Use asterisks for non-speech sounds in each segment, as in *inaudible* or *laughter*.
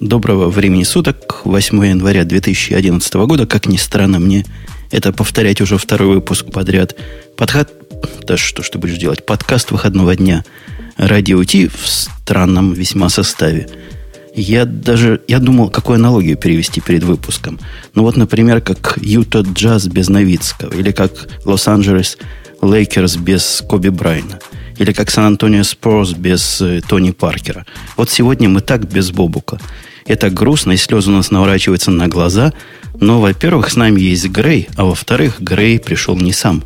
Доброго времени суток, 8 января 2011 года. Как ни странно, мне это повторять уже второй выпуск подряд. Подход... Да что ж ты будешь делать? Подкаст выходного дня. Радио Ти в странном весьма составе. Я даже, я думал, какую аналогию привести перед выпуском. Ну вот, например, как Юта Джаз без Новицкого, или как Лос-Анджелес Лейкерс без Коби Брайна, или как Сан-Антонио Спорс без э, Тони Паркера. Вот сегодня мы так без Бобука. Это грустно, и слезы у нас наворачиваются на глаза. Но, во-первых, с нами есть Грей, а во-вторых, Грей пришел не сам.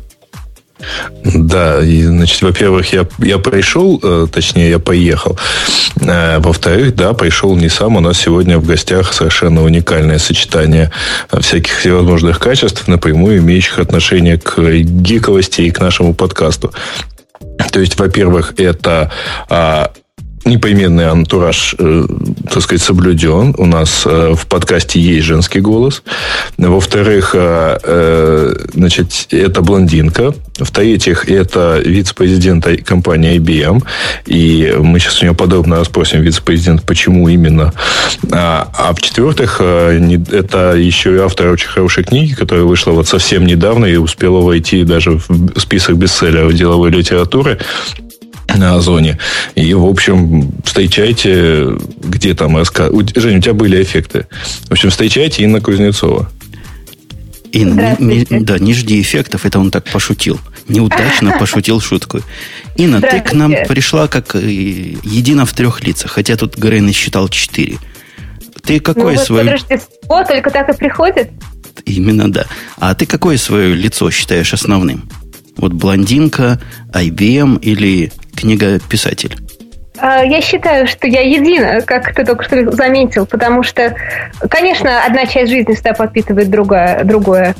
Да, и, значит, во-первых, я, я пришел, э, точнее, я поехал. Э, во-вторых, да, пришел не сам. У нас сегодня в гостях совершенно уникальное сочетание всяких всевозможных качеств, напрямую имеющих отношение к гиковости и к нашему подкасту. То есть, во-первых, это а, непоименный антураж, э, так сказать, соблюден. У нас э, в подкасте есть женский голос. Во-вторых, э, э, значит, это блондинка. В-третьих, это вице-президент компании IBM. И мы сейчас у нее подробно расспросим вице-президент, почему именно. А, а в-четвертых, это еще и автор очень хорошей книги, которая вышла вот совсем недавно и успела войти даже в список бестселлеров деловой литературы на Озоне. И, в общем, встречайте, где там... Женя, у тебя были эффекты. В общем, встречайте Инна Кузнецова. Инна, не, не, да, не жди эффектов, это он так пошутил. Неудачно *laughs* пошутил шутку. Инна, ты к нам пришла как э, едино в трех лицах, хотя тут Грей насчитал четыре. Ты какое ну, свое... Рождество только так и приходит? Именно, да. А ты какое свое лицо считаешь основным? Вот блондинка, IBM или книга писатель? А, я считаю, что я едина, как ты только что заметил, потому что, конечно, одна часть жизни всегда подпитывает другая, другое.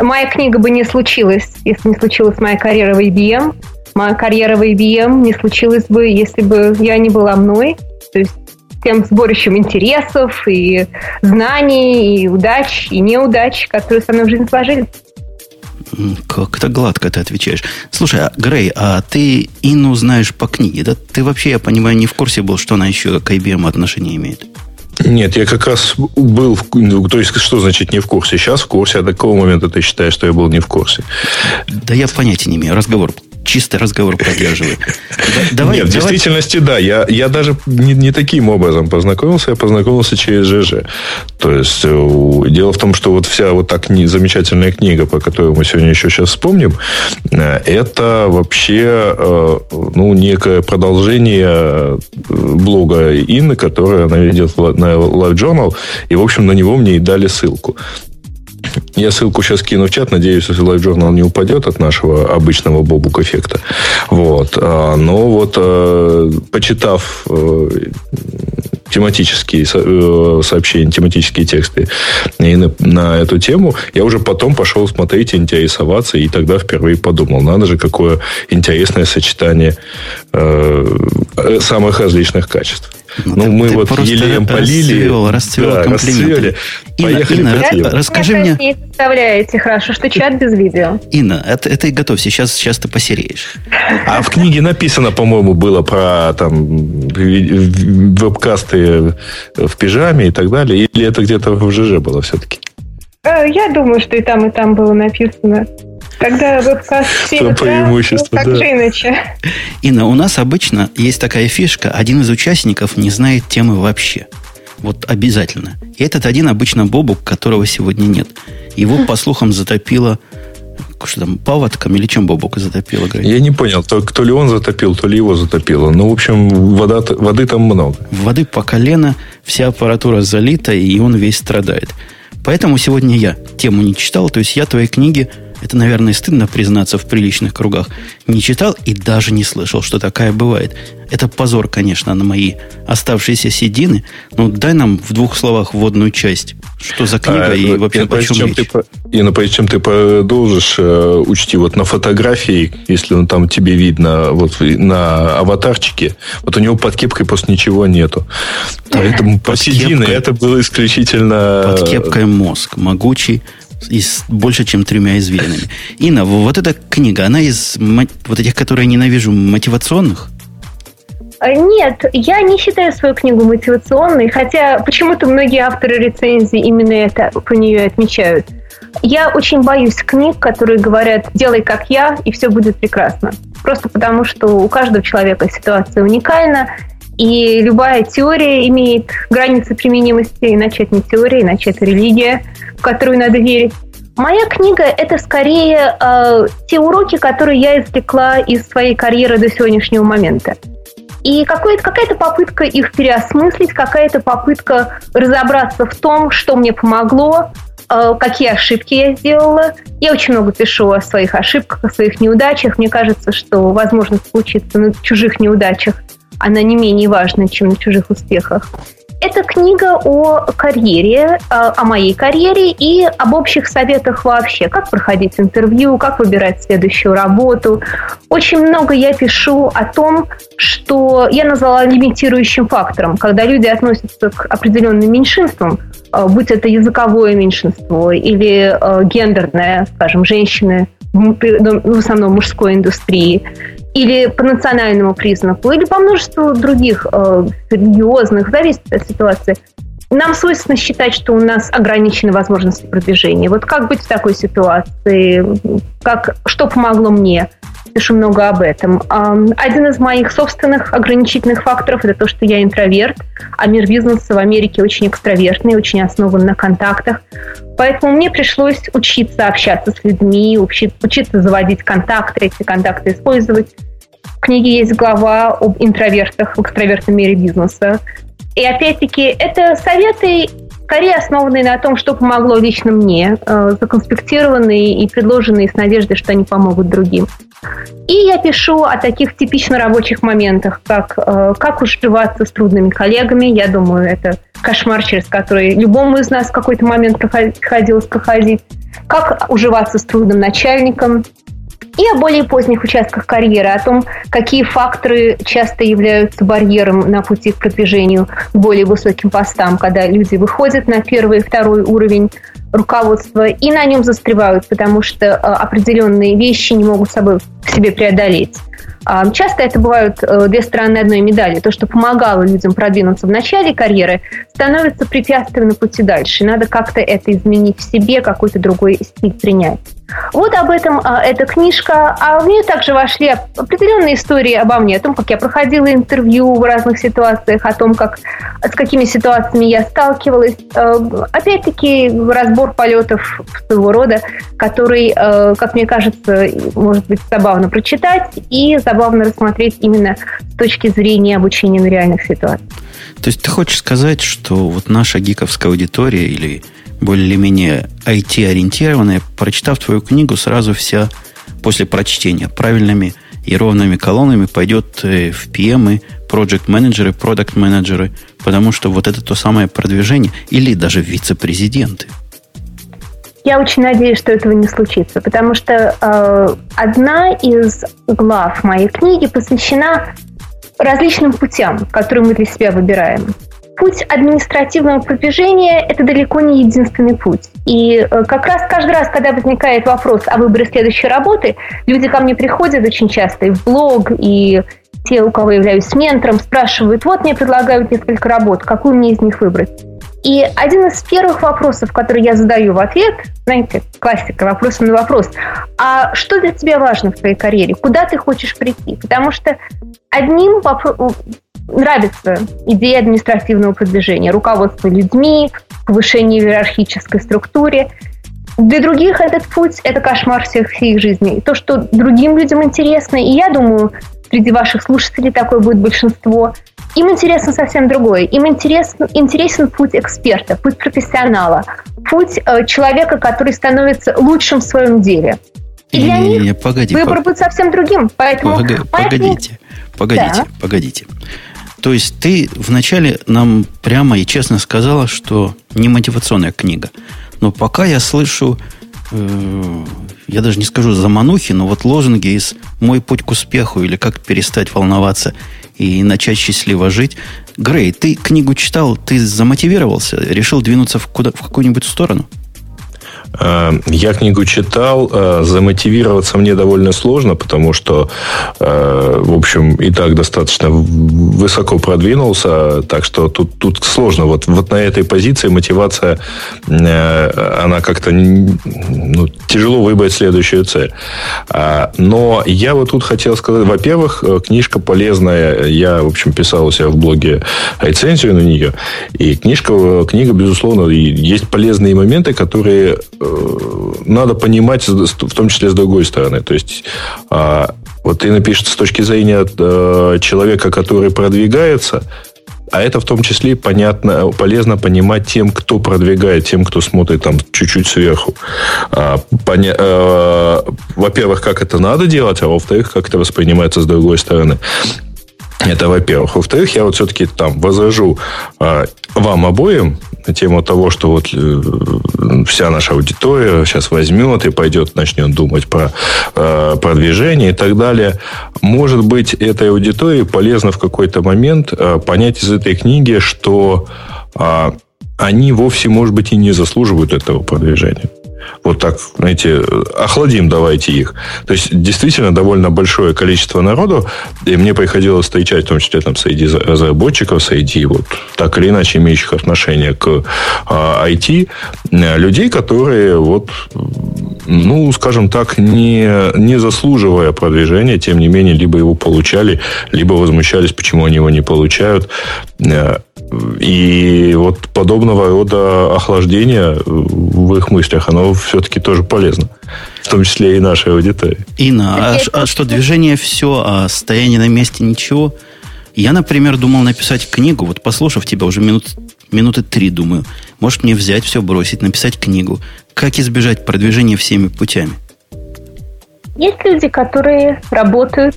Моя книга бы не случилась, если не случилась моя карьера в IBM. Моя карьера в IBM не случилась бы, если бы я не была мной. То есть тем сборищем интересов и знаний, и удач, и неудач, которые со мной в жизни сложились. Как-то гладко ты отвечаешь. Слушай, а, Грей, а ты Инну знаешь по книге, да? Ты вообще, я понимаю, не в курсе был, что она еще к IBM отношение имеет? Нет, я как раз был, в, ну, то есть, что значит не в курсе? Сейчас в курсе, а до какого момента ты считаешь, что я был не в курсе? Да я понятия не имею. Разговор чистый разговор поддерживает. Давай, Нет, в действительности, да. Я, я даже не, не таким образом познакомился, я познакомился через ЖЖ. То есть, э, дело в том, что вот вся вот так не, замечательная книга, по которой мы сегодня еще сейчас вспомним, э, это вообще э, ну, некое продолжение блога Инны, которое она ведет на Live Journal, и, в общем, на него мне и дали ссылку. Я ссылку сейчас кину в чат. Надеюсь, что LiveJournal не упадет от нашего обычного бобук эффекта. Вот. А, но вот э, почитав э, тематические э, сообщения, тематические тексты на, на эту тему, я уже потом пошел смотреть, интересоваться, и тогда впервые подумал, надо же, какое интересное сочетание э, самых различных качеств. Ну, ну мы вот елеем полили. Расцвел, расцвел да, комплименты. Поехали Инна, Инна расскажи мне... не представляете хорошо, что чат без видео. Инна, это, это и готовься, сейчас, сейчас ты посереешь. А в книге написано, по-моему, было про там вебкасты в пижаме и так далее. Или это где-то в ЖЖ было все-таки? Э, я думаю, что и там, и там было написано. Когда вебкаст Что преимущество, ну, как да. же иначе? Инна, у нас обычно есть такая фишка, один из участников не знает темы вообще. Вот обязательно. И этот один обычно Бобук, которого сегодня нет. Его, по слухам, затопило что там, паводком или чем Бобука затопило? Говорит? Я не понял, то, то ли он затопил, то ли его затопило. Ну, в общем, вода, воды там много. Воды по колено, вся аппаратура залита, и он весь страдает. Поэтому сегодня я тему не читал, то есть я твои книги это, наверное, стыдно признаться в приличных кругах, не читал и даже не слышал, что такая бывает. Это позор, конечно, на мои оставшиеся седины. Но дай нам в двух словах вводную часть. Что за книга а, и ну, вообще по чем речь? Ты, и на прежде чем ты продолжишь, э, учти, вот на фотографии, если он там тебе видно, вот на аватарчике, вот у него под кепкой просто ничего нету. Поэтому под седины это было исключительно... Под кепкой мозг, могучий, и с больше, чем тремя извилинами. Инна, вот эта книга, она из вот этих, которые я ненавижу, мотивационных? Нет, я не считаю свою книгу мотивационной, хотя почему-то многие авторы рецензий именно это по нее отмечают. Я очень боюсь книг, которые говорят «делай как я, и все будет прекрасно». Просто потому, что у каждого человека ситуация уникальна, и любая теория имеет границы применимости, иначе это не теория, иначе это религия, в которую надо верить. Моя книга – это скорее э, те уроки, которые я извлекла из своей карьеры до сегодняшнего момента. И какая-то попытка их переосмыслить, какая-то попытка разобраться в том, что мне помогло, э, какие ошибки я сделала. Я очень много пишу о своих ошибках, о своих неудачах. Мне кажется, что возможность случиться на чужих неудачах – она не менее важна, чем на чужих успехах. Это книга о карьере, а, о моей карьере и об общих советах вообще. Как проходить интервью, как выбирать следующую работу. Очень много я пишу о том, что я назвала лимитирующим фактором, когда люди относятся к определенным меньшинствам, а, будь это языковое меньшинство или а, гендерное, скажем, женщины в основном мужской индустрии, или по национальному признаку, или по множеству других э, религиозных, зависит от ситуации. Нам свойственно считать, что у нас ограничены возможности продвижения. Вот как быть в такой ситуации? Как, что помогло мне? Пишу много об этом. Один из моих собственных ограничительных факторов – это то, что я интроверт, а мир бизнеса в Америке очень экстравертный, очень основан на контактах. Поэтому мне пришлось учиться общаться с людьми, учиться заводить контакты, эти контакты использовать. В книге есть глава об интровертах в экстравертном мире бизнеса. И опять-таки, это советы скорее основанные на том, что помогло лично мне, э, законспектированные и предложенные с надеждой, что они помогут другим. И я пишу о таких типично рабочих моментах, как э, как уживаться с трудными коллегами. Я думаю, это кошмар, через который любому из нас в какой-то момент приходилось проходить. Как уживаться с трудным начальником, и о более поздних участках карьеры, о том, какие факторы часто являются барьером на пути к продвижению к более высоким постам, когда люди выходят на первый и второй уровень руководства и на нем застревают, потому что э, определенные вещи не могут собой в себе преодолеть. А, часто это бывают э, две стороны одной медали. То, что помогало людям продвинуться в начале карьеры, становится препятствием на пути дальше. Надо как-то это изменить в себе, какой-то другой стиль принять. Вот об этом а, эта книжка. А в нее также вошли определенные истории обо мне, о том, как я проходила интервью в разных ситуациях, о том, как, с какими ситуациями я сталкивалась. Э, опять-таки, разбор полетов своего рода, который, э, как мне кажется, может быть забавно прочитать и забавно рассмотреть именно с точки зрения обучения на реальных ситуациях. То есть ты хочешь сказать, что вот наша гиковская аудитория или более-менее IT-ориентированная, прочитав твою книгу, сразу вся после прочтения правильными и ровными колоннами пойдет э, в PM, project менеджеры продукт менеджеры потому что вот это то самое продвижение, или даже вице-президенты. Я очень надеюсь, что этого не случится, потому что э, одна из глав моей книги посвящена различным путям, которые мы для себя выбираем путь административного продвижения – это далеко не единственный путь. И э, как раз каждый раз, когда возникает вопрос о выборе следующей работы, люди ко мне приходят очень часто и в блог, и те, у кого являюсь ментором, спрашивают, вот мне предлагают несколько работ, какую мне из них выбрать? И один из первых вопросов, который я задаю в ответ, знаете, классика, вопрос на вопрос, а что для тебя важно в твоей карьере? Куда ты хочешь прийти? Потому что одним нравится идея административного продвижения, руководство людьми, повышение в иерархической структуре. Для других этот путь – это кошмар всех их жизней. То, что другим людям интересно, и я думаю, среди ваших слушателей такое будет большинство, им интересно совсем другое. Им интересен, интересен путь эксперта, путь профессионала, путь э, человека, который становится лучшим в своем деле. И для не, них не, погоди, выбор пог... будет совсем другим. Поэтому Пога... Погодите, погодите, да. погодите. То есть ты вначале нам прямо и честно сказала, что не мотивационная книга. Но пока я слышу, э, я даже не скажу заманухи, но вот лозунги из «Мой путь к успеху» или «Как перестать волноваться и начать счастливо жить». Грей, ты книгу читал, ты замотивировался, решил двинуться в, куда, в какую-нибудь сторону? Э, я книгу читал, э, замотивироваться мне довольно сложно, потому что, э, в общем, и так достаточно высоко продвинулся, так что тут, тут сложно. Вот, вот на этой позиции мотивация, она как-то ну, тяжело выбрать следующую цель. А, но я вот тут хотел сказать, во-первых, книжка полезная. Я, в общем, писал у себя в блоге рецензию на нее. И книжка, книга, безусловно, есть полезные моменты, которые надо понимать, в том числе с другой стороны. То есть, а, вот ты напишешь с точки зрения э, человека, который продвигается, а это в том числе понятно, полезно понимать тем, кто продвигает, тем, кто смотрит там чуть-чуть сверху. А, поня... Э, во-первых, как это надо делать, а во-вторых, как это воспринимается с другой стороны. Это во-первых. Во-вторых, я вот все-таки там возражу э, вам обоим на тему того, что вот э, вся наша аудитория сейчас возьмет и пойдет, начнет думать про э, продвижение и так далее. Может быть, этой аудитории полезно в какой-то момент э, понять из этой книги, что э, они вовсе, может быть, и не заслуживают этого продвижения вот так, знаете, охладим давайте их. То есть, действительно, довольно большое количество народу, и мне приходилось встречать, в том числе там, среди разработчиков, среди вот так или иначе имеющих отношение к а, IT, людей, которые вот, ну, скажем так, не, не заслуживая продвижения, тем не менее, либо его получали, либо возмущались, почему они его не получают. И вот подобного рода охлаждение в их мыслях, оно все-таки тоже полезно. В том числе и нашей аудитории. Инна, а, а что, движение все, а стояние на месте ничего? Я, например, думал написать книгу, вот послушав тебя уже минут, минуты три, думаю, может мне взять все, бросить, написать книгу. Как избежать продвижения всеми путями? Есть люди, которые работают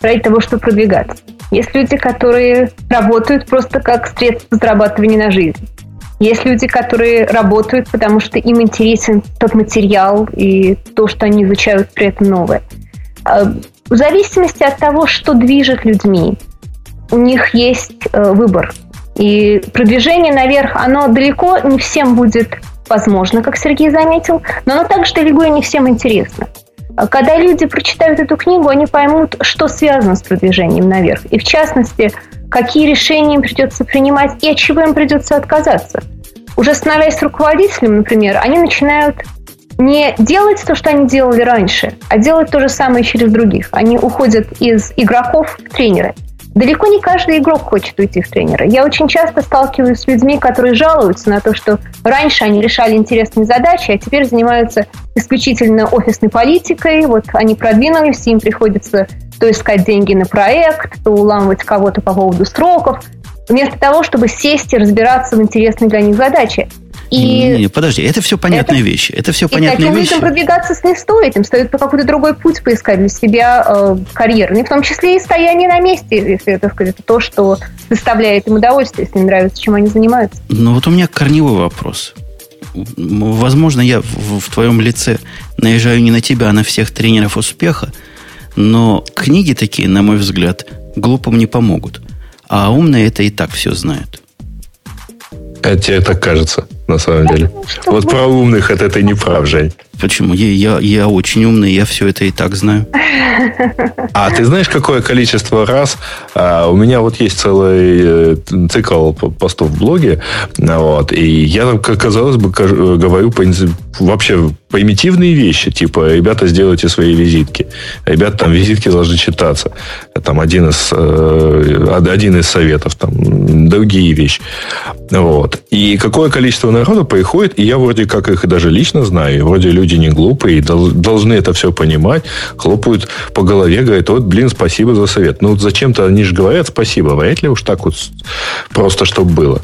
ради того, чтобы продвигаться. Есть люди, которые работают просто как средство зарабатывания на жизнь. Есть люди, которые работают, потому что им интересен тот материал и то, что они изучают при этом новое. А, в зависимости от того, что движет людьми, у них есть э, выбор. И продвижение наверх, оно далеко не всем будет возможно, как Сергей заметил, но оно также далеко и не всем интересно. А когда люди прочитают эту книгу, они поймут, что связано с продвижением наверх. И в частности, какие решения им придется принимать и от чего им придется отказаться. Уже становясь руководителем, например, они начинают не делать то, что они делали раньше, а делать то же самое через других. Они уходят из игроков в тренеры. Далеко не каждый игрок хочет уйти в тренера. Я очень часто сталкиваюсь с людьми, которые жалуются на то, что раньше они решали интересные задачи, а теперь занимаются исключительно офисной политикой. Вот они продвинулись, им приходится то искать деньги на проект, то уламывать кого-то по поводу сроков, вместо того, чтобы сесть и разбираться в интересной для них задаче. И не, не, подожди, это все понятные это, вещи. Это все понятные таким вещи. продвигаться не стоит. Им стоит по какой-то другой путь поискать для себя э, карьерный, в том числе и стояние на месте, если это сказать, то, что доставляет им удовольствие, если им нравится, чем они занимаются. Ну вот у меня корневой вопрос. Возможно, я в, в твоем лице наезжаю не на тебя, а на всех тренеров успеха, но книги такие, на мой взгляд, глупым не помогут. А умные это и так все знают. А тебе так кажется, на самом деле. Вот про умных это ты не прав, Жень. Почему? Я, я, я очень умный, я все это и так знаю. А ты знаешь, какое количество раз а, у меня вот есть целый э, цикл постов в блоге, вот, и я, как казалось бы, говорю по, вообще примитивные вещи, типа, ребята, сделайте свои визитки. Ребята, там визитки должны читаться. Там один из, э, один из советов, там другие вещи. Вот. И какое количество народу приходит, и я вроде как их даже лично знаю, и вроде люди не глупые, должны это все понимать, хлопают по голове, говорят, вот, блин, спасибо за совет. Ну, вот зачем-то они же говорят спасибо, вряд ли уж так вот просто, чтобы было.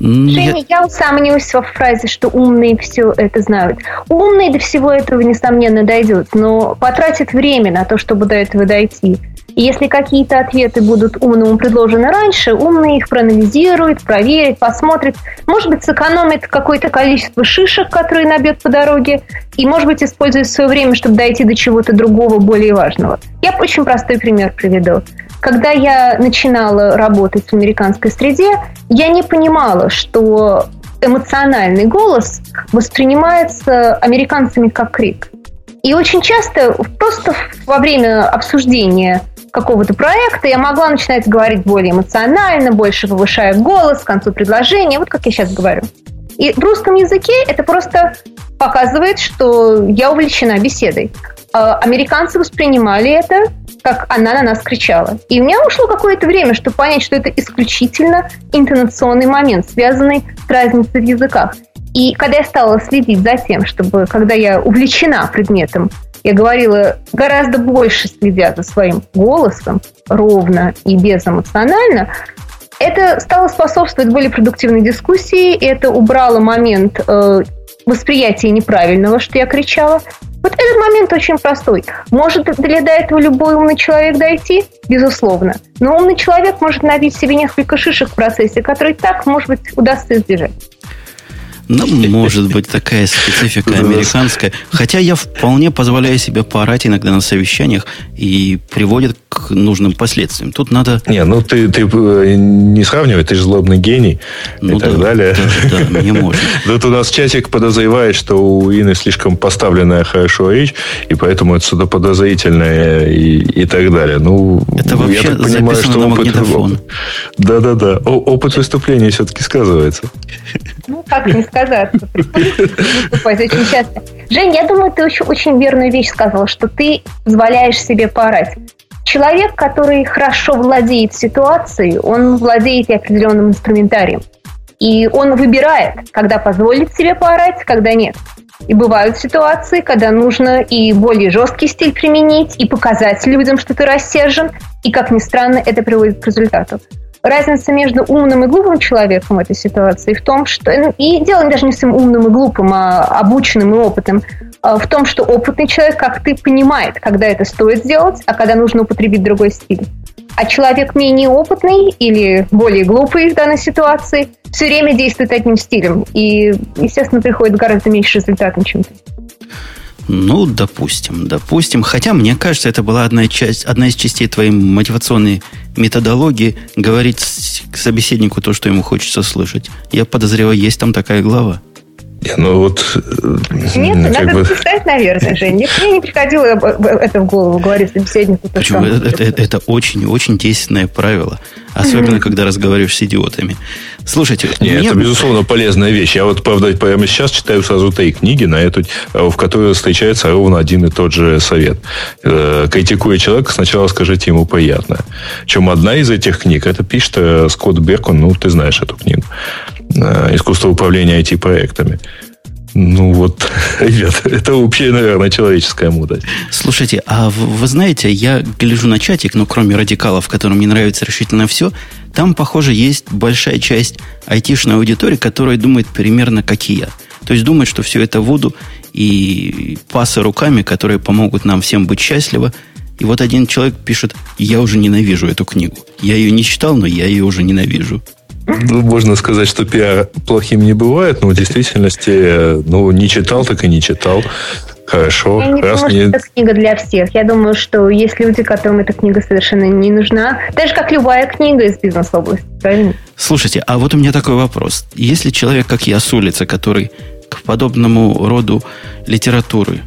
Женя, я усомнюсь во фразе, что умные все это знают. Умные до всего этого, несомненно, дойдет, но потратит время на то, чтобы до этого дойти. И если какие-то ответы будут умному предложены раньше, умный их проанализирует, проверит, посмотрит. Может быть, сэкономит какое-то количество шишек, которые набьет по дороге, и, может быть, использует свое время, чтобы дойти до чего-то другого, более важного. Я очень простой пример приведу. Когда я начинала работать в американской среде, я не понимала, что эмоциональный голос воспринимается американцами как крик. И очень часто просто во время обсуждения какого-то проекта я могла начинать говорить более эмоционально, больше повышая голос к концу предложения, вот как я сейчас говорю. И в русском языке это просто показывает, что я увлечена беседой. А американцы воспринимали это, как она на нас кричала. И у меня ушло какое-то время, чтобы понять, что это исключительно интонационный момент, связанный с разницей в языках. И когда я стала следить за тем, чтобы, когда я увлечена предметом, я говорила гораздо больше следя за своим голосом, ровно и безэмоционально, это стало способствовать более продуктивной дискуссии, это убрало момент э, восприятия неправильного, что я кричала. Вот этот момент очень простой. Может ли до этого любой умный человек дойти? Безусловно. Но умный человек может набить себе несколько шишек в процессе, который так, может быть, удастся избежать. Ну, может быть, такая специфика американская. Хотя я вполне позволяю себе поорать иногда на совещаниях и приводит к нужным последствиям. Тут надо... Не, ну ты, ты э, не сравнивай, ты же злобный гений ну, и да, так далее. Да, да, не можно. *laughs* Тут у нас чатик подозревает, что у Ины слишком поставленная хорошо речь, и поэтому это что-то подозрительное и, и так далее. Ну, это вообще я так понимаю, что на опыт, Да-да-да. Опыт выступления все-таки сказывается. Ну, как не сказаться. очень часто. Жень, я думаю, ты очень, очень верную вещь сказал, что ты позволяешь себе поорать. Человек, который хорошо владеет ситуацией, он владеет и определенным инструментарием. И он выбирает, когда позволить себе поорать, когда нет. И бывают ситуации, когда нужно и более жесткий стиль применить, и показать людям, что ты рассержен, и, как ни странно, это приводит к результату разница между умным и глупым человеком в этой ситуации в том, что... Ну, и дело даже не с умным и глупым, а обученным и опытом. А в том, что опытный человек, как ты, понимает, когда это стоит сделать, а когда нужно употребить другой стиль. А человек менее опытный или более глупый в данной ситуации все время действует одним стилем. И, естественно, приходит гораздо меньше результатов, чем ты. Ну, допустим, допустим. Хотя, мне кажется, это была одна, часть, одна из частей твоей мотивационной методологии говорить собеседнику то, что ему хочется слышать. Я подозреваю, есть там такая глава. Не, ну вот... Э, Нет, ну, надо бы... представить, наверное, Жень. Мне, мне не приходило это в голову, говорить собеседнику. Почему? Это, очень-очень действенное правило. Особенно, mm-hmm. когда разговариваешь с идиотами. Слушайте, Нет, меня... это, безусловно, полезная вещь. Я вот, правда, прямо сейчас читаю сразу три книги, на эту, в которых встречается ровно один и тот же совет. Э, критикуя человека, сначала скажите ему приятно. Чем одна из этих книг, это пишет э, Скотт Бекон, ну, ты знаешь эту книгу. Э, искусство управления IT-проектами. Ну вот, *laughs* ребят, это вообще, наверное, человеческая мудрость. Слушайте, а вы знаете, я гляжу на чатик, но кроме радикалов, которым не нравится решительно все, там, похоже, есть большая часть айтишной аудитории, которая думает примерно как и я. То есть думает, что все это воду и пасы руками, которые помогут нам всем быть счастливы. И вот один человек пишет, я уже ненавижу эту книгу. Я ее не читал, но я ее уже ненавижу. Ну, можно сказать, что пиар плохим не бывает, но в действительности, ну, не читал, так и не читал. Хорошо. Я не Раз думаю, не... что это книга для всех. Я думаю, что есть люди, которым эта книга совершенно не нужна. Так же, как любая книга из бизнес-области, правильно? Слушайте, а вот у меня такой вопрос. Если человек, как я, с улицы, который к подобному роду литературы,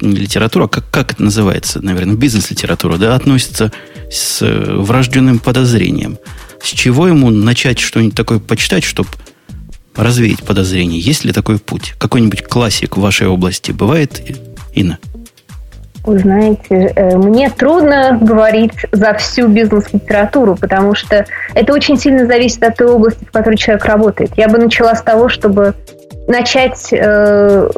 не литература, а как, как это называется, наверное, бизнес-литература, да, относится с э, врожденным подозрением – с чего ему начать что-нибудь такое почитать, чтобы развеять подозрения? Есть ли такой путь? Какой-нибудь классик в вашей области бывает, Инна? Вы знаете, э, мне трудно говорить за всю бизнес-литературу, потому что это очень сильно зависит от той области, в которой человек работает. Я бы начала с того, чтобы начать э,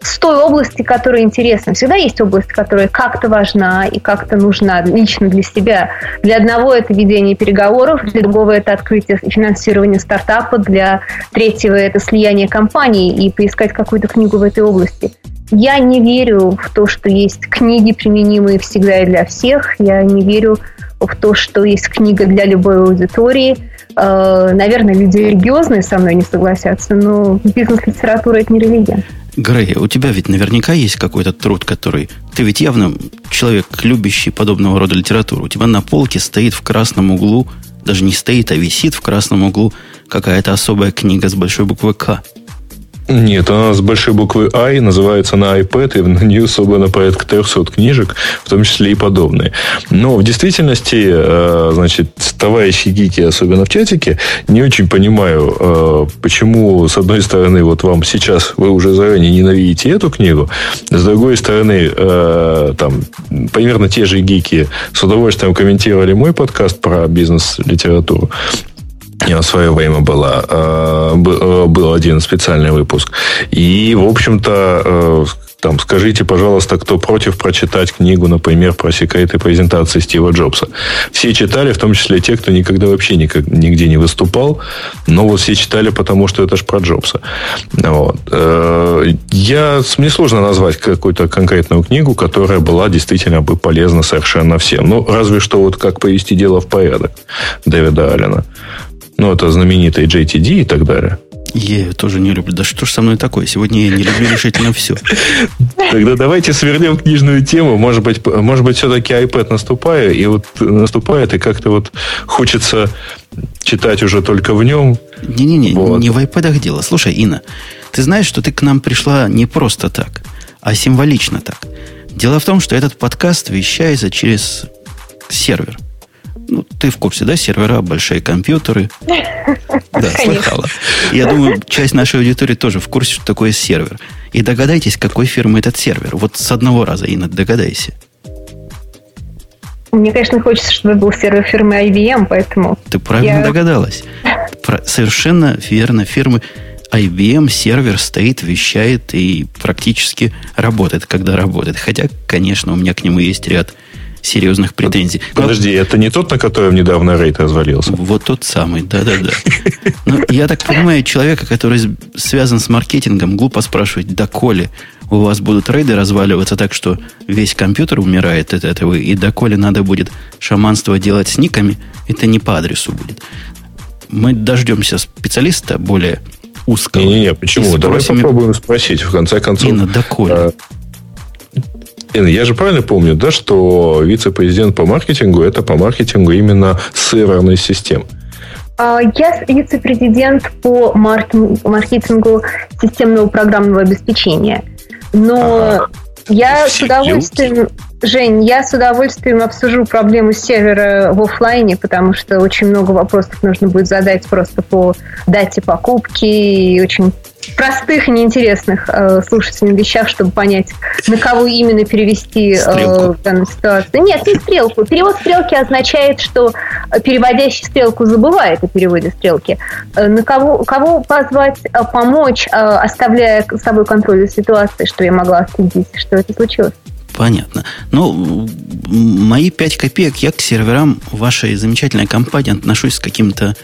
с той области, которая интересна. Всегда есть область, которая как-то важна и как-то нужна лично для себя. Для одного это ведение переговоров, для другого это открытие и финансирование стартапа, для третьего это слияние компаний и поискать какую-то книгу в этой области. Я не верю в то, что есть книги, применимые всегда и для всех. Я не верю в то, что есть книга для любой аудитории. Э, наверное, люди религиозные со мной не согласятся, но бизнес-литература – это не религия. Грей, у тебя ведь наверняка есть какой-то труд, который... Ты ведь явно человек, любящий подобного рода литературу. У тебя на полке стоит в красном углу, даже не стоит, а висит в красном углу какая-то особая книга с большой буквы «К». Нет, она с большой буквы I называется на iPad, и на нее собрано порядка 300 книжек, в том числе и подобные. Но в действительности, э, значит, товарищи гики, особенно в чатике, не очень понимаю, э, почему, с одной стороны, вот вам сейчас вы уже заранее ненавидите эту книгу, с другой стороны, э, там, примерно те же гики с удовольствием комментировали мой подкаст про бизнес-литературу в свое время была, э, э, был один специальный выпуск. И, в общем-то, э, там, скажите, пожалуйста, кто против прочитать книгу, например, про секреты презентации Стива Джобса. Все читали, в том числе те, кто никогда вообще никак, нигде не выступал, но вот все читали, потому что это же про Джобса. Вот. Я, мне сложно назвать какую-то конкретную книгу, которая была действительно бы полезна совершенно всем. Ну, разве что вот как повести дело в порядок Дэвида Аллена. Ну, это знаменитый JTD и так далее. Я ее тоже не люблю. Да что ж со мной такое? Сегодня я не люблю решительно все. Тогда давайте свернем книжную тему. Может быть, может быть, все-таки iPad наступает, и вот наступает, и как-то вот хочется читать уже только в нем. Не-не-не, вот. не в iPad дело. Слушай, Инна, ты знаешь, что ты к нам пришла не просто так, а символично так. Дело в том, что этот подкаст вещается через сервер – ну, ты в курсе, да, сервера, большие компьютеры. *laughs* Да, слыхала. Я думаю, часть нашей аудитории тоже в курсе, что такое сервер. И догадайтесь, какой фирмы этот сервер. Вот с одного раза, Инна, догадайся. Мне, конечно, хочется, чтобы был сервер фирмы IBM, поэтому... Ты правильно я... догадалась. Про... Совершенно верно. Фирмы IBM сервер стоит, вещает и практически работает, когда работает. Хотя, конечно, у меня к нему есть ряд серьезных претензий. Подожди, Но... это не тот, на котором недавно рейд развалился? Вот тот самый, да-да-да. Ну, я так понимаю, человека, который связан с маркетингом, глупо спрашивать, доколе у вас будут рейды разваливаться так, что весь компьютер умирает от этого, и доколе надо будет шаманство делать с никами, это не по адресу будет. Мы дождемся специалиста более узкого. Не-не-не, почему? Давай попробуем спросить, в конце концов. Инна, доколе? Я же правильно помню, да, что вице-президент по маркетингу это по маркетингу именно серверной системы. А, я вице-президент по маркетингу системного программного обеспечения. Но ага. я Все с удовольствием... Жень, я с удовольствием обсужу проблему сервера в офлайне, потому что очень много вопросов нужно будет задать просто по дате покупки и очень простых и неинтересных э, слушателям вещах, чтобы понять, на кого именно перевести э, в данной ситуации. Нет, не стрелку. Перевод стрелки означает, что переводящий стрелку забывает о переводе стрелки. Э, на кого, кого позвать э, помочь, э, оставляя с собой контроль за ситуацией, что я могла следить, что это случилось. Понятно. Ну, мои пять копеек я к серверам вашей замечательной компании отношусь с каким-то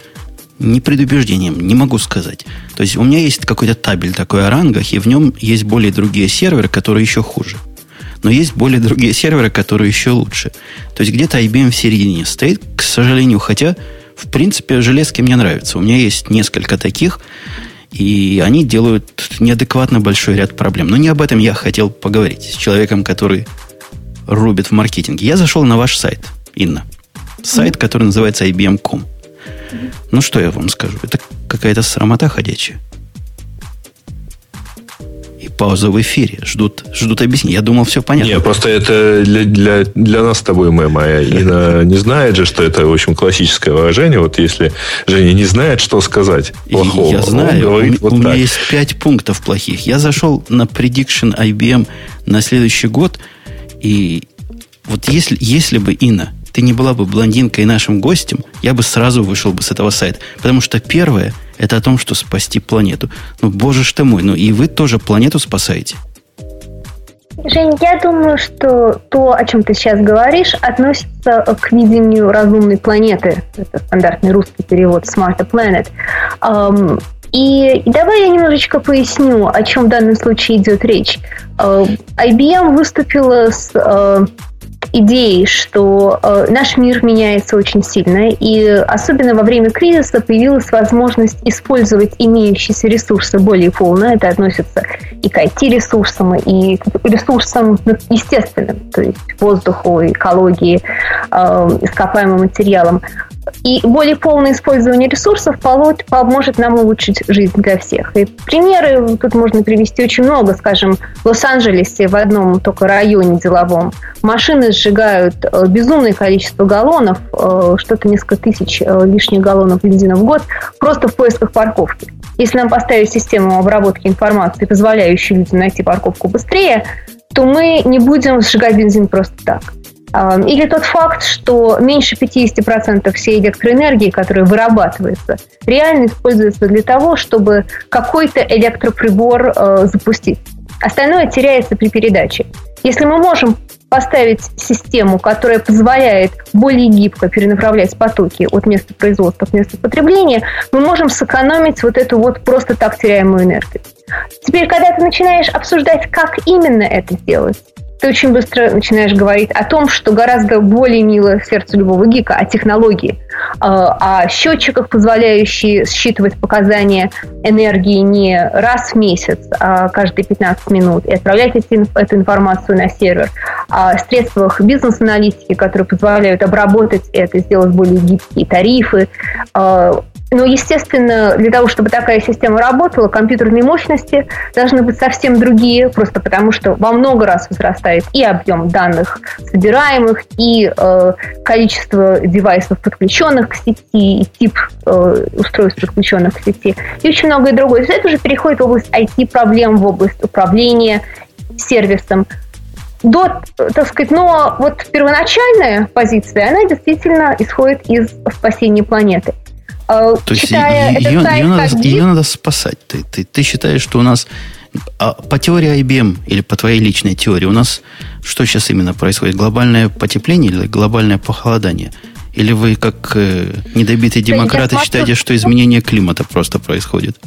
непредубеждением, не могу сказать. То есть у меня есть какой-то табель такой о рангах, и в нем есть более другие серверы, которые еще хуже. Но есть более другие серверы, которые еще лучше. То есть где-то IBM в середине стоит, к сожалению, хотя, в принципе, железки мне нравятся. У меня есть несколько таких, и они делают неадекватно большой ряд проблем. Но не об этом я хотел поговорить с человеком, который рубит в маркетинге. Я зашел на ваш сайт, Инна. Сайт, который называется IBM.com. Ну, что я вам скажу? Это какая-то срамота ходячая. И пауза в эфире. Ждут, ждут объяснений. Я думал, все понятно. Нет, просто это для, для, для нас с тобой мем. А Ина не знает же, что это, в общем, классическое выражение. Вот если Женя не знает, что сказать плохого. Я знаю. Говорит, у, вот у меня есть пять пунктов плохих. Я зашел на prediction IBM на следующий год. И вот если, если бы, Инна, ты не была бы блондинкой нашим гостем, я бы сразу вышел бы с этого сайта. Потому что первое, это о том, что спасти планету. Ну, боже ж ты мой, ну и вы тоже планету спасаете. Жень, я думаю, что то, о чем ты сейчас говоришь, относится к видению разумной планеты. Это стандартный русский перевод Smart Planet. И, давай я немножечко поясню, о чем в данном случае идет речь. IBM выступила с uh, идеей, что э, наш мир меняется очень сильно, и особенно во время кризиса появилась возможность использовать имеющиеся ресурсы более полно. Это относится и к IT-ресурсам, и к ресурсам естественным, то есть воздуху, экологии, э, ископаемым материалам. И более полное использование ресурсов поможет нам улучшить жизнь для всех. И примеры тут можно привести очень много. Скажем, в Лос-Анджелесе в одном только районе деловом машины сжигают э, безумное количество галлонов, э, что-то несколько тысяч э, лишних галлонов бензина в год, просто в поисках парковки. Если нам поставить систему обработки информации, позволяющую людям найти парковку быстрее, то мы не будем сжигать бензин просто так. Или тот факт, что меньше 50% всей электроэнергии, которая вырабатывается, реально используется для того, чтобы какой-то электроприбор э, запустить. Остальное теряется при передаче. Если мы можем поставить систему, которая позволяет более гибко перенаправлять потоки от места производства к месту потребления, мы можем сэкономить вот эту вот просто так теряемую энергию. Теперь, когда ты начинаешь обсуждать, как именно это сделать, ты очень быстро начинаешь говорить о том, что гораздо более мило сердцу любого гика, о технологии, а, о счетчиках, позволяющие считывать показания энергии не раз в месяц, а каждые 15 минут, и отправлять эти, эту информацию на сервер, о средствах бизнес-аналитики, которые позволяют обработать это, сделать более гибкие тарифы, а, но, естественно, для того, чтобы такая система работала, компьютерные мощности должны быть совсем другие, просто потому что во много раз возрастает и объем данных собираемых, и э, количество девайсов, подключенных к сети, и тип э, устройств, подключенных к сети, и очень многое другое. Все это уже переходит в область IT-проблем, в область управления сервисом до, так сказать, но вот первоначальная позиция, она действительно исходит из спасения планеты. А, То есть ее, ее, надо, ее надо спасать. Ты, ты, ты считаешь, что у нас а по теории IBM или по твоей личной теории у нас что сейчас именно происходит? Глобальное потепление или глобальное похолодание? Или вы, как э, недобитые демократы, считаете, что изменение климата просто происходит?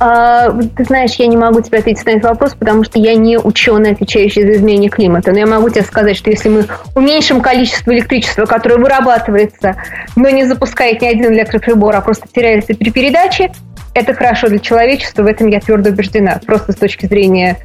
А, ты знаешь, я не могу тебе ответить на этот вопрос, потому что я не ученый, отвечающий за изменение климата. Но я могу тебе сказать, что если мы уменьшим количество электричества, которое вырабатывается, но не запускает ни один электроприбор, а просто теряется при передаче, это хорошо для человечества, в этом я твердо убеждена. Просто с точки зрения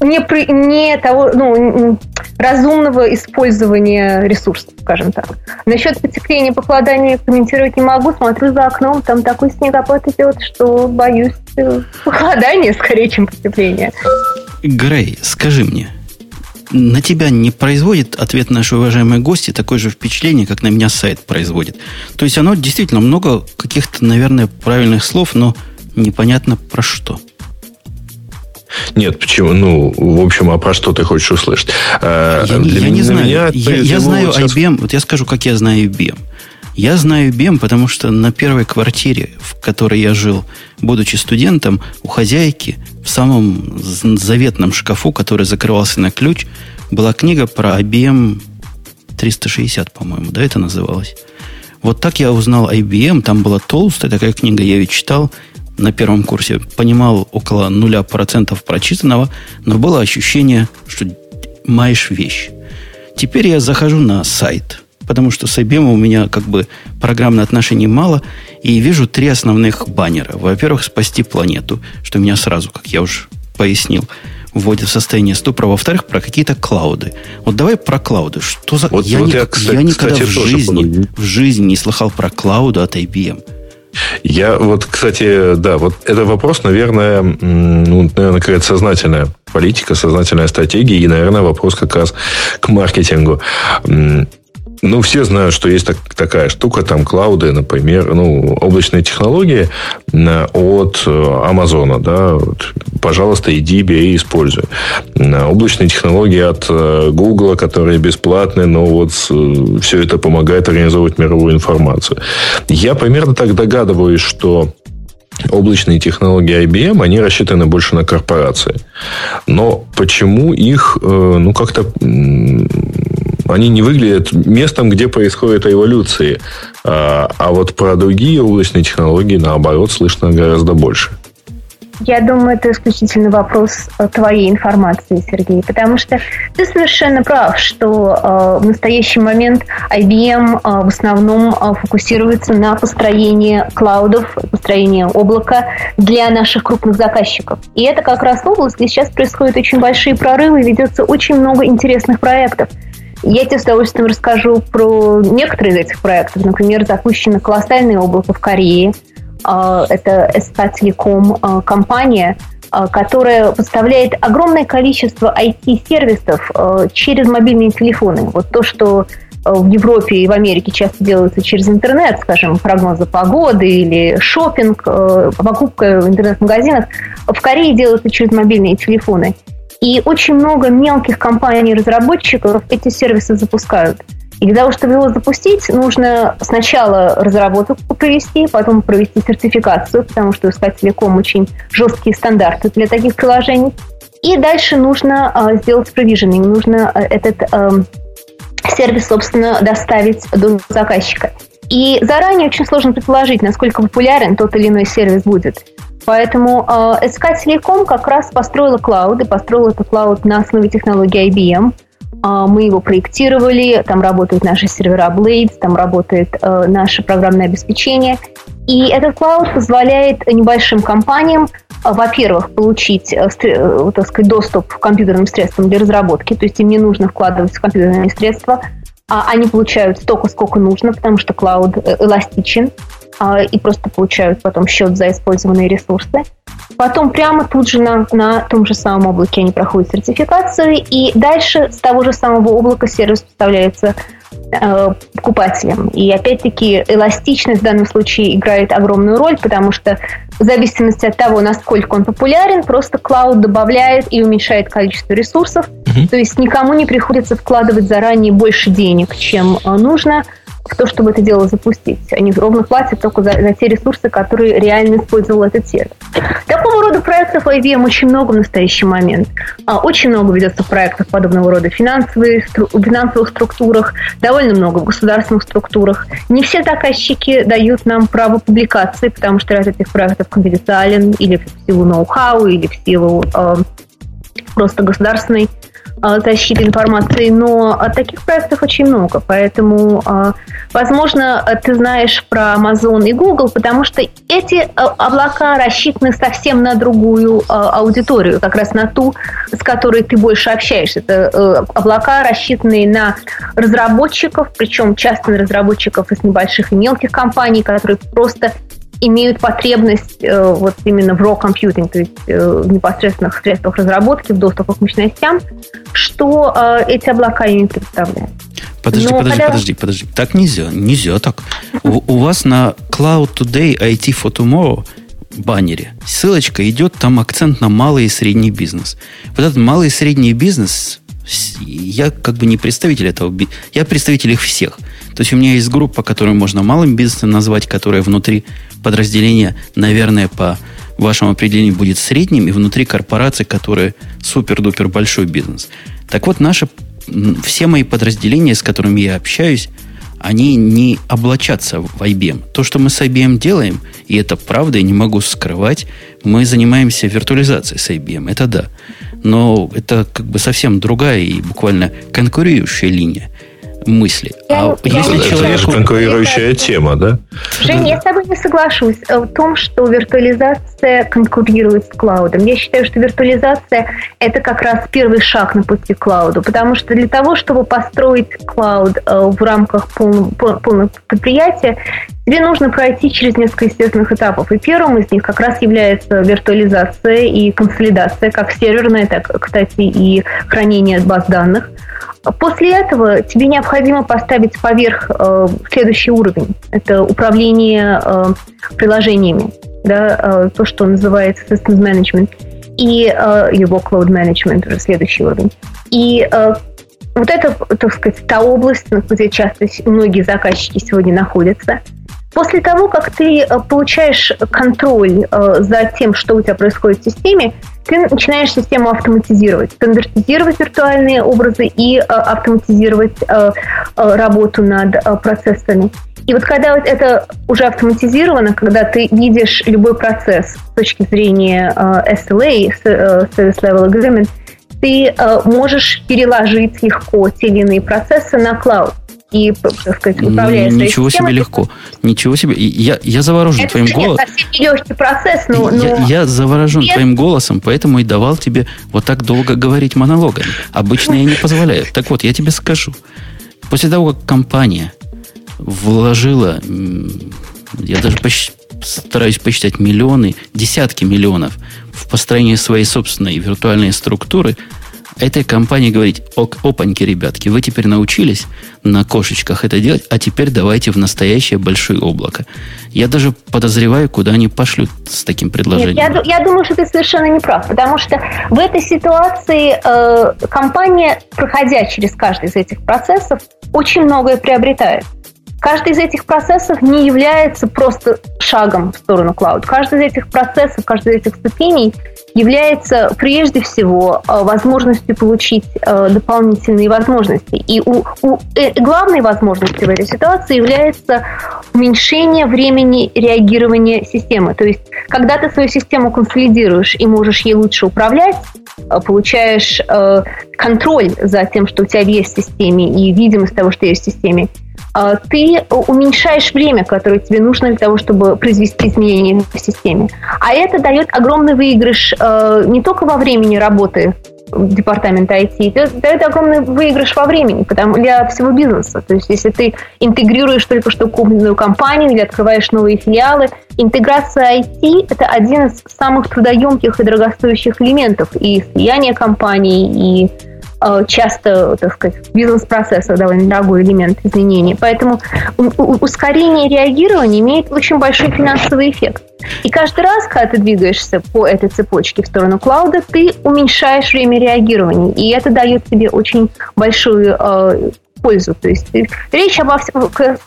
не, не того, ну, разумного использования ресурсов, скажем так. Насчет потепления, похолодания комментировать не могу. Смотрю за окном, там такой снегопад идет, что боюсь э, похолодания скорее, чем потепления. Грей, скажи мне, на тебя не производит ответ нашей уважаемой гости такое же впечатление, как на меня сайт производит. То есть оно действительно много каких-то, наверное, правильных слов, но непонятно про что. Нет, почему? Ну, в общем, а про что ты хочешь услышать? Э, я, Для я не знаю. Меня я, я знаю сейчас... IBM. Вот я скажу, как я знаю IBM. Я знаю IBM, потому что на первой квартире, в которой я жил, будучи студентом, у хозяйки в самом заветном шкафу, который закрывался на ключ, была книга про IBM 360, по-моему, да, это называлось. Вот так я узнал IBM, там была толстая такая книга, я ее читал, на первом курсе понимал около нуля процентов прочитанного, но было ощущение, что маешь вещь. Теперь я захожу на сайт, потому что с IBM у меня как бы программных отношений мало, и вижу три основных баннера. Во-первых, спасти планету, что меня сразу, как я уже пояснил, вводит в состояние ступора. Во-вторых, про какие-то клауды. Вот давай про клауды. Что за... Вот, я, вот ни... я, кстати, я никогда кстати, в, жизни, в жизни не слыхал про клауды от IBM. Я вот, кстати, да, вот это вопрос, наверное, ну, наверное, какая-то сознательная политика, сознательная стратегия и, наверное, вопрос как раз к маркетингу. Ну, все знают, что есть так, такая штука, там, клауды, например, ну, облачные технологии от э, Амазона, да, вот, пожалуйста, иди, бери, используй. Облачные технологии от э, Google, которые бесплатные, но вот э, все это помогает организовывать мировую информацию. Я примерно так догадываюсь, что облачные технологии IBM, они рассчитаны больше на корпорации. Но почему их, ну, как-то они не выглядят местом, где происходит эволюции. А, а вот про другие облачные технологии, наоборот, слышно гораздо больше. Я думаю, это исключительно вопрос э, твоей информации, Сергей, потому что ты совершенно прав, что э, в настоящий момент IBM э, в основном фокусируется на построении клаудов, построении облака для наших крупных заказчиков. И это как раз область, где сейчас происходят очень большие прорывы, ведется очень много интересных проектов. Я тебе с удовольствием расскажу про некоторые из этих проектов. Например, запущено колоссальное облако в Корее. Это SK Telecom компания, которая поставляет огромное количество IT-сервисов через мобильные телефоны. Вот то, что в Европе и в Америке часто делается через интернет, скажем, прогнозы погоды или шопинг, покупка в интернет-магазинах, в Корее делается через мобильные телефоны. И очень много мелких компаний-разработчиков эти сервисы запускают. И для того, чтобы его запустить, нужно сначала разработку провести, потом провести сертификацию, потому что у Telecom очень жесткие стандарты для таких приложений. И дальше нужно э, сделать провиженный, нужно э, этот э, сервис, собственно, доставить до заказчика. И заранее очень сложно предположить, насколько популярен тот или иной сервис будет. Поэтому э, SK Telecom как раз построила клауд, и построила этот клауд на основе технологии IBM. Э, мы его проектировали, там работают наши сервера Blades, там работает э, наше программное обеспечение. И этот клауд позволяет небольшим компаниям а, во-первых, получить, э, э, так сказать, доступ к компьютерным средствам для разработки, то есть им не нужно вкладывать в компьютерные средства, а они получают столько, сколько нужно, потому что клауд э, эластичен, а, и просто получают потом счет за использованные ресурсы. Потом прямо тут же на, на том же самом облаке они проходят сертификацию, и дальше с того же самого облака сервис поставляется э, покупателям. И опять-таки эластичность в данном случае играет огромную роль, потому что в зависимости от того, насколько он популярен, просто клауд добавляет и уменьшает количество ресурсов. Угу. То есть никому не приходится вкладывать заранее больше денег, чем э, нужно то, чтобы это дело запустить. Они ровно платят только за, за те ресурсы, которые реально использовал этот сервис. Такого рода проектов IBM очень много в настоящий момент. А, очень много ведется проектов подобного рода в финансовых, финансовых структурах, довольно много в государственных структурах. Не все заказчики дают нам право публикации, потому что ряд этих проектов конфиденциален или в силу ноу-хау, или в силу э, просто государственной защиты информации, но таких проектов очень много, поэтому, а, возможно, ты знаешь про Amazon и Google, потому что эти а, облака рассчитаны совсем на другую аудиторию, как раз на ту, с которой ты больше общаешься. Это э, облака, рассчитанные на разработчиков, причем часто на разработчиков из небольших и мелких компаний, которые просто имеют потребность э, вот именно в raw computing, то есть э, в непосредственных средствах разработки, в доступе к мощностям, что э, эти облака им представляют. Подожди, Но подожди, когда... подожди, подожди. Так нельзя, нельзя так. У, у вас на Cloud Today IT for Tomorrow баннере ссылочка идет, там акцент на малый и средний бизнес. Вот этот малый и средний бизнес, я как бы не представитель этого, я представитель их всех. То есть у меня есть группа, которую можно малым бизнесом назвать, которая внутри подразделение, наверное, по вашему определению будет средним, и внутри корпорации, которая супер-дупер большой бизнес. Так вот, наши, все мои подразделения, с которыми я общаюсь, они не облачатся в IBM. То, что мы с IBM делаем, и это правда, я не могу скрывать, мы занимаемся виртуализацией с IBM, это да. Но это как бы совсем другая и буквально конкурирующая линия мысли. Я, а я если не человеку... Это же конкурирующая тема, да? Жень, я с тобой не соглашусь в том, что виртуализация конкурирует с клаудом. Я считаю, что виртуализация – это как раз первый шаг на пути к клауду, потому что для того, чтобы построить клауд э, в рамках полного, полного предприятия, тебе нужно пройти через несколько естественных этапов. И первым из них как раз является виртуализация и консолидация, как серверная, так, кстати, и хранение баз данных – После этого тебе необходимо поставить поверх э, следующий уровень. Это управление э, приложениями, да, э, то, что называется Systems Management, и э, его Cloud Management, уже следующий уровень. И э, вот это, так сказать, та область, где часто многие заказчики сегодня находятся. После того, как ты э, получаешь контроль э, за тем, что у тебя происходит в системе, ты начинаешь систему автоматизировать, стандартизировать виртуальные образы и э, автоматизировать работу над процессами. И вот когда это уже автоматизировано, когда ты видишь любой процесс с точки зрения SLA, Service Level Agreement, ты можешь переложить легко те или иные процессы на клауд. И, так сказать, управляя Ничего себе легко. Ничего себе. Я, я заворожен это твоим голосом. Совсем нелегкий процесс, но... Я, но... я заворожен Нет. твоим голосом, поэтому и давал тебе вот так долго говорить монологами. Обычно я не позволяю. Так вот, я тебе скажу. После того, как компания вложила, я даже почти, стараюсь посчитать миллионы, десятки миллионов в построение своей собственной виртуальной структуры, этой компании говорить, ок, опаньки, ребятки, вы теперь научились на кошечках это делать, а теперь давайте в настоящее большое облако. Я даже подозреваю, куда они пошлют с таким предложением. Нет, я, я думаю, что ты совершенно не прав, потому что в этой ситуации э, компания, проходя через каждый из этих процессов, очень многое приобретает. Каждый из этих процессов не является просто шагом в сторону клауд. Каждый из этих процессов, каждый из этих ступеней является прежде всего э, возможностью получить э, дополнительные возможности. И у, у, э, главной возможностью в этой ситуации является уменьшение времени реагирования системы. То есть, когда ты свою систему консолидируешь и можешь ей лучше управлять, получаешь контроль за тем, что у тебя есть в системе, и видимость того, что есть в системе, ты уменьшаешь время, которое тебе нужно для того, чтобы произвести изменения в системе. А это дает огромный выигрыш э, не только во времени работы департамента IT, это дает огромный выигрыш во времени потому, для всего бизнеса. То есть, если ты интегрируешь только что купленную компанию или открываешь новые филиалы, интеграция IT – это один из самых трудоемких и дорогостоящих элементов и слияния компаний, и часто, так сказать, бизнес-процесса довольно дорогой элемент изменений. Поэтому ускорение реагирования имеет очень большой финансовый эффект. И каждый раз, когда ты двигаешься по этой цепочке в сторону клауда, ты уменьшаешь время реагирования. И это дает тебе очень большую э, пользу. То есть речь обо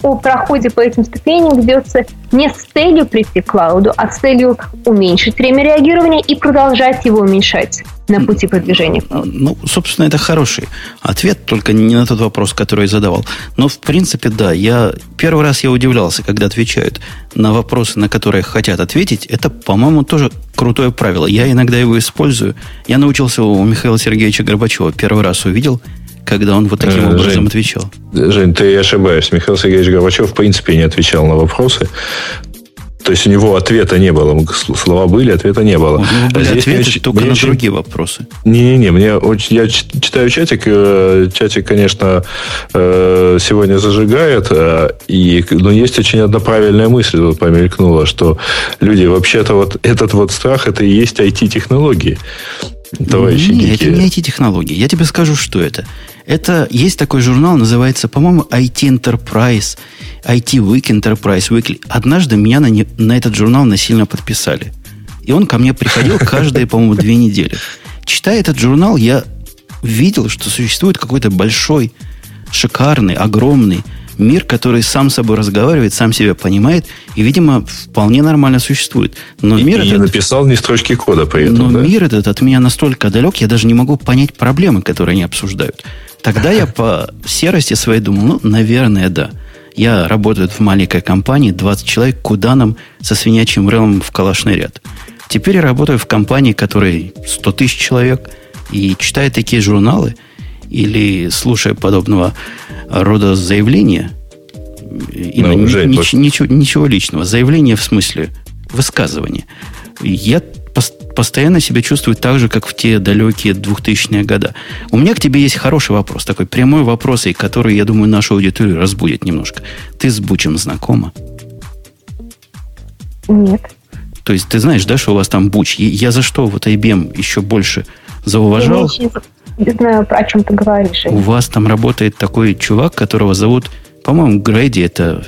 о проходе по этим ступеням ведется не с целью прийти к клауду, а с целью уменьшить время реагирования и продолжать его уменьшать на пути продвижения. Ну, собственно, это хороший ответ, только не на тот вопрос, который я задавал. Но, в принципе, да, я первый раз я удивлялся, когда отвечают на вопросы, на которые хотят ответить. Это, по-моему, тоже крутое правило. Я иногда его использую. Я научился у Михаила Сергеевича Горбачева. Первый раз увидел – когда он вот таким э, образом Жень, отвечал. Жень, ты ошибаешься. Михаил Сергеевич Горбачев в принципе не отвечал на вопросы. То есть у него ответа не было. Слова были, ответа не было. У него были Здесь ответы мне, только на очень... другие вопросы. Не-не-не, мне очень, я читаю чатик. Э, чатик, конечно, э, сегодня зажигает. И, но есть очень одна правильная мысль вот помелькнула, что люди, вообще-то вот этот вот страх, это и есть IT-технологии. Товарищи Нет, это не IT-технологии. Я тебе скажу, что это. Это есть такой журнал, называется, по-моему, IT Enterprise, IT Week Enterprise Weekly. Однажды меня на, не, на этот журнал насильно подписали. И он ко мне приходил каждые, по-моему, две недели. Читая этот журнал, я видел, что существует какой-то большой, шикарный, огромный мир, который сам с собой разговаривает, сам себя понимает и, видимо, вполне нормально существует. Но и, мир и этот, не написал ни строчки кода при этом. Но да? мир этот от меня настолько далек, я даже не могу понять проблемы, которые они обсуждают. Тогда я по серости своей думал, ну, наверное, да. Я работаю в маленькой компании, 20 человек, куда нам со свинячьим рылом в калашный ряд. Теперь я работаю в компании, которой 100 тысяч человек, и читаю такие журналы, или слушая подобного рода заявления, и ну, Жень, нич, ничего, ничего личного, заявление в смысле высказывания, я постоянно себя чувствую так же, как в те далекие 2000-е годы. У меня к тебе есть хороший вопрос, такой прямой вопрос, и который, я думаю, нашу аудиторию разбудит немножко. Ты с Бучем знакома? Нет. То есть ты знаешь, да, что у вас там Буч? Я за что вот IBM еще больше зауважал? Я не знаю, о чем ты говоришь. У вас там работает такой чувак, которого зовут, по-моему, Грэди, это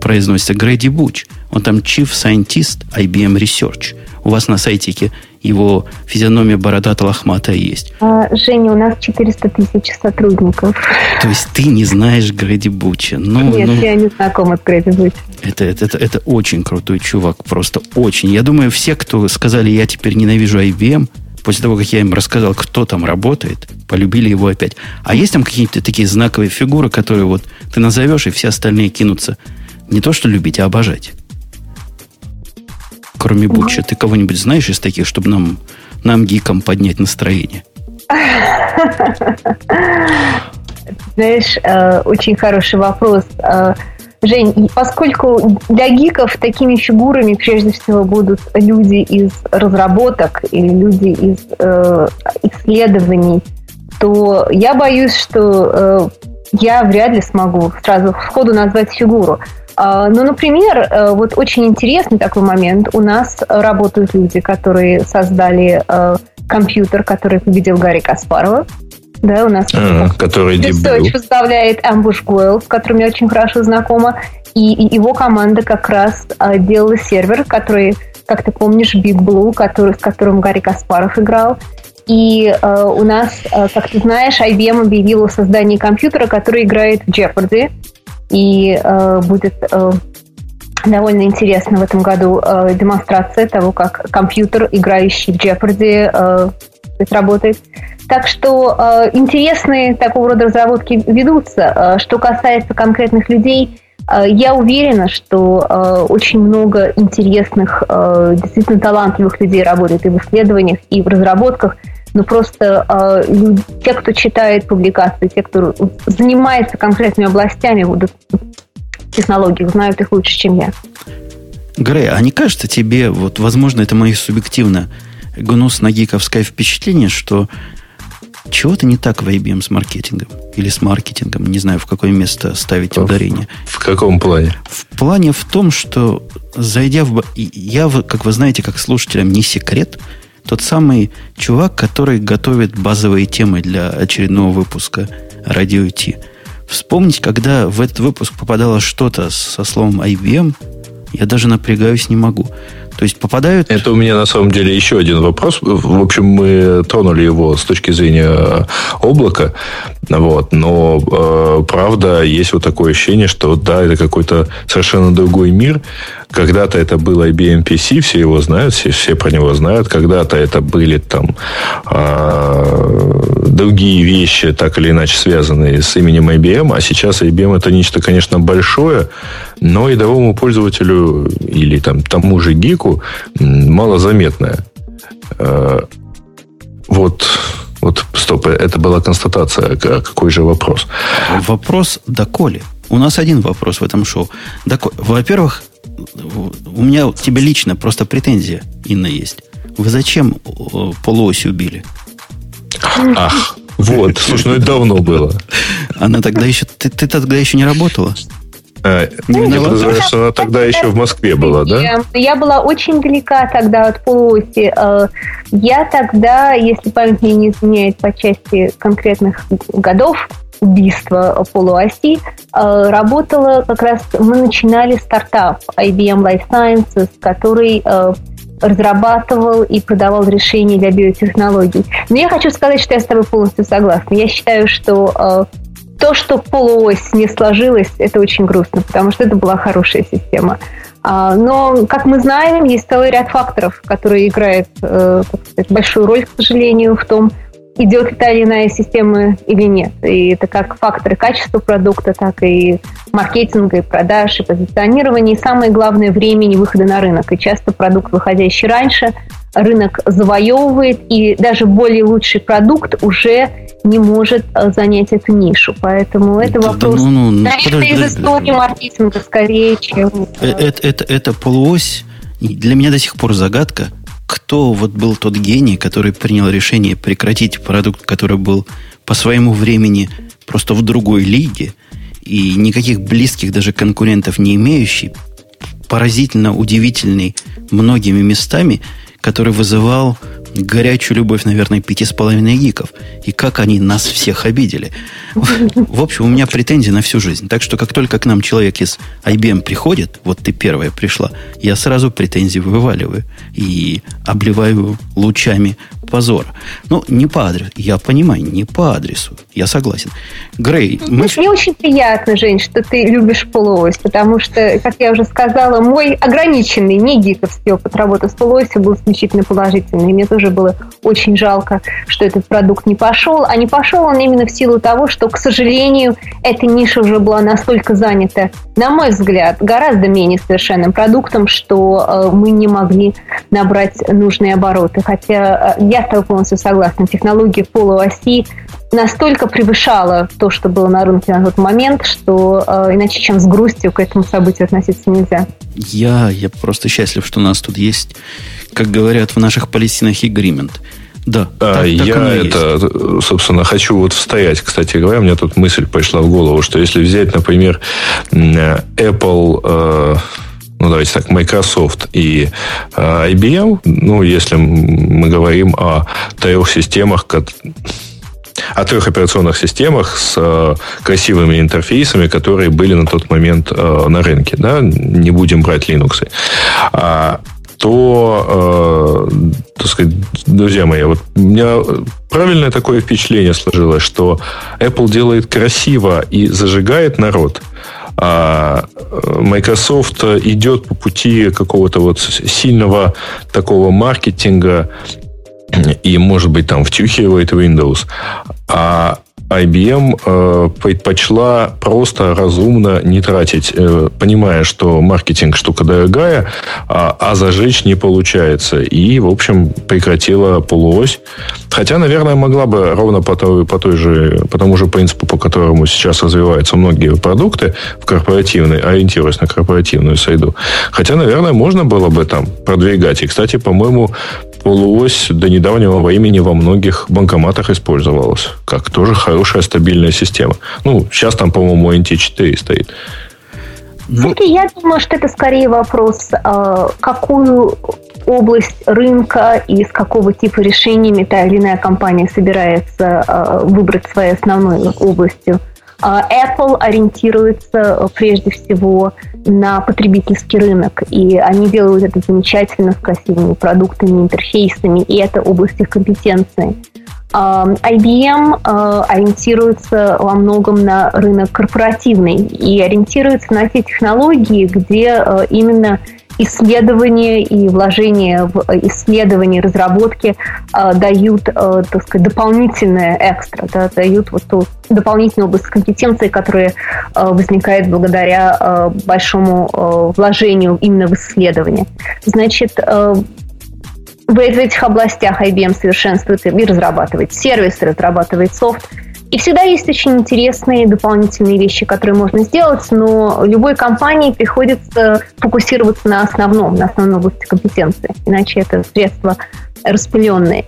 произносится Грэди Буч. Он там Chief Scientist IBM Research. У вас на сайтике его физиономия бородата лохматая есть. А, Женя, у нас 400 тысяч сотрудников. То есть ты не знаешь Грэди Буча? Ну, Нет, ну, я не знакома с Грэди Буча. Это, это, это, это очень крутой чувак, просто очень. Я думаю, все, кто сказали, я теперь ненавижу IBM, после того, как я им рассказал, кто там работает, полюбили его опять. А есть там какие-то такие знаковые фигуры, которые вот ты назовешь, и все остальные кинутся не то что любить, а обожать? Кроме Буча, ты кого-нибудь знаешь из таких, чтобы нам, нам гикам поднять настроение? *laughs* Знаешь, э, очень хороший вопрос. Жень, поскольку для гиков такими фигурами прежде всего будут люди из разработок или люди из э, исследований, то я боюсь, что э, я вряд ли смогу сразу сходу назвать фигуру. Э, ну, например, э, вот очень интересный такой момент. У нас работают люди, которые создали э, компьютер, который победил Гарри Каспарова. Да, у нас а, который Research возглавляет Ambush Goyle, с которым я очень хорошо знакома. И, и его команда как раз а, делала сервер, который, как ты помнишь, Big Blue, который, с которым Гарри Каспаров играл. И э, у нас, э, как ты знаешь, IBM объявила о создании компьютера, который играет в Jeopardy. И э, будет э, довольно интересно в этом году э, демонстрация того, как компьютер, играющий в Jeopardy, э, работает. Так что э, интересные такого рода разработки ведутся. Э, что касается конкретных людей, э, я уверена, что э, очень много интересных, э, действительно талантливых людей работает и в исследованиях, и в разработках. Но просто э, люди, те, кто читает публикации, те, кто занимается конкретными областями вот, технологий, знают их лучше, чем я. Грей, а не кажется тебе, вот, возможно, это мое субъективно гнусно-гиковское впечатление, что чего-то не так в IBM с маркетингом. Или с маркетингом. Не знаю, в какое место ставить ударение. В каком плане? В плане в том, что зайдя в... Я, как вы знаете, как слушателям не секрет, тот самый чувак, который готовит базовые темы для очередного выпуска радио Ти. Вспомнить, когда в этот выпуск попадало что-то со словом IBM, я даже напрягаюсь не могу. То есть попадают... Это у меня на самом деле еще один вопрос. В общем, мы тронули его с точки зрения облака. Вот. Но, э, правда, есть вот такое ощущение, что да, это какой-то совершенно другой мир. Когда-то это был IBM PC, все его знают, все, все про него знают. Когда-то это были там э, другие вещи, так или иначе связанные с именем IBM. А сейчас IBM это нечто, конечно, большое, но рядовому пользователю или там тому же гику малозаметное. Э, вот вот, стоп, это была констатация. А какой же вопрос? Вопрос доколе. У нас один вопрос в этом шоу. Во-первых, у меня к тебе лично просто претензия, Инна, есть. Вы зачем полуось убили? Ах, вот, слушай, ну это давно было. Она тогда еще... Ты, ты тогда еще не работала? А, не я подозреваю, что она тогда еще в Москве была, да? Я была очень далека тогда от полуоси. Э, я тогда, если память мне не изменяет по части конкретных годов, убийства полуоси, э, работала как раз, мы начинали стартап IBM Life Sciences, который э, разрабатывал и продавал решения для биотехнологий. Но я хочу сказать, что я с тобой полностью согласна. Я считаю, что то, что полуось не сложилось, это очень грустно, потому что это была хорошая система. А, но, как мы знаем, есть целый ряд факторов, которые играют э, сказать, большую роль, к сожалению, в том, идет ли та или иная система или нет. И это как факторы качества продукта, так и маркетинга, и продаж, и позиционирования, и самое главное, времени выхода на рынок. И часто продукт, выходящий раньше, рынок завоевывает, и даже более лучший продукт уже не может э, занять эту нишу. Поэтому это да, вопрос, да, ну, ну, наверное, из истории маркетинга скорее, чем... Э, это, это, это полуось. Для меня до сих пор загадка, кто вот был тот гений, который принял решение прекратить продукт, который был по своему времени просто в другой лиге, и никаких близких даже конкурентов не имеющий, поразительно удивительный многими местами – который вызывал горячую любовь, наверное, пяти с половиной гиков. И как они нас всех обидели. В общем, у меня претензии на всю жизнь. Так что, как только к нам человек из IBM приходит, вот ты первая пришла, я сразу претензии вываливаю и обливаю лучами позора. Ну, не по адресу. Я понимаю, не по адресу. Я согласен. Грей, мы... Мне очень приятно, Жень, что ты любишь полуось, потому что, как я уже сказала, мой ограниченный, не гиковский опыт работы с полуосью был исключительно положительный. И мне тоже было очень жалко, что этот продукт не пошел. А не пошел он именно в силу того, что, к сожалению, эта ниша уже была настолько занята, на мой взгляд, гораздо менее совершенным продуктом, что э, мы не могли набрать нужные обороты. Хотя э, я полностью согласна, технология полуоси настолько превышала то, что было на рынке на тот момент, что э, иначе чем с грустью к этому событию относиться нельзя. Я, я просто счастлив, что у нас тут есть, как говорят в наших Палестинах, agreement. Да, а, так, я так это, есть. собственно, хочу вот встоять. Кстати говоря, у меня тут мысль пришла в голову, что если взять, например, Apple, э, ну давайте так, Microsoft и э, IBM, ну если мы говорим о трех системах, о трех операционных системах с э, красивыми интерфейсами, которые были на тот момент э, на рынке. Да? Не будем брать Linux. А, то, так сказать, друзья мои, вот у меня правильное такое впечатление сложилось, что Apple делает красиво и зажигает народ, а Microsoft идет по пути какого-то вот сильного такого маркетинга и, может быть, там втюхивает Windows. А IBM э, предпочла просто разумно не тратить, э, понимая, что маркетинг штука дорогая, а, а зажечь не получается. И, в общем, прекратила полуось. Хотя, наверное, могла бы ровно по, той, по, той же, по тому же принципу, по которому сейчас развиваются многие продукты в корпоративной, ориентируясь на корпоративную среду. Хотя, наверное, можно было бы там продвигать. И, кстати, по-моему, полуось до недавнего времени во многих банкоматах использовалась. Как тоже хорошая стабильная система. Ну, сейчас там, по-моему, NT4 стоит. Ну, я думаю, что это скорее вопрос, а, какую область рынка и с какого типа решениями та или иная компания собирается а, выбрать своей основной областью Apple ориентируется э, прежде всего на потребительский рынок, и они делают это замечательно с красивыми продуктами, интерфейсами, и это область их компетенции. А, IBM э, ориентируется во многом на рынок корпоративный и ориентируется на те технологии, где э, именно исследования и вложения в исследования, разработки э, дают, э, так сказать, дополнительное экстра, да, дают вот ту дополнительную область компетенции, которая э, возникает благодаря э, большому э, вложению именно в исследование. Значит, э, в этих областях IBM совершенствует и разрабатывает сервисы, разрабатывает софт, и всегда есть очень интересные дополнительные вещи, которые можно сделать, но любой компании приходится фокусироваться на основном, на основной области компетенции, иначе это средства распыленные.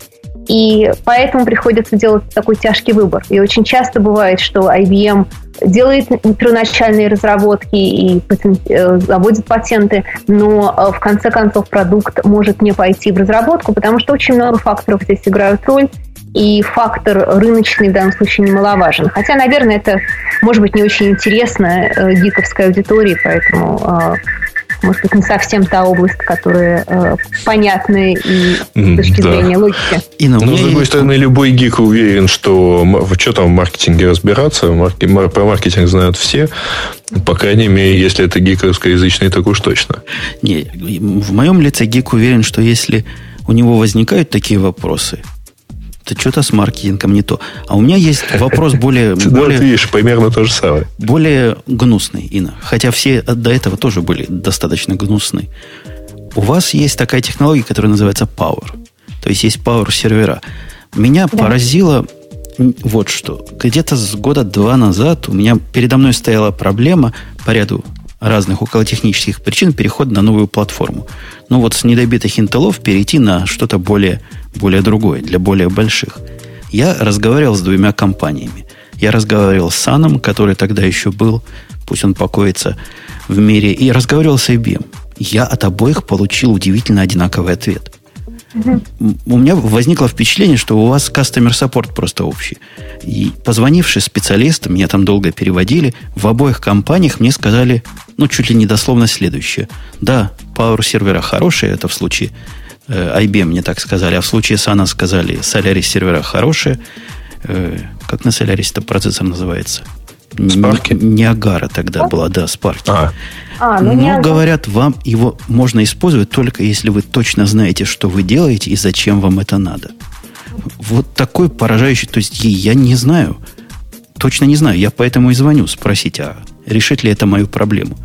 И поэтому приходится делать такой тяжкий выбор. И очень часто бывает, что IBM делает первоначальные разработки и э, заводит патенты, но э, в конце концов продукт может не пойти в разработку, потому что очень много факторов здесь играют роль, и фактор рыночный в данном случае немаловажен. Хотя, наверное, это может быть не очень интересно э, гиковской аудитории, поэтому э, может быть, не совсем та область, которая э, понятна и с точки да. зрения логики. И, но, но с другой стороны, любой гик уверен, что что там в маркетинге разбираться, марки, про маркетинг знают все, по крайней мере, если это гик русскоязычный, так уж точно. Не, в моем лице гик уверен, что если у него возникают такие вопросы, это что-то с маркетингом не то. А у меня есть вопрос более... *laughs* более видишь, примерно то же самое. Более гнусный, Инна. Хотя все до этого тоже были достаточно гнусные. У вас есть такая технология, которая называется Power. То есть есть Power сервера. Меня да. поразило вот что. Где-то с года два назад у меня передо мной стояла проблема по ряду разных околотехнических причин переход на новую платформу. Ну вот с недобитых интелов перейти на что-то более, более другое, для более больших. Я разговаривал с двумя компаниями. Я разговаривал с Саном, который тогда еще был, пусть он покоится в мире, и разговаривал с IBM. Я от обоих получил удивительно одинаковый ответ – у меня возникло впечатление, что у вас customer support просто общий. И позвонивший специалистам, меня там долго переводили, в обоих компаниях мне сказали, ну, чуть ли не дословно следующее. Да, Power сервера хорошие, это в случае э, IBM мне так сказали, а в случае SANA сказали, Solaris сервера хорошие. Э, как на Solaris это процессор называется? Спарки? Ниагара тогда была, да, Спарки. А. А, ну, Но, говорят, вам его можно использовать только если вы точно знаете, что вы делаете и зачем вам это надо. Вот такой поражающий, то есть я не знаю, точно не знаю, я поэтому и звоню спросить, а решит ли это мою проблему.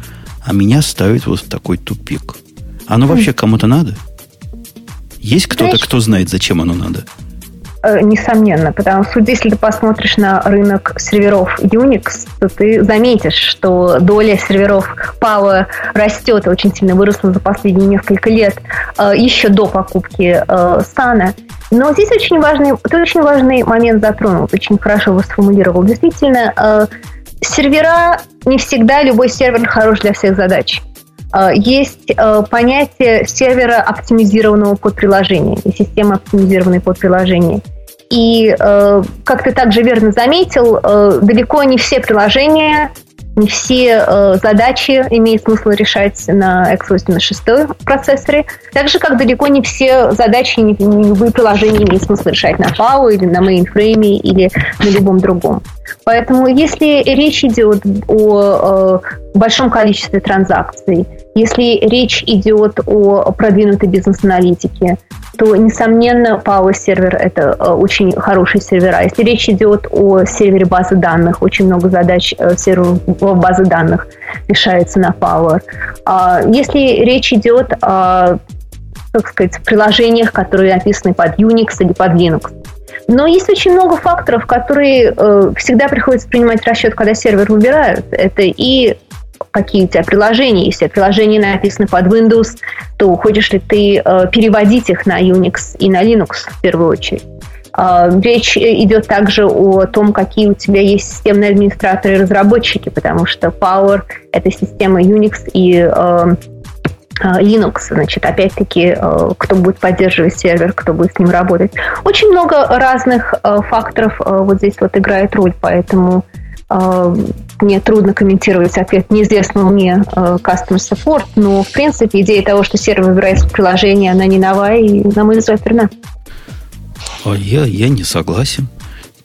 А меня ставит вот в такой тупик. Оно хм. вообще кому-то надо? Есть кто-то, кто знает, зачем оно надо? Э, несомненно, потому что если ты посмотришь на рынок серверов Unix, то ты заметишь, что доля серверов Power растет и очень сильно выросла за последние несколько лет, э, еще до покупки Стана. Э, Но здесь очень важный, ты очень важный момент затронул, очень хорошо его сформулировал. Действительно, сервера не всегда любой сервер хорош для всех задач. Есть понятие сервера, оптимизированного под приложение, и системы, оптимизированной под приложение. И, э, как ты также верно заметил, э, далеко не все приложения, не все э, задачи имеет смысл решать на x86 процессоре, так же, как далеко не все задачи, не, любые приложения имеет смысл решать на FAO или на мейнфрейме или на любом другом. Поэтому, если речь идет о большом количестве транзакций, если речь идет о продвинутой бизнес-аналитике, то, несомненно, Power сервер – это э, очень хороший сервера. Если речь идет о сервере базы данных, очень много задач э, серверов базы данных решается на Power. А если речь идет о как сказать, приложениях, которые написаны под Unix или под Linux. Но есть очень много факторов, которые э, всегда приходится принимать в расчет, когда сервер выбирают. Это и какие у тебя приложения. Если приложения написаны под Windows, то хочешь ли ты э, переводить их на Unix и на Linux в первую очередь. Э, речь идет также о том, какие у тебя есть системные администраторы и разработчики, потому что Power — это система Unix и э, Linux, значит, опять-таки, кто будет поддерживать сервер, кто будет с ним работать. Очень много разных факторов вот здесь вот играет роль, поэтому а, мне трудно комментировать ответ неизвестного мне а, customer support, но, в принципе, идея того, что сервер выбирает приложение, она не новая и, на мой взгляд, верна. А я, я не согласен.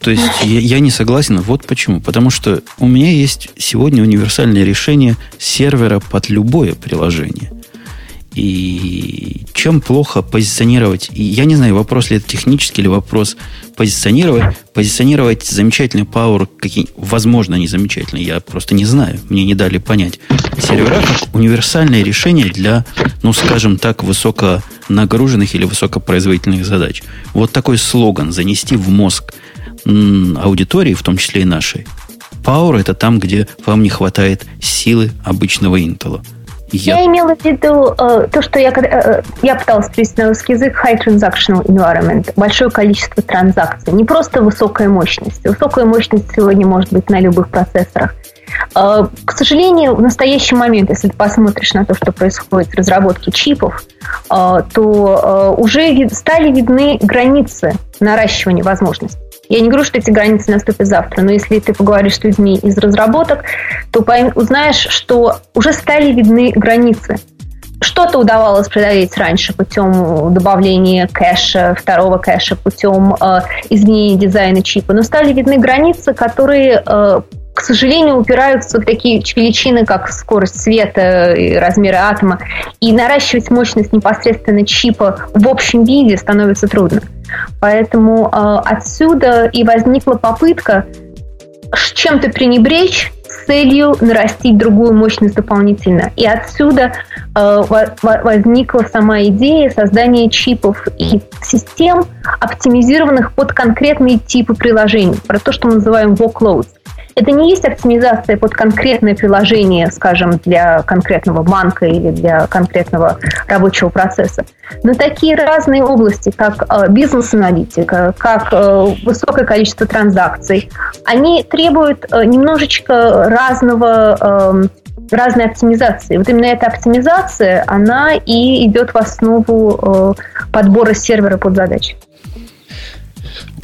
То есть я, я не согласен. Вот почему. Потому что у меня есть сегодня универсальное решение сервера под любое приложение. И чем плохо позиционировать, я не знаю, вопрос ли это технический или вопрос позиционировать, позиционировать замечательный Power, какие, возможно, не замечательный, я просто не знаю, мне не дали понять. Сервера как универсальное решение для, ну, скажем так, высоконагруженных или высокопроизводительных задач. Вот такой слоган занести в мозг аудитории, в том числе и нашей. Power это там, где вам не хватает силы обычного Intel. Я, я имела в виду э, то, что я, э, я пыталась перевести на русский язык high transactional environment, большое количество транзакций, не просто высокая мощность. Высокая мощность сегодня может быть на любых процессорах. Э, к сожалению, в настоящий момент, если ты посмотришь на то, что происходит в разработке чипов, э, то э, уже стали видны границы наращивания возможностей. Я не говорю, что эти границы наступят завтра, но если ты поговоришь с людьми из разработок, то узнаешь, что уже стали видны границы. Что-то удавалось преодолеть раньше путем добавления кэша, второго кэша, путем э, изменения дизайна чипа, но стали видны границы, которые э, к сожалению, упираются в такие величины, как скорость света и размеры атома, и наращивать мощность непосредственно чипа в общем виде становится трудно. Поэтому э, отсюда и возникла попытка чем-то пренебречь с целью нарастить другую мощность дополнительно. И отсюда э, возникла сама идея создания чипов и систем, оптимизированных под конкретные типы приложений, про то, что мы называем workloads. Это не есть оптимизация под конкретное приложение, скажем, для конкретного банка или для конкретного рабочего процесса. Но такие разные области, как э, бизнес-аналитика, как э, высокое количество транзакций, они требуют э, немножечко разного эм, разной оптимизации. Вот именно эта оптимизация, она и идет в основу подбора сервера под задачи.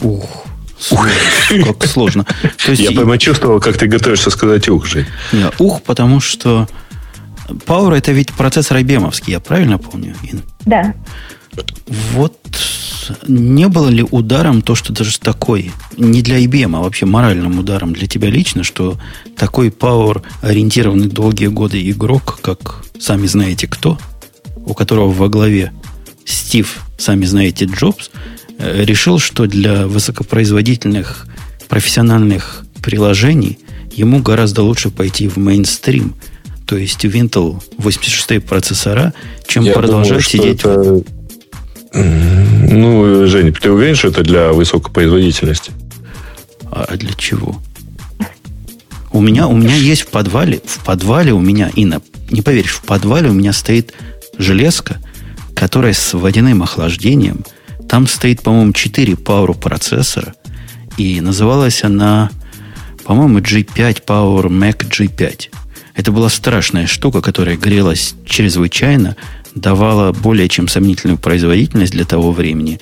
Ух, как сложно. То есть, Я прямо чувствовал, как ты готовишься сказать ух, Жень. Не, ух, потому что Power это ведь процессор IBM, я правильно помню? Да. Вот не было ли ударом то, что даже такой, не для IBM, а вообще моральным ударом для тебя лично, что такой Power ориентированный долгие годы игрок, как сами знаете кто, у которого во главе Стив, сами знаете, Джобс, решил, что для высокопроизводительных профессиональных приложений ему гораздо лучше пойти в мейнстрим, то есть в Intel 86 процессора, чем Я продолжать думаю, сидеть... Это... Ну, Женя, ты уверен, что это для высокопроизводительности? А для чего? У меня, у меня есть в подвале, в подвале у меня, Инна, не поверишь, в подвале у меня стоит железка, которая с водяным охлаждением. Там стоит, по-моему, 4 Power процессора. И называлась она, по-моему, G5 Power Mac G5. Это была страшная штука, которая грелась чрезвычайно, давала более чем сомнительную производительность для того времени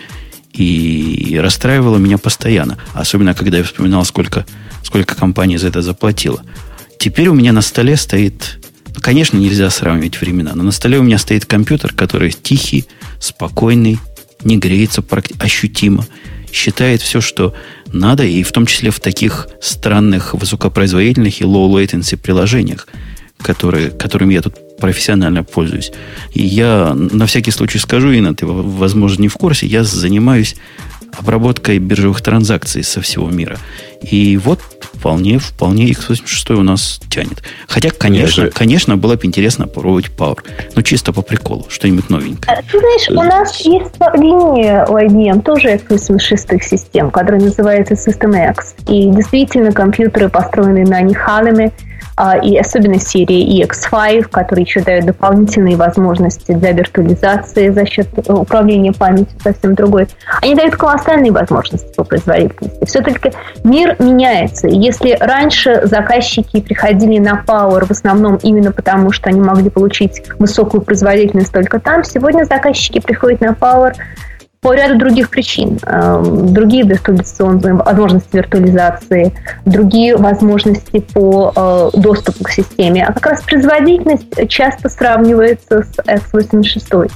и расстраивала меня постоянно. Особенно, когда я вспоминал, сколько сколько компания за это заплатила. Теперь у меня на столе стоит... Ну, конечно, нельзя сравнивать времена, но на столе у меня стоит компьютер, который тихий, спокойный, не греется ощутимо, считает все, что надо, и в том числе в таких странных высокопроизводительных и low latency приложениях, которые, которыми я тут профессионально пользуюсь. И я на всякий случай скажу, Инна, ты, возможно, не в курсе, я занимаюсь обработкой биржевых транзакций со всего мира. И вот вполне, вполне x86 у нас тянет. Хотя, конечно, же... конечно, было бы интересно попробовать Power. Ну, чисто по приколу, что-нибудь новенькое. А, ты знаешь, у нас есть линия у IBM тоже x86 систем, которая называется System X. И действительно, компьютеры построены на Нихалеме, а, и особенно серии EX5, которые еще дают дополнительные возможности для виртуализации за счет э, управления памятью совсем другой. Они дают колоссальные возможности по производительности. Все-таки мир меняется. Если раньше заказчики приходили на Power в основном именно потому, что они могли получить высокую производительность только там, сегодня заказчики приходят на Power по ряду других причин. Эм, другие виртуализационные возможности виртуализации, другие возможности по э, доступу к системе. А как раз производительность часто сравнивается с x86.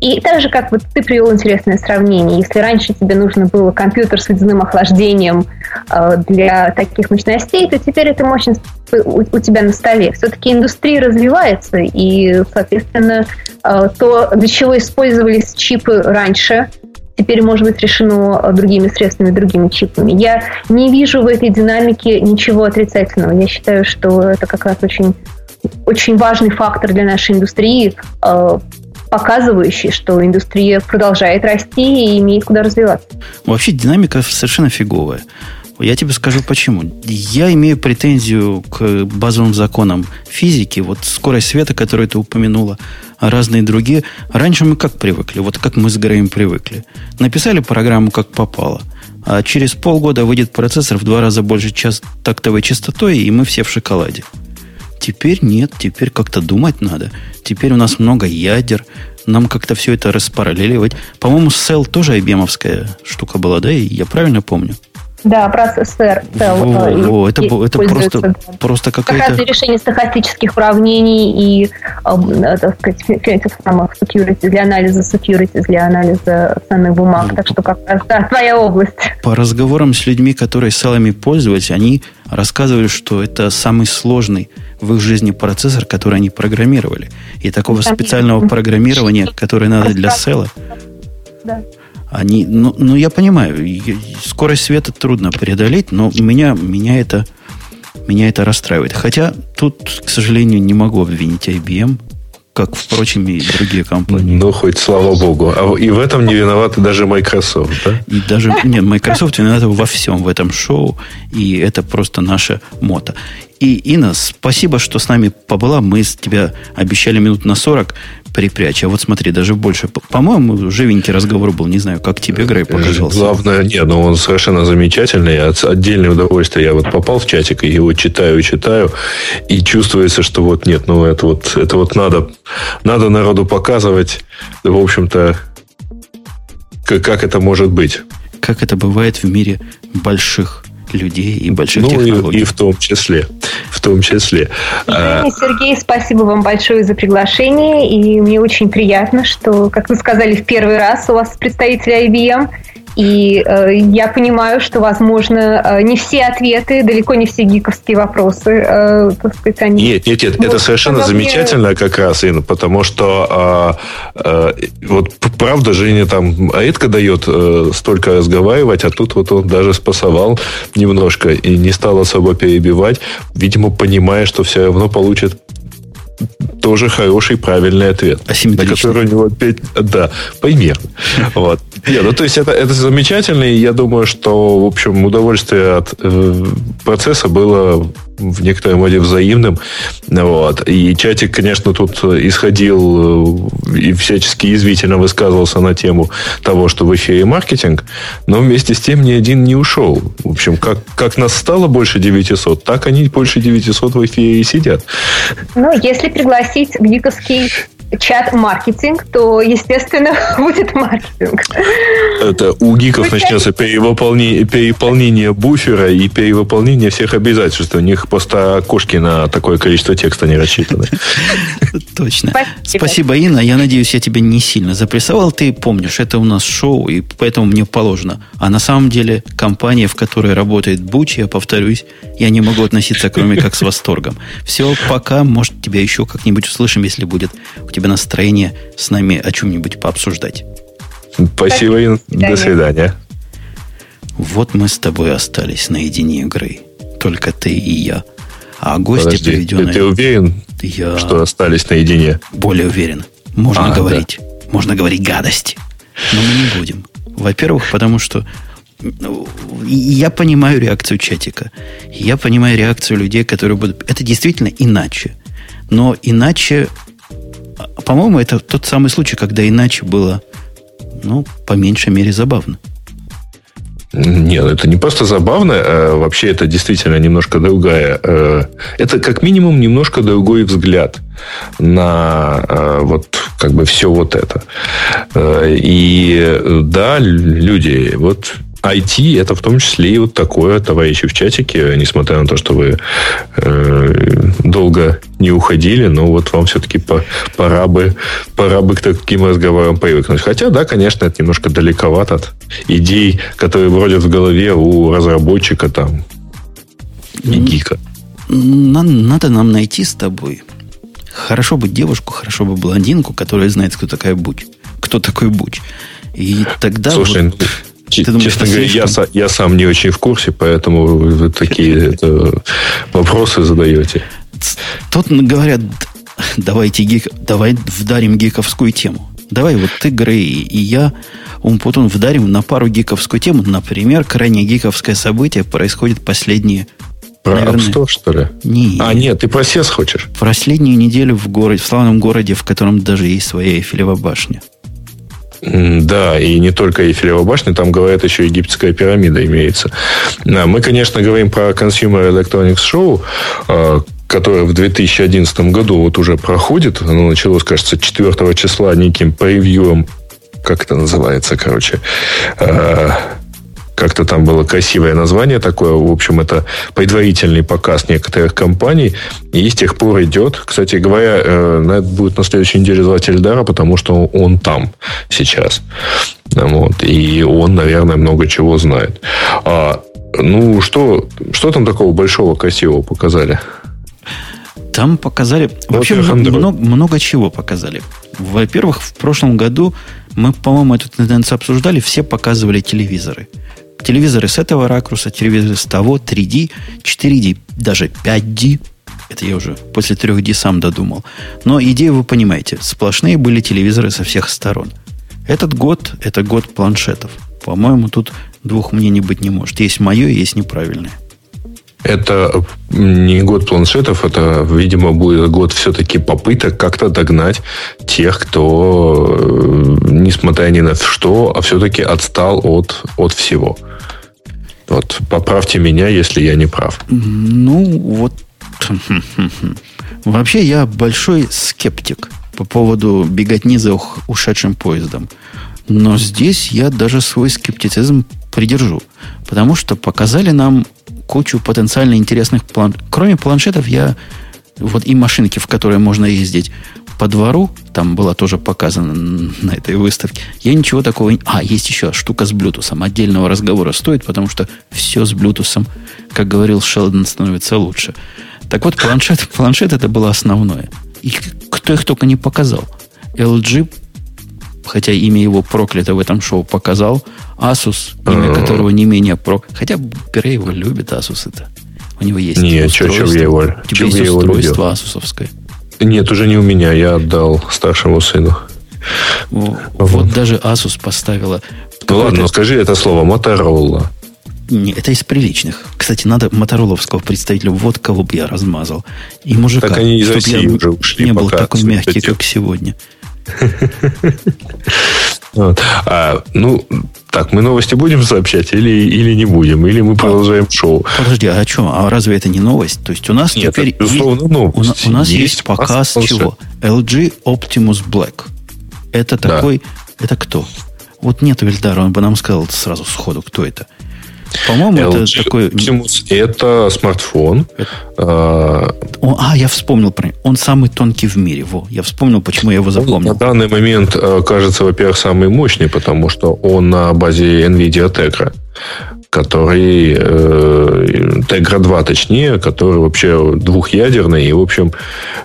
И так же, как вот ты привел интересное сравнение, если раньше тебе нужно было компьютер с водяным охлаждением э, для таких мощностей, то теперь эта мощность у, тебя на столе. Все-таки индустрия развивается, и, соответственно, э, то, для чего использовались чипы раньше, теперь может быть решено э, другими средствами, другими чипами. Я не вижу в этой динамике ничего отрицательного. Я считаю, что это как раз очень, очень важный фактор для нашей индустрии, э, показывающий, что индустрия продолжает расти и имеет куда развиваться. Вообще динамика совершенно фиговая. Я тебе скажу почему. Я имею претензию к базовым законам физики. Вот скорость света, которую ты упомянула, а разные другие. Раньше мы как привыкли? Вот как мы с Греем привыкли. Написали программу как попало. А через полгода выйдет процессор в два раза больше час тактовой частотой, и мы все в шоколаде. Теперь нет, теперь как-то думать надо. Теперь у нас много ядер, нам как-то все это распараллеливать. По-моему, Cell тоже IBM штука была, да? Я правильно помню? Да. Во, э, во, это, это просто, да. просто какая-то... Как раз для решения стохастических уравнений и, э, так сказать, этих самых security, для анализа security, для анализа ценных бумаг. Ну, так что как раз, да, твоя область. По разговорам с людьми, которые селами пользовались, они рассказывали, что это самый сложный в их жизни процессор, который они программировали. И такого специального программирования, которое надо для села, да. Они, ну, ну, я понимаю, скорость света трудно преодолеть, но меня, меня, это, меня это расстраивает. Хотя тут, к сожалению, не могу обвинить IBM, как, впрочем, и другие компании. Ну, хоть слава богу. А и в этом не виноваты даже Microsoft, да? И даже, нет, Microsoft виновата во всем в этом шоу, и это просто наша мото. И, Инна, спасибо, что с нами побыла. Мы с тебя обещали минут на 40 припрячь. А вот смотри, даже больше. По-моему, живенький разговор был. Не знаю, как тебе, Грей, показался. Главное, нет, ну он совершенно замечательный. Отдельное удовольствие. Я вот попал в чатик и его читаю, читаю. И чувствуется, что вот нет, ну это вот, это вот надо, надо народу показывать. В общем-то, как, как это может быть. Как это бывает в мире больших людей и больших ну, технологий. И, и в том числе. В том числе. А, Женя, Сергей, спасибо вам большое за приглашение. И мне очень приятно, что, как вы сказали, в первый раз у вас представители IBM. И э, я понимаю, что, возможно, э, не все ответы, далеко не все гиковские вопросы, э, так сказать, они... Нет, нет, нет, это совершенно замечательно как раз, Инна, потому что э, э, вот правда Женя там редко дает э, столько разговаривать, а тут вот он даже спасовал немножко и не стал особо перебивать, видимо, понимая, что все равно получит тоже хороший, правильный ответ. На который у него опять... Да, примерно. Вот. Нет, ну, то есть это, это замечательно, и я думаю, что, в общем, удовольствие от э, процесса было в некотором роде взаимным. Вот. И чатик, конечно, тут исходил э, и всячески извительно высказывался на тему того, что в эфире маркетинг, но вместе с тем ни один не ушел. В общем, как, как нас стало больше 900, так они больше 900 в эфире и сидят. Ну, если пригласить в гиковский чат-маркетинг, то, естественно, *laughs* будет маркетинг. Это у гиков начнется перевыполнение, переполнение буфера и перевыполнение всех обязательств. У них просто окошки на такое количество текста не рассчитаны. *laughs* Точно. Спасибо, Инна. Я надеюсь, я тебя не сильно запрессовал. Ты помнишь, это у нас шоу, и поэтому мне положено. А на самом деле компания, в которой работает Буч, я повторюсь, я не могу относиться, кроме как с восторгом. Все, пока. Может, тебя еще как-нибудь услышим, если будет у тебя тебя настроение с нами о чем-нибудь пообсуждать. Спасибо, и до свидания. Вот мы с тобой остались наедине, Грей. Только ты и я. А гости Подожди, приведенные... Ты, уверен, я... что остались наедине? Более уверен. Можно а, говорить. Да. Можно говорить гадости. Но мы не будем. Во-первых, потому что ну, я понимаю реакцию чатика. Я понимаю реакцию людей, которые будут... Это действительно иначе. Но иначе по-моему, это тот самый случай, когда иначе было, ну, по меньшей мере, забавно. Нет, это не просто забавно, а вообще это действительно немножко другая. Э, это как минимум немножко другой взгляд на э, вот как бы все вот это. Э, и да, люди, вот IT это в том числе и вот такое, товарищи в чатике, несмотря на то, что вы э, долго не уходили, но вот вам все-таки по, пора, бы, пора бы к таким разговорам привыкнуть. Хотя, да, конечно, это немножко далековато от идей, которые бродят в голове у разработчика там и гика. Надо нам найти с тобой. Хорошо бы девушку, хорошо бы блондинку, которая знает, кто такая Буч. Кто такой Буч. И тогда... Слушай, вот... Ты думаешь, Честно говоря, я, я сам не очень в курсе, поэтому вы такие это, вопросы задаете. Тут говорят, давайте гик, давай вдарим гиковскую тему. Давай вот ты, Грей, и я, Умпутун, вдарим на пару гиковскую тему. Например, крайне гиковское событие происходит последние про Наверное, App Store, что ли? Нет. А, нет, ты про SES хочешь? Последнюю неделю в городе, в славном городе, в котором даже есть своя Эйфелева башня. Да, и не только Эйфелева башня, там, говорят, еще египетская пирамида имеется. Мы, конечно, говорим про Consumer Electronics Show, а, которое в 2011 году вот уже проходит. Оно началось, кажется, 4 числа неким превьюом как это называется, короче, а, как-то там было красивое название такое. В общем, это предварительный показ некоторых компаний. И с тех пор идет. Кстати говоря, э, будет на следующей неделе звать Эльдара, потому что он там сейчас. Вот. И он, наверное, много чего знает. А, ну, что, что там такого большого, красивого показали? Там показали... Вообще много, много чего показали. Во-первых, в прошлом году мы, по-моему, эту тенденцию обсуждали, все показывали телевизоры телевизоры с этого ракурса, телевизоры с того, 3D, 4D, даже 5D. Это я уже после 3D сам додумал. Но идею вы понимаете. Сплошные были телевизоры со всех сторон. Этот год – это год планшетов. По-моему, тут двух мнений быть не может. Есть мое, есть неправильное. Это не год планшетов, это, видимо, будет год все-таки попыток как-то догнать тех, кто, э, несмотря ни на что, а все-таки отстал от, от всего. Вот поправьте меня, если я не прав. Ну, вот. *laughs* Вообще, я большой скептик по поводу беготни за ушедшим поездом. Но здесь я даже свой скептицизм придержу. Потому что показали нам кучу потенциально интересных план. Кроме планшетов, я вот и машинки, в которые можно ездить, по двору, там было тоже показано *laughs* на этой выставке, я ничего такого... А, есть еще штука с Bluetooth. Отдельного разговора стоит, потому что все с Bluetooth, как говорил Шелдон, становится лучше. Так вот, планшет, *laughs* планшет это было основное. И кто их только не показал. LG, хотя имя его проклято в этом шоу, показал. Asus, имя которого не менее про... Хотя Пере его любит, Asus это. У него есть Не, что, что я его, у тебя есть я устройство его асусовское. Нет, уже не у меня. Я отдал старшему сыну. Вот, вот даже Asus поставила... Ну ладно, но скажи это слово Motorola. Не, это из приличных. Кстати, надо мотороловского представителя. Вот кого бы я размазал. И мужика. Так они из России я уже ушли. Не был такой мягкий, как сегодня. Вот. А, ну, так, мы новости будем сообщать или, или не будем? Или мы продолжаем шоу? Подожди, а что? А разве это не новость? То есть у нас Нет, теперь... безусловно, есть, новость. У, у нас есть, есть показ чего? LG Optimus Black. Это да. такой... Это кто? Вот нету Вильдара, он бы нам сказал сразу сходу, кто это. По-моему, LG это такой... Optimus это смартфон. Это... А... а, я вспомнил про него. Он самый тонкий в мире. Во, я вспомнил, почему я его запомнил. на данный момент э, кажется, во-первых, самый мощный, потому что он на базе NVIDIA Tegra который э, Tegra 2, точнее, который вообще двухъядерный. И, в общем,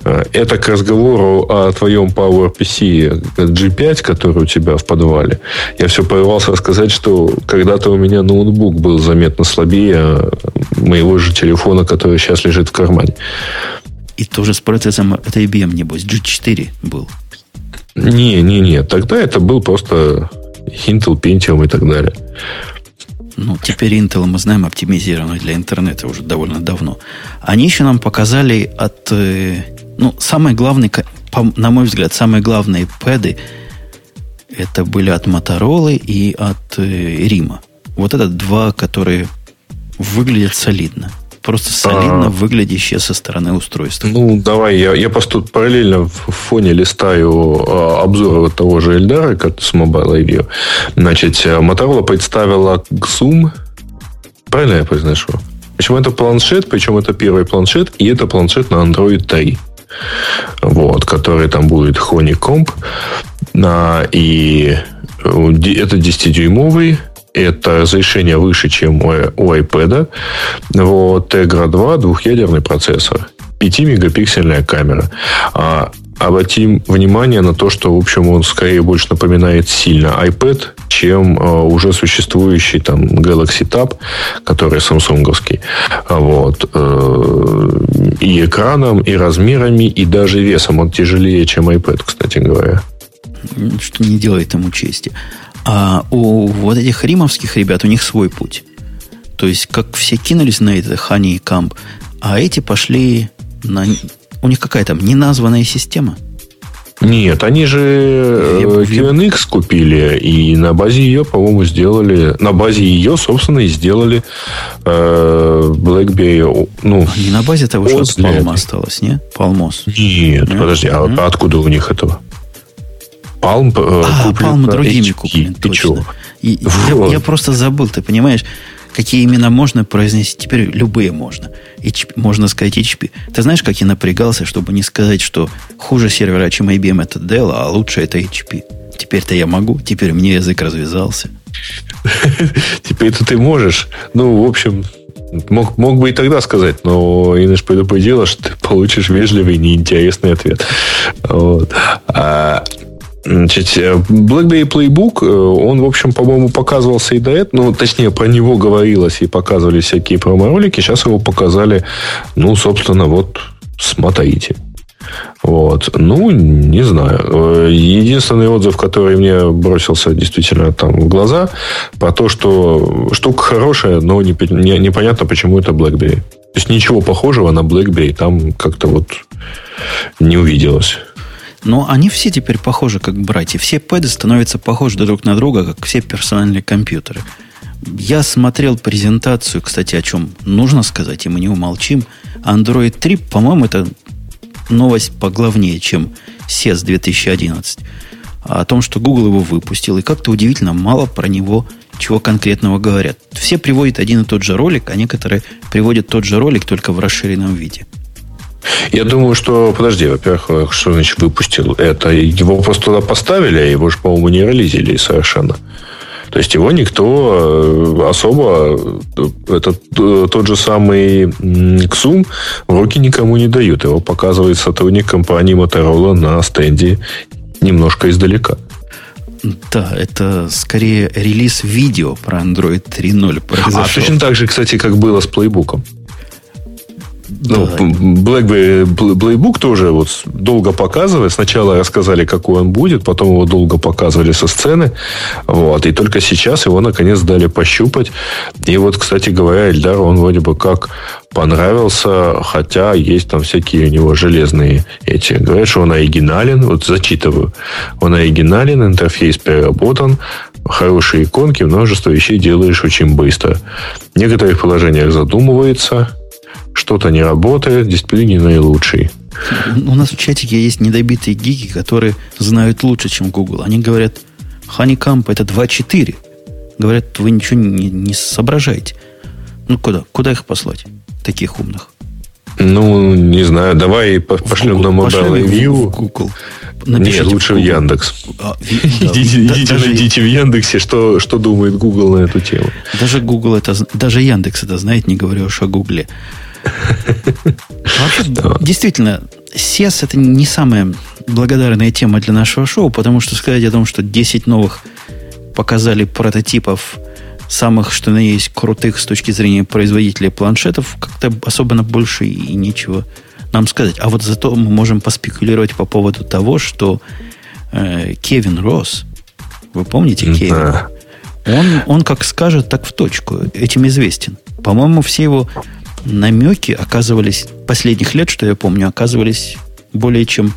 э, это к разговору о твоем PowerPC G5, который у тебя в подвале. Я все порывался рассказать, что когда-то у меня ноутбук был заметно слабее моего же телефона, который сейчас лежит в кармане. И тоже с процессом это IBM, небось, G4 был. Не, не, не. Тогда это был просто Intel Pentium и так далее. Ну, теперь Intel, мы знаем, оптимизированный для интернета уже довольно давно. Они еще нам показали от... Э, ну, самые главные, на мой взгляд, самые главные пэды это были от Motorola и от э, Рима. Вот это два, которые выглядят солидно. Просто солидно а, выглядящее со стороны устройства. Ну, давай, я, я просто тут параллельно в фоне листаю а, обзоры того же Эльдара как с Mobile Review. Значит, э, Motorola представила Zoom. Правильно я произношу? Причем это планшет, причем это первый планшет, и это планшет на Android 3. Вот, который там будет Honeycomb. А, и э, это 10-дюймовый это разрешение выше, чем у, у iPad. Вот, Tegra 2 двухъядерный процессор. 5-мегапиксельная камера. А, обратим внимание на то, что, в общем, он скорее больше напоминает сильно iPad, чем э, уже существующий там Galaxy Tab, который самсунговский. Вот. Э, и экраном, и размерами, и даже весом. Он тяжелее, чем iPad, кстати говоря. Что не делает ему чести. А у вот этих римовских ребят у них свой путь. То есть, как все кинулись на это Хани и Камп, а эти пошли на... У них какая там неназванная система? Нет, они же э, QNX купили, и на базе ее, по-моему, сделали... На базе ее, собственно, и сделали э, BlackBerry. Ну, а не на базе того, что Palm осталось, не? Palmos. Нет, нет? подожди, а, а откуда у них этого? Palm э, а, куплен Palm другими HP. куплен, точно. И, вот. я, я просто забыл, ты понимаешь, какие имена можно произнести. Теперь любые можно. HP, можно сказать HP. Ты знаешь, как я напрягался, чтобы не сказать, что хуже сервера, чем IBM, это Dell, а лучше это HP. Теперь-то я могу, теперь мне язык развязался. *laughs* Теперь-то ты можешь. Ну, в общем, Мог, мог бы и тогда сказать, но Инеш предупредила, что ты получишь вежливый, неинтересный ответ. Вот. А, Значит, э, BlackBerry Playbook, э, он, в общем, по-моему, показывался и до этого, ну, точнее, про него говорилось и показывали всякие промо-ролики. Сейчас его показали, ну, собственно, вот, смотрите. Вот. Ну, не знаю. Э, единственный отзыв, который мне бросился действительно там в глаза, про то, что штука хорошая, но не, не, непонятно, почему это BlackBerry. То есть ничего похожего на BlackBerry там как-то вот не увиделось. Но они все теперь похожи как братья. Все пэды становятся похожи друг на друга, как все персональные компьютеры. Я смотрел презентацию, кстати, о чем нужно сказать, и мы не умолчим. Android 3, по-моему, это новость поглавнее, чем SES 2011. О том, что Google его выпустил. И как-то удивительно мало про него чего конкретного говорят. Все приводят один и тот же ролик, а некоторые приводят тот же ролик, только в расширенном виде. Я думаю, что, подожди, во-первых, что значит выпустил? Это его просто туда поставили, а его же, по-моему, не релизили совершенно. То есть его никто э, особо, э, тот же самый Xum в руки никому не дают. Его показывает сотрудник компании Motorola на стенде немножко издалека. Да, это скорее релиз видео про Android 3.0 произошел. А точно так же, кстати, как было с плейбуком. Ну. BlackBerry Playbook тоже вот долго показывали. Сначала рассказали, какой он будет, потом его долго показывали со сцены. Вот, и только сейчас его наконец дали пощупать. И вот, кстати говоря, Эльдар, он вроде бы как понравился, хотя есть там всякие у него железные эти. Говорят, что он оригинален. Вот зачитываю. Он оригинален, интерфейс переработан, хорошие иконки, множество вещей делаешь очень быстро. В некоторых положениях задумывается, что-то не работает, дисплей не наилучший. У нас в чатике есть недобитые гики, которые знают лучше, чем Google. Они говорят, Honeycomb это 2.4. Говорят, вы ничего не, не соображаете. Ну куда? Куда их послать? Таких умных. Ну, не знаю, давай пошлем на Mobile Review. В Google. Напишите Нет, лучше в, в Яндекс. А, ви, *laughs* да, идите, да, идите даже, найдите в Яндексе, что, что думает Google на эту тему. Даже Google это, даже Яндекс это знает, не говоря уж о Гугле. Вообще, действительно, SES это не самая благодарная тема для нашего шоу, потому что сказать о том, что 10 новых показали прототипов самых, что на есть, крутых с точки зрения производителей планшетов, как-то особенно больше и нечего нам сказать. А вот зато мы можем поспекулировать по поводу того, что э, Кевин Росс, вы помните Кевин? Да. Он, он как скажет, так в точку. Этим известен. По-моему, все его намеки оказывались, последних лет, что я помню, оказывались более чем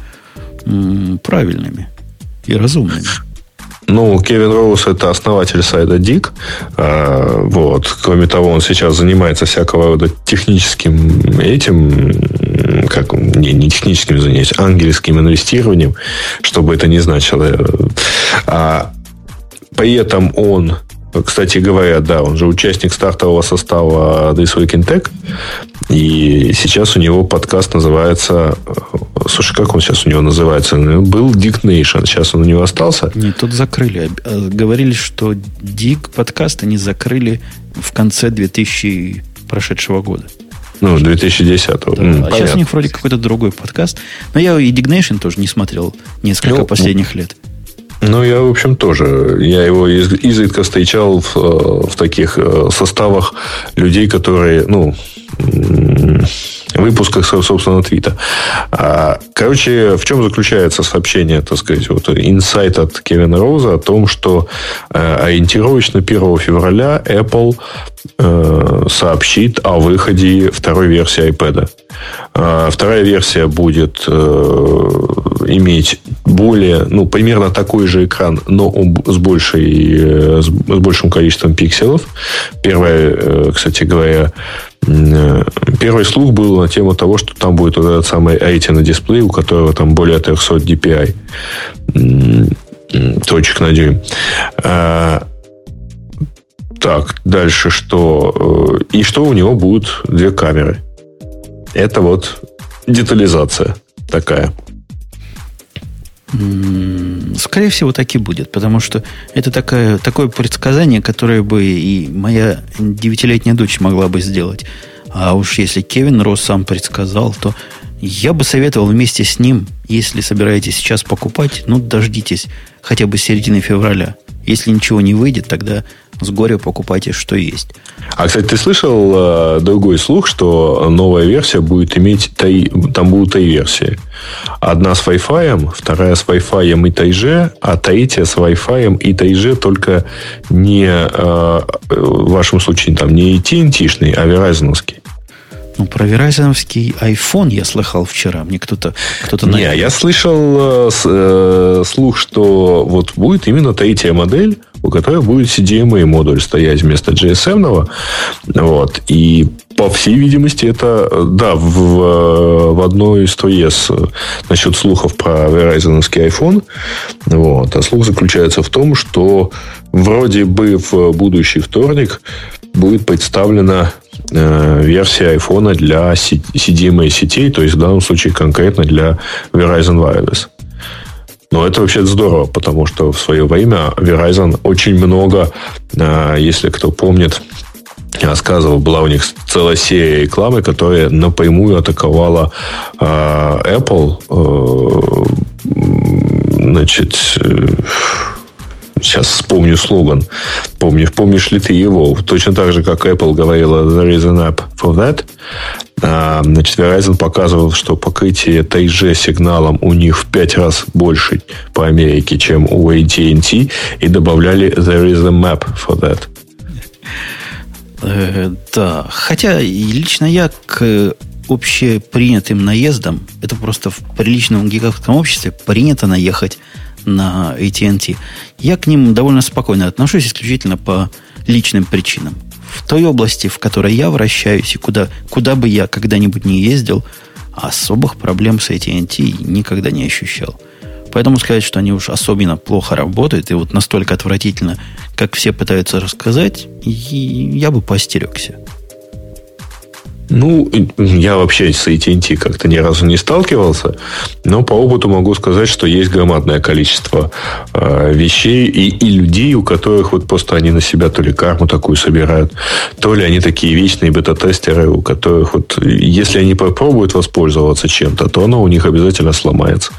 правильными и разумными. Ну, Кевин Роуз это основатель сайта Dig. А, вот. Кроме того, он сейчас занимается всякого рода техническим этим, как не, не техническим занимаюсь, ангельским инвестированием, чтобы это не значило. А, при этом он кстати говоря, да, он же участник стартового состава This Week in Tech. И сейчас у него подкаст называется... Слушай, как он сейчас у него называется? Был Dick Nation. Сейчас он у него остался? Нет, тут закрыли. А, говорили, что Dick подкаст они закрыли в конце 2000 прошедшего года. Ну, 2010-го. Да. Mm, а сейчас у них вроде какой-то другой подкаст. Но я и Dignation тоже не смотрел несколько ну, последних лет. Ну, я, в общем, тоже. Я его из, изредка встречал в, э, в таких э, составах людей, которые, ну, выпусках, собственно, твита. А, короче, в чем заключается сообщение, так сказать, вот инсайт от Кевина Роуза о том, что э, ориентировочно 1 февраля Apple э, сообщит о выходе второй версии iPad. А, вторая версия будет э, иметь более, ну, примерно такой же экран, но с, большей, с большим количеством пикселов. Первая, кстати говоря, первый слух был на тему того, что там будет вот этот самый на дисплей, у которого там более 300 DPI точек на дюйм. А, так, дальше что? Э, и что у него будут две камеры. Это вот детализация такая. Скорее всего, так и будет, потому что это такое, такое предсказание, которое бы и моя девятилетняя дочь могла бы сделать. А уж если Кевин Росс сам предсказал, то я бы советовал вместе с ним, если собираетесь сейчас покупать, ну, дождитесь хотя бы середины февраля. Если ничего не выйдет, тогда с горя покупайте, что есть. А, кстати, ты слышал э, другой слух, что новая версия будет иметь... Три, там будут три версии. Одна с Wi-Fi, вторая с Wi-Fi и 3G, а третья с Wi-Fi и 3G, только не э, в вашем случае там не AT&T-шный, а Verizon. Ну, про Verizonский iPhone я слыхал вчера. Мне кто-то... кто-то Не, я слышал э, э, слух, что вот будет именно третья модель, у которой будет CDMA модуль стоять вместо GSM. Вот. И по всей видимости, это, да, в, в одной из ТОЕС насчет слухов про Verizon iPhone. Вот. А слух заключается в том, что вроде бы в будущий вторник будет представлена э, версия iPhone для CDMA сетей, то есть в данном случае конкретно для Verizon Wireless. Но это вообще здорово, потому что в свое время Verizon очень много, э, если кто помнит, рассказывал, была у них целая серия рекламы, которая напрямую атаковала э, Apple. Э, значит, сейчас вспомню слоган. Помнишь, помнишь ли ты его? Точно так же, как Apple говорила «There is an app for that». А, значит, Verizon показывал, что покрытие 3G сигналом у них в пять раз больше по Америке, чем у AT&T, и добавляли «There is a map for that». Э, да, хотя лично я к общепринятым наездам, это просто в приличном гиговском обществе принято наехать на AT&T. Я к ним довольно спокойно отношусь, исключительно по личным причинам. В той области, в которой я вращаюсь, и куда, куда бы я когда-нибудь не ездил, особых проблем с AT&T никогда не ощущал. Поэтому сказать, что они уж особенно плохо работают и вот настолько отвратительно, как все пытаются рассказать, я бы постерегся. Ну, я вообще с AT&T как-то ни разу не сталкивался, но по опыту могу сказать, что есть громадное количество э, вещей и, и людей, у которых вот просто они на себя то ли карму такую собирают, то ли они такие вечные бета-тестеры, у которых вот, если они попробуют воспользоваться чем-то, то оно у них обязательно сломается.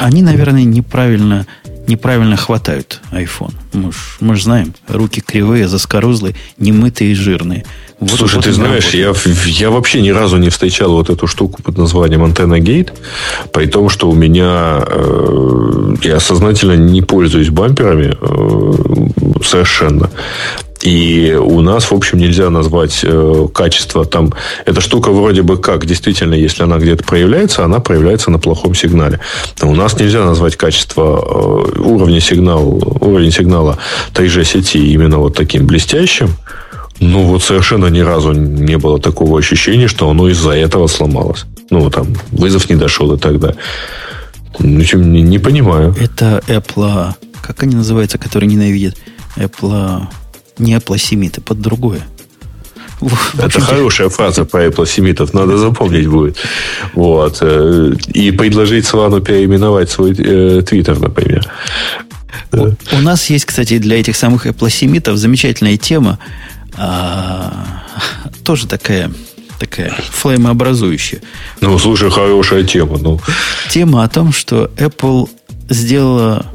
Они, наверное, неправильно неправильно хватают iPhone. Мы же мы ж знаем, руки кривые, заскорузлые, немытые и жирные. Вот, Слушай, вот ты знаешь, я, я вообще ни разу не встречал вот эту штуку под названием антенна гейт, при том, что у меня э, я сознательно не пользуюсь бамперами э, совершенно. И у нас, в общем, нельзя назвать э, качество там. Эта штука вроде бы как, действительно, если она где-то проявляется, она проявляется на плохом сигнале. Но у нас нельзя назвать качество э, уровня сигнала, уровень сигнала 3G сети именно вот таким блестящим. Ну, вот совершенно ни разу не было такого ощущения, что оно из-за этого сломалось. Ну, там, вызов не дошел и так далее. Ну, не, не понимаю. Это Apple, как они называются, которые ненавидят? Apple не аплосемиты, под другое. Это хорошая фраза про аплосемитов, надо запомнить будет. Вот. Э, и предложить Слану переименовать свой э, твиттер, например. У, у нас есть, кстати, для этих самых аплосемитов замечательная тема, а, тоже такая такая флеймообразующая. Ну, слушай, хорошая тема. Ну. Тема о том, что Apple сделала...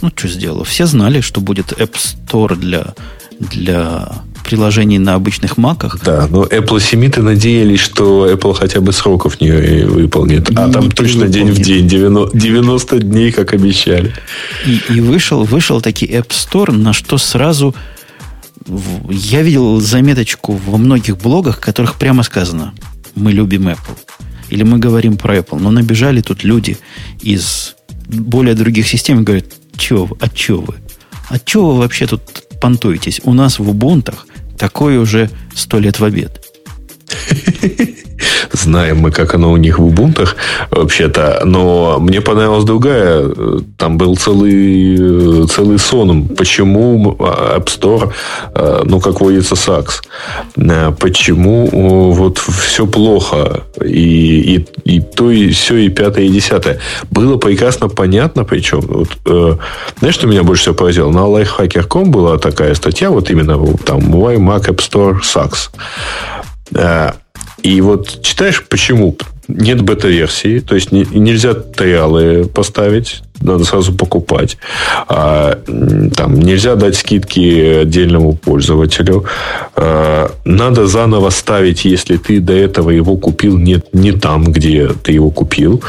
Ну, что сделала? Все знали, что будет App Store для для приложений на обычных маках. Да, но Apple семиты надеялись, что Apple хотя бы сроков не выполнит. А там точно выполнит. день в день, 90, 90 дней, как обещали. И, и вышел, вышел таки App Store, на что сразу я видел заметочку во многих блогах, в которых прямо сказано, мы любим Apple. Или мы говорим про Apple. Но набежали тут люди из более других систем и говорят, че, а че вы? А че вы вообще тут понтуетесь. У нас в Убунтах такое уже сто лет в обед. *laughs* Знаем мы, как оно у них в Убунтах вообще-то. Но мне понравилась другая. Там был целый, целый сон. Почему App Store, ну, как водится, сакс. Почему вот все плохо. И, и, и то, и все, и пятое, и десятое. Было прекрасно понятно, причем. Вот, э, знаешь, что меня больше всего поразило? На lifehacker.com была такая статья, вот именно там Why Mac App Store Sucks. И вот читаешь, почему нет бета-версии, то есть не, нельзя триалы поставить, надо сразу покупать. А, там нельзя дать скидки отдельному пользователю. А, надо заново ставить, если ты до этого его купил не, не там, где ты его купил.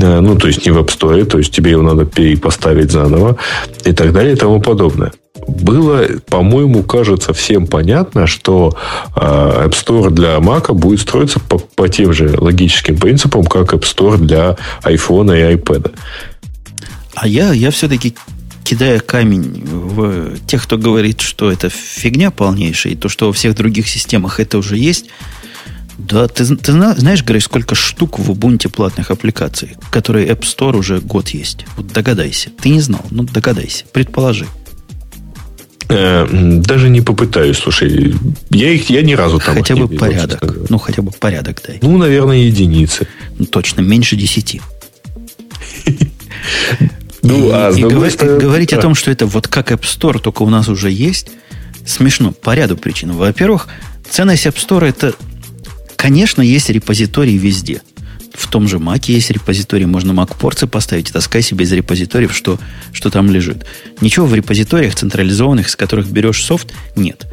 А, ну, то есть не в App Store, то есть тебе его надо перепоставить заново и так далее и тому подобное было, по-моему, кажется всем понятно, что э, App Store для Mac будет строиться по, по тем же логическим принципам, как App Store для iPhone и iPad. А я, я все-таки кидая камень в тех, кто говорит, что это фигня полнейшая, и то, что во всех других системах это уже есть, да, ты, ты знаешь, Грей, сколько штук в Ubuntu платных аппликаций, которые App Store уже год есть? Вот догадайся. Ты не знал, ну догадайся, предположи. Э, даже не попытаюсь, слушай. Я их я ни разу там Хотя бы видел, порядок. Ну, хотя бы порядок дай. Ну, наверное, единицы. Ну, точно, меньше десяти. *laughs* Ну, а и говорить о том, что это вот как App Store, только у нас уже есть, смешно по ряду причин. Во-первых, ценность App Store это, конечно, есть репозиторий везде. В том же Mac есть репозиторий, можно Mac-порции поставить и таскай себе из репозиториев, что, что там лежит. Ничего в репозиториях централизованных, с которых берешь софт, нет.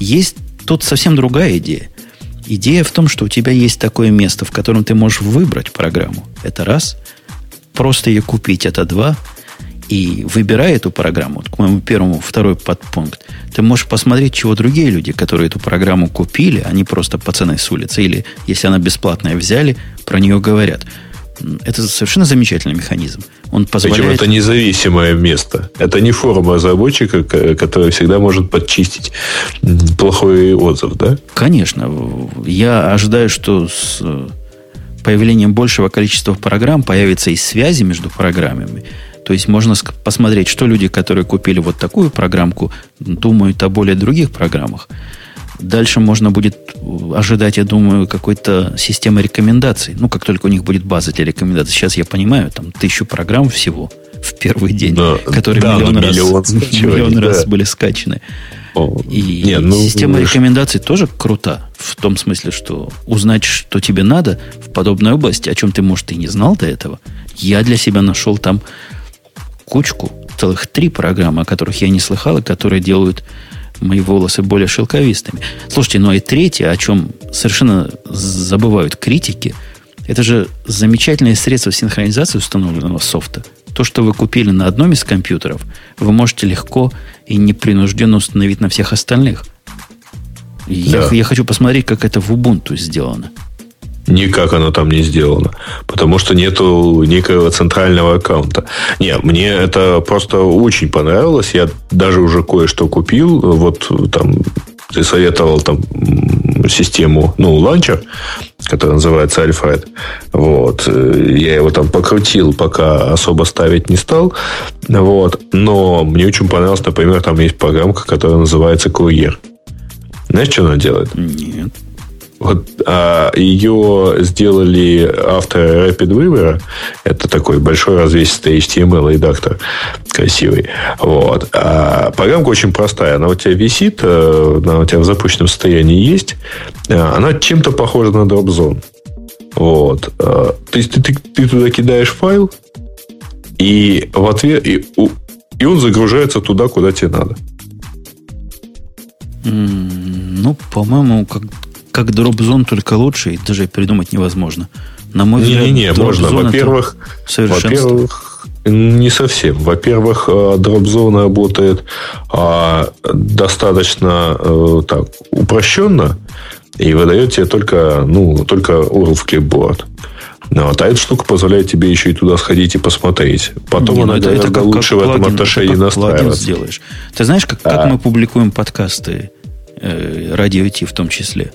Есть тут совсем другая идея. Идея в том, что у тебя есть такое место, в котором ты можешь выбрать программу. Это раз. Просто ее купить, это два и выбирая эту программу, к моему первому, второй подпункт, ты можешь посмотреть, чего другие люди, которые эту программу купили, они просто пацаны с улицы, или если она бесплатная взяли, про нее говорят. Это совершенно замечательный механизм. Он позволяет... Причем это независимое место. Это не форум разработчика, который всегда может подчистить плохой отзыв, да? Конечно. Я ожидаю, что с появлением большего количества программ появится и связи между программами. То есть можно посмотреть, что люди, которые купили вот такую программку, думают о более других программах. Дальше можно будет ожидать, я думаю, какой-то системы рекомендаций. Ну, как только у них будет база для рекомендаций. Сейчас я понимаю, там тысячу программ всего в первый день, да, которые да, миллион, раз, миллион, *laughs* миллион да. раз были скачаны. О, и не, ну, система рекомендаций тоже крута. В том смысле, что узнать, что тебе надо в подобной области, о чем ты, может, и не знал до этого. Я для себя нашел там кучку, целых три программы, о которых я не слыхал, и которые делают мои волосы более шелковистыми. Слушайте, ну и третье, о чем совершенно забывают критики, это же замечательное средство синхронизации установленного софта. То, что вы купили на одном из компьютеров, вы можете легко и непринужденно установить на всех остальных. Да. Я, я хочу посмотреть, как это в Ubuntu сделано. Никак оно там не сделано. Потому что нету некого центрального аккаунта. Не, мне это просто очень понравилось. Я даже уже кое-что купил. Вот там ты советовал там систему, ну, ланчер, который называется Alfred. Вот. Я его там покрутил, пока особо ставить не стал. Вот. Но мне очень понравилось, например, там есть программка, которая называется Курьер. Знаешь, что она делает? Нет. Вот а, ее сделали авторы Rapid Weaver. Это такой большой развесистый HTML редактор, красивый. Вот. А программка очень простая. Она у тебя висит, э, она у тебя в запущенном состоянии есть. А, она чем-то похожа на Dropzone. Вот. А, то есть ты, ты, ты туда кидаешь файл, и в ответ и, и он загружается туда, куда тебе надо. Ну, по-моему, как, как дроп-зон, только лучше, и даже придумать невозможно. На мой взгляд, не-не-не, можно. Во-первых, во-первых, не совсем. Во-первых, э, дроп-зона работает а, достаточно а, так, упрощенно и выдает тебе только, ну, только URL в клипборд. Ну, вот, а эта штука позволяет тебе еще и туда сходить и посмотреть. Потом не, она это, это как, лучше как в этом плагин, отношении это настраиваться. сделаешь. Ты знаешь, как, а. как мы публикуем подкасты э, радио Ти в том числе?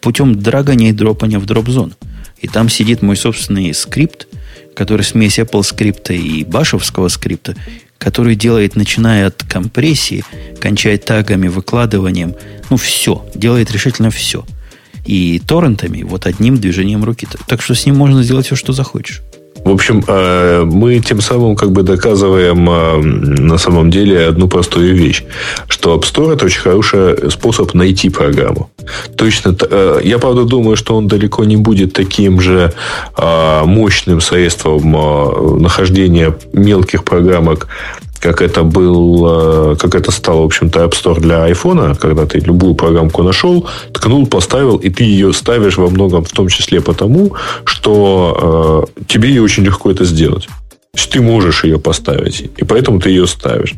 Путем драгания и дропания в дроп-зон. И там сидит мой собственный скрипт, который смесь Apple скрипта и башевского скрипта, который делает, начиная от компрессии, кончая тагами, выкладыванием, ну, все, делает решительно все. И торрентами, вот одним движением руки. Так что с ним можно сделать все, что захочешь. В общем, э, мы тем самым как бы доказываем э, на самом деле одну простую вещь, что App Store это очень хороший способ найти программу. Точно, э, я правда думаю, что он далеко не будет таким же мощным средством нахождения мелких программок как это был, э, как это стало, в общем-то, App Store для айфона, когда ты любую программку нашел, ткнул, поставил, и ты ее ставишь во многом, в том числе потому, что э, тебе очень легко это сделать. То есть ты можешь ее поставить, и поэтому ты ее ставишь.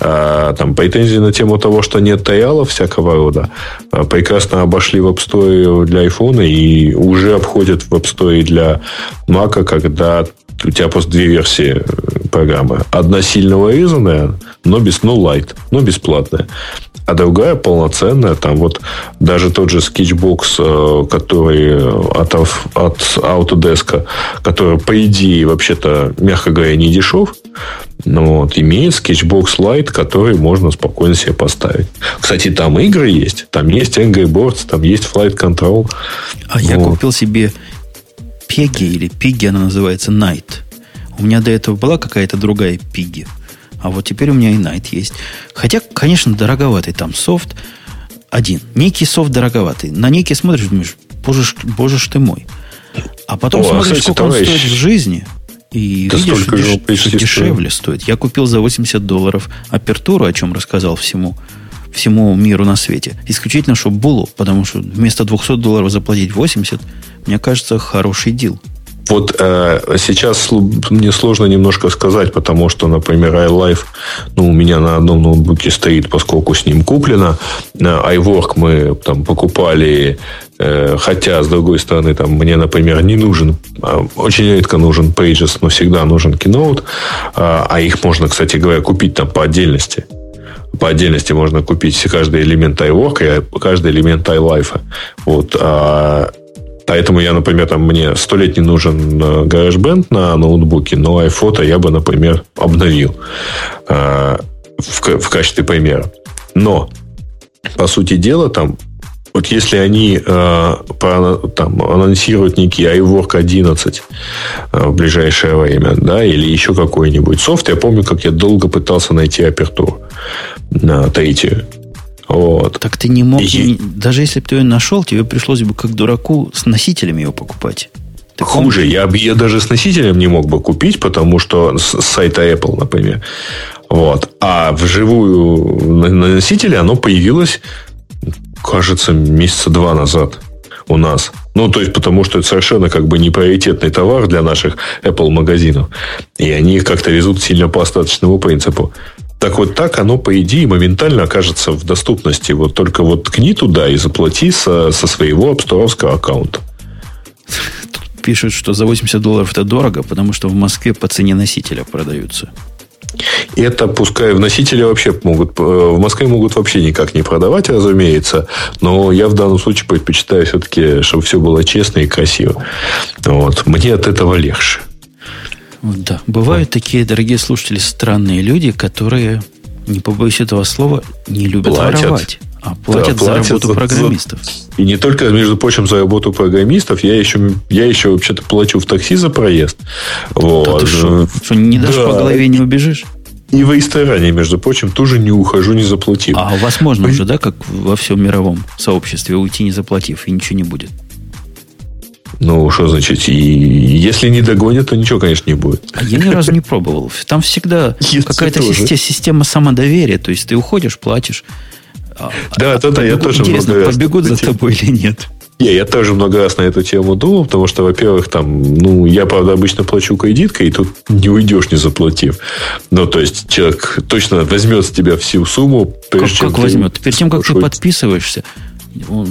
А, там претензии на тему того, что нет тайалов всякого рода, а, прекрасно обошли в App Store для iPhone и уже обходят в App Store для Mac, когда у тебя просто две версии э, программы. Одна сильно урезанная, но без no light, но бесплатная. А другая полноценная, там вот даже тот же Sketchbox, э, который от, от Autodesk, который, по идее, вообще-то, мягко говоря, не дешев, Ну, вот, имеет Sketchbox Lite, который можно спокойно себе поставить. Кстати, там игры есть. Там есть Angry Birds, там есть Flight Control. А вот. я купил себе Пеги или Пиги, она называется Night. У меня до этого была какая-то другая Пиги. А вот теперь у меня и Night есть. Хотя, конечно, дороговатый там софт. Один. Некий софт дороговатый. На некий смотришь, думаешь, боже, боже ж ты мой. А потом О, смотришь, кстати, сколько товарищ. он стоит в жизни. И да видишь, деш, дешевле стоит. Я купил за 80 долларов апертуру, о чем рассказал всему, всему миру на свете. Исключительно, чтобы было, потому что вместо 200 долларов заплатить 80, мне кажется, хороший дел. Вот э, сейчас мне сложно немножко сказать, потому что, например, iLife, ну, у меня на одном ноутбуке стоит, поскольку с ним куплено. iWork мы там покупали, э, хотя, с другой стороны, там мне, например, не нужен, э, очень редко нужен Pages, но всегда нужен Keynote, э, а их можно, кстати говоря, купить там по отдельности по отдельности можно купить каждый элемент iWork и каждый элемент iLife. Вот. А Поэтому я, например, там мне сто лет не нужен э, GarageBand на ноутбуке, но iPhoto я бы, например, обновил э, в, в качестве примера. Но, по сути дела, там вот если они э, по, там, анонсируют некий iWork 11 э, в ближайшее время, да, или еще какой-нибудь софт, я помню, как я долго пытался найти апертуру на третью. Вот. Так ты не мог, и... даже если бы ты ее нашел, тебе пришлось бы как дураку с носителем его покупать. Ты Хуже, я, я даже с носителем не мог бы купить, потому что с, сайта Apple, например. Вот. А вживую на носителе оно появилось, кажется, месяца два назад у нас. Ну, то есть, потому что это совершенно как бы не приоритетный товар для наших Apple магазинов. И они как-то везут сильно по остаточному принципу. Так вот так оно, по идее, моментально окажется в доступности. Вот только вот ткни туда и заплати со, со своего апсторовского аккаунта. Тут пишут, что за 80 долларов это дорого, потому что в Москве по цене носителя продаются. Это пускай в носители вообще могут, э, в Москве могут вообще никак не продавать, разумеется, но я в данном случае предпочитаю все-таки, чтобы все было честно и красиво. Вот. Мне от этого легче. Вот, да. Бывают такие, дорогие слушатели, странные люди, которые, не побоюсь этого слова, не любят платят. воровать. А платят, да, платят за работу за, программистов. И не только, между прочим, за работу программистов. Я еще, я еще вообще-то плачу в такси за проезд. Вот. Да что, что, не дашь да. по голове, не убежишь? И в ресторане, между прочим, тоже не ухожу, не заплатив. А у вас можно уже, да, как во всем мировом сообществе, уйти не заплатив, и ничего не будет? Ну, что значит? И если не догонят, то ничего, конечно, не будет. Я ни разу не пробовал. Там всегда *laughs* какая-то система, система самодоверия. То есть ты уходишь, платишь. А, да, а, да, да, я тоже Интересно, много побегут за тобой или нет? Не, я тоже много раз на эту тему думал, потому что, во-первых, там, ну, я, правда, обычно плачу кредиткой, и тут не уйдешь, не заплатив. Ну, то есть, человек точно возьмет с тебя всю сумму. Прежде, как, как возьмет? Перед тем, как ты подписываешься,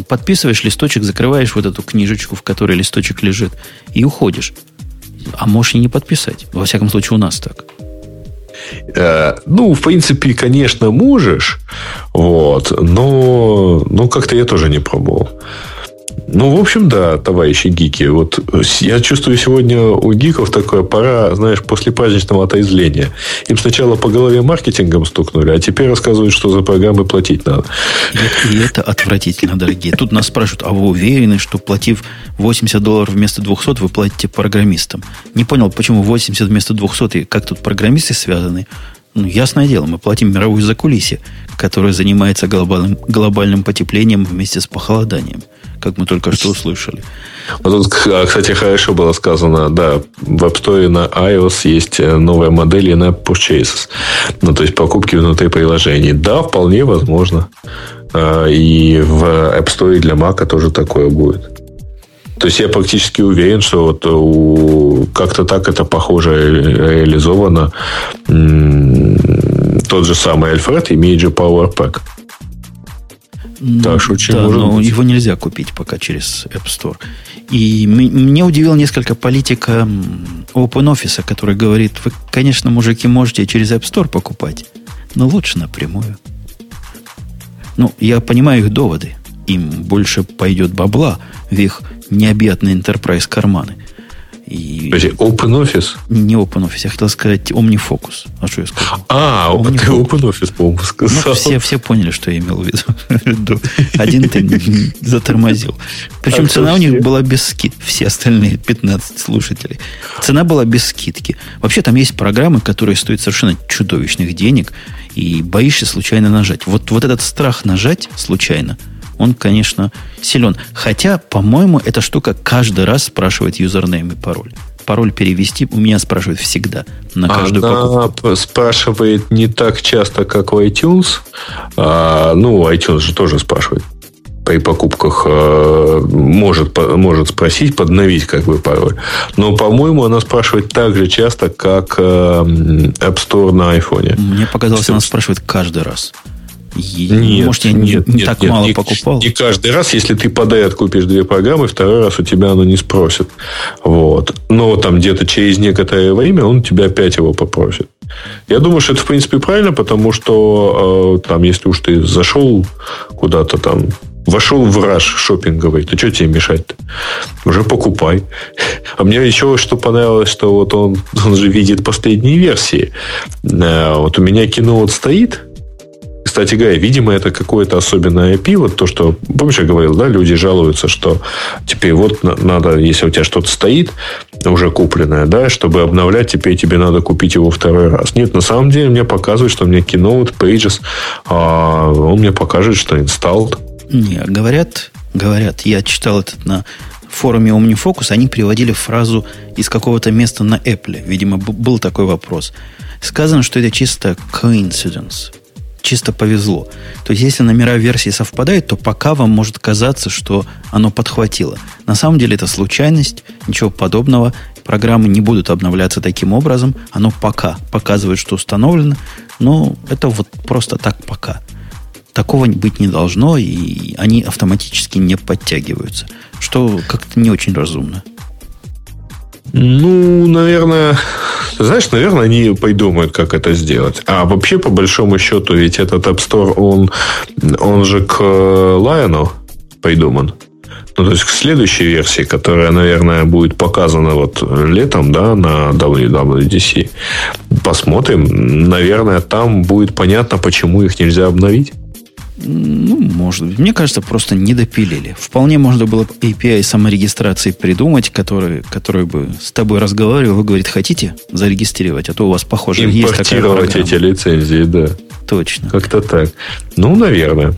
подписываешь листочек, закрываешь вот эту книжечку, в которой листочек лежит, и уходишь. А можешь и не подписать. Во всяком случае, у нас так. Э, ну, в принципе, конечно, можешь. Вот. Но, но как-то я тоже не пробовал. Ну, в общем, да, товарищи гики. Вот я чувствую сегодня у гиков такое пора, знаешь, после праздничного отоизления. Им сначала по голове маркетингом стукнули, а теперь рассказывают, что за программы платить надо. И, это отвратительно, дорогие. Тут нас спрашивают, а вы уверены, что платив 80 долларов вместо 200, вы платите программистам? Не понял, почему 80 вместо 200, и как тут программисты связаны? Ну, ясное дело, мы платим мировую закулисье, которое занимается глобальным, глобальным потеплением вместе с похолоданием как мы только что услышали. Вот тут, кстати, хорошо было сказано, да, в App Store на iOS есть э, новая модель на Purchases. Ну, то есть покупки внутри приложений. Да, вполне возможно. А, и в App Store для Mac тоже такое будет. То есть я практически уверен, что вот у, как-то так это похоже реализовано. Тот же самый Alfred имеет же Power Pack. Так что очень да, но быть. его нельзя купить пока через App Store. И мне удивил несколько политика OpenOffice, который говорит, вы, конечно, мужики, можете через App Store покупать, но лучше напрямую. Ну, я понимаю их доводы. Им больше пойдет бабла в их необъятные enterprise карманы. И... Подожди, OpenOffice? Не OpenOffice, я хотел сказать OmniFocus. А что я сказал? А, OmniFocus. ты OpenOffice, по-моему, сказал. Ну, все, все поняли, что я имел в виду. *laughs* Один ты затормозил. Причем а цена у них была без скид. Все остальные 15 слушателей. Цена была без скидки. Вообще там есть программы, которые стоят совершенно чудовищных денег, и боишься случайно нажать. Вот, вот этот страх нажать случайно – он, конечно, силен. Хотя, по-моему, эта штука каждый раз спрашивает юзернейм и пароль. Пароль перевести у меня спрашивают всегда на каждую Она покупку. спрашивает не так часто, как в iTunes. А, ну, iTunes же тоже спрашивает при покупках э, может, может спросить, подновить как бы пароль. Но, по-моему, она спрашивает так же часто, как э, App Store на iPhone. Мне показалось, Все... она спрашивает каждый раз. Нет, Может, я нет, не, нет, так нет, мало не, покупал? Не каждый раз, если ты подряд купишь две программы, второй раз у тебя оно не спросит. Вот. Но там где-то через некоторое время он тебя опять его попросит. Я думаю, что это, в принципе, правильно, потому что э, там, если уж ты зашел куда-то там, вошел в раш шопинговый, то что тебе мешать-то? Уже покупай. А мне еще что понравилось, что вот он, он же видит последние версии. Э, вот у меня кино вот стоит, кстати говоря, видимо, это какое-то особенное IP. Вот то, что, помнишь, я говорил, да, люди жалуются, что теперь вот надо, если у тебя что-то стоит, уже купленное, да, чтобы обновлять, теперь тебе надо купить его второй раз. Нет, на самом деле мне показывает, что мне Keynote, Pages, а он мне покажет, что installed. Не, говорят, говорят, я читал это на форуме OmniFocus, они приводили фразу из какого-то места на Apple. Видимо, был такой вопрос. Сказано, что это чисто coincidence чисто повезло. То есть, если номера версии совпадают, то пока вам может казаться, что оно подхватило. На самом деле это случайность, ничего подобного. Программы не будут обновляться таким образом. Оно пока показывает, что установлено, но это вот просто так пока. Такого быть не должно, и они автоматически не подтягиваются. Что как-то не очень разумно. Ну, наверное, знаешь, наверное, они придумают, как это сделать. А вообще, по большому счету, ведь этот App Store, он, он же к Lion придуман. Ну, то есть к следующей версии, которая, наверное, будет показана вот летом, да, на WWDC. Посмотрим. Наверное, там будет понятно, почему их нельзя обновить. Ну, может быть. Мне кажется, просто не допилили. Вполне можно было API саморегистрации придумать, который, который бы с тобой разговаривал, вы, говорит, хотите зарегистрировать, а то у вас, похоже, есть такая программа. эти лицензии, да. Точно. Как-то так. Ну, наверное.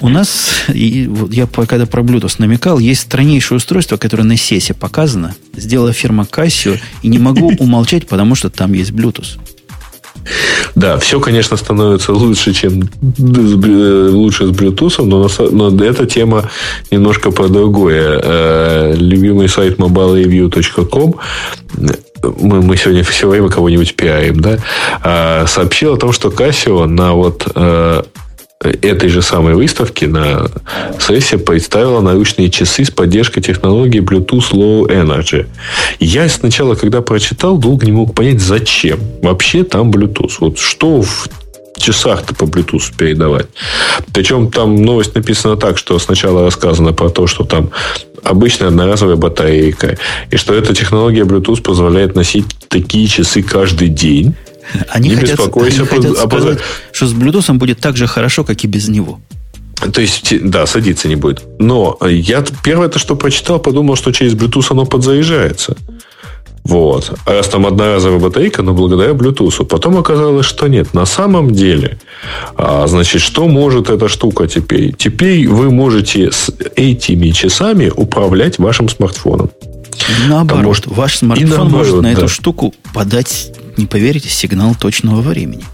У нас, и вот я когда про Bluetooth намекал, есть страннейшее устройство, которое на сесе показано. Сделала фирма Casio, и не могу *laughs* умолчать, потому что там есть Bluetooth. Да, все, конечно, становится лучше, чем лучше с Bluetooth, но, но эта тема немножко про другое. Э, любимый сайт mobilereview.com мы, мы сегодня все время кого-нибудь пиаем, да, а, сообщил о том, что Casio на вот э, этой же самой выставки на сессии представила научные часы с поддержкой технологии Bluetooth Low Energy. Я сначала, когда прочитал, долго не мог понять, зачем вообще там Bluetooth. Вот что в часах-то по Bluetooth передавать. Причем там новость написана так, что сначала рассказано про то, что там обычная одноразовая батарейка, и что эта технология Bluetooth позволяет носить такие часы каждый день. Они не хотят, беспокойся. Они хотят сказать, что с Bluetooth будет так же хорошо, как и без него. То есть, да, садиться не будет. Но я первое то, что прочитал, подумал, что через Bluetooth оно подзаряжается. Вот. А раз там одноразовая батарейка, но благодаря Bluetooth. Потом оказалось, что нет. На самом деле, а, значит, что может эта штука теперь? Теперь вы можете с этими часами управлять вашим смартфоном. Наоборот, может, ваш смартфон наоборот, может на да. эту штуку подать не поверите, сигнал точного времени.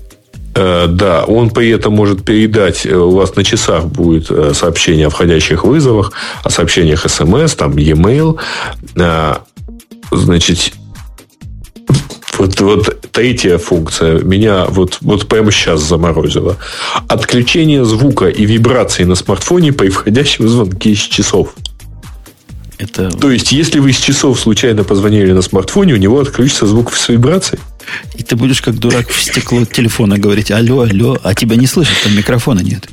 Э, да, он при этом может передать, э, у вас на часах будет э, сообщение о входящих вызовах, о сообщениях смс, там e-mail. Значит, вот, вот третья функция меня вот, вот прямо сейчас заморозила. Отключение звука и вибрации на смартфоне при входящем звонке из часов. Это... То есть, если вы с часов случайно позвонили на смартфоне, у него отключится звук с вибрацией. И ты будешь как дурак в стекло телефона говорить, алло, алло, а тебя не слышат, там микрофона нет.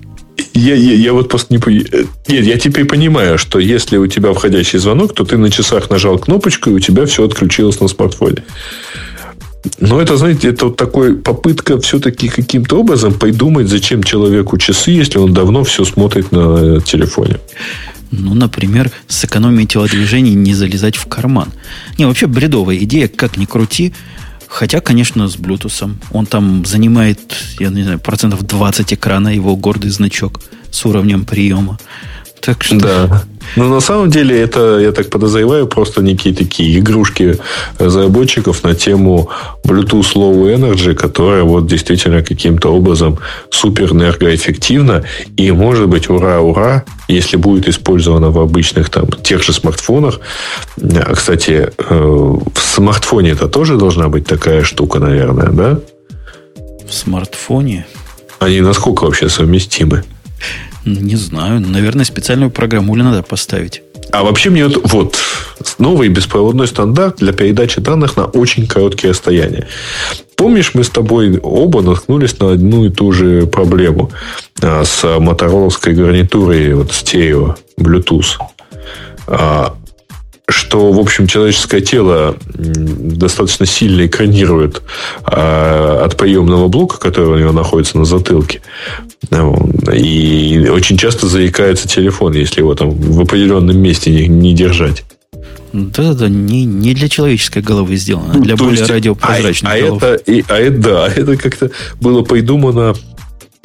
Я, я, я вот просто не... Нет, я теперь понимаю, что если у тебя входящий звонок, то ты на часах нажал кнопочку, и у тебя все отключилось на смартфоне. Но это, знаете, это вот такой попытка все-таки каким-то образом придумать, зачем человеку часы, если он давно все смотрит на телефоне. Ну, например, сэкономить телодвижений не залезать в карман. Не, вообще бредовая идея, как ни крути. Хотя, конечно, с Bluetooth. Он там занимает, я не знаю, процентов 20 экрана, его гордый значок с уровнем приема. Так что... Да. *laughs* Но на самом деле это, я так подозреваю, просто некие такие игрушки разработчиков на тему Bluetooth Low Energy, которая вот действительно каким-то образом супер энергоэффективна. И может быть, ура-ура, если будет использована в обычных там тех же смартфонах. А, кстати, э, в смартфоне это тоже должна быть такая штука, наверное, да? В смартфоне? Они насколько вообще совместимы? Не знаю. Наверное, специальную программу надо поставить. А вообще мне вот, вот новый беспроводной стандарт для передачи данных на очень короткие расстояния. Помнишь, мы с тобой оба наткнулись на одну и ту же проблему а, с мотороловской гарнитурой вот стерео Bluetooth. А, что, в общем, человеческое тело достаточно сильно экранирует э, от приемного блока, который у него находится на затылке. И очень часто заикается телефон, если его там в определенном месте не, не держать. Да-да-да, не, не для человеческой головы сделано, а для более есть, радиопрозрачной а, головы. А это, и, а это, да, *laughs* это как-то было придумано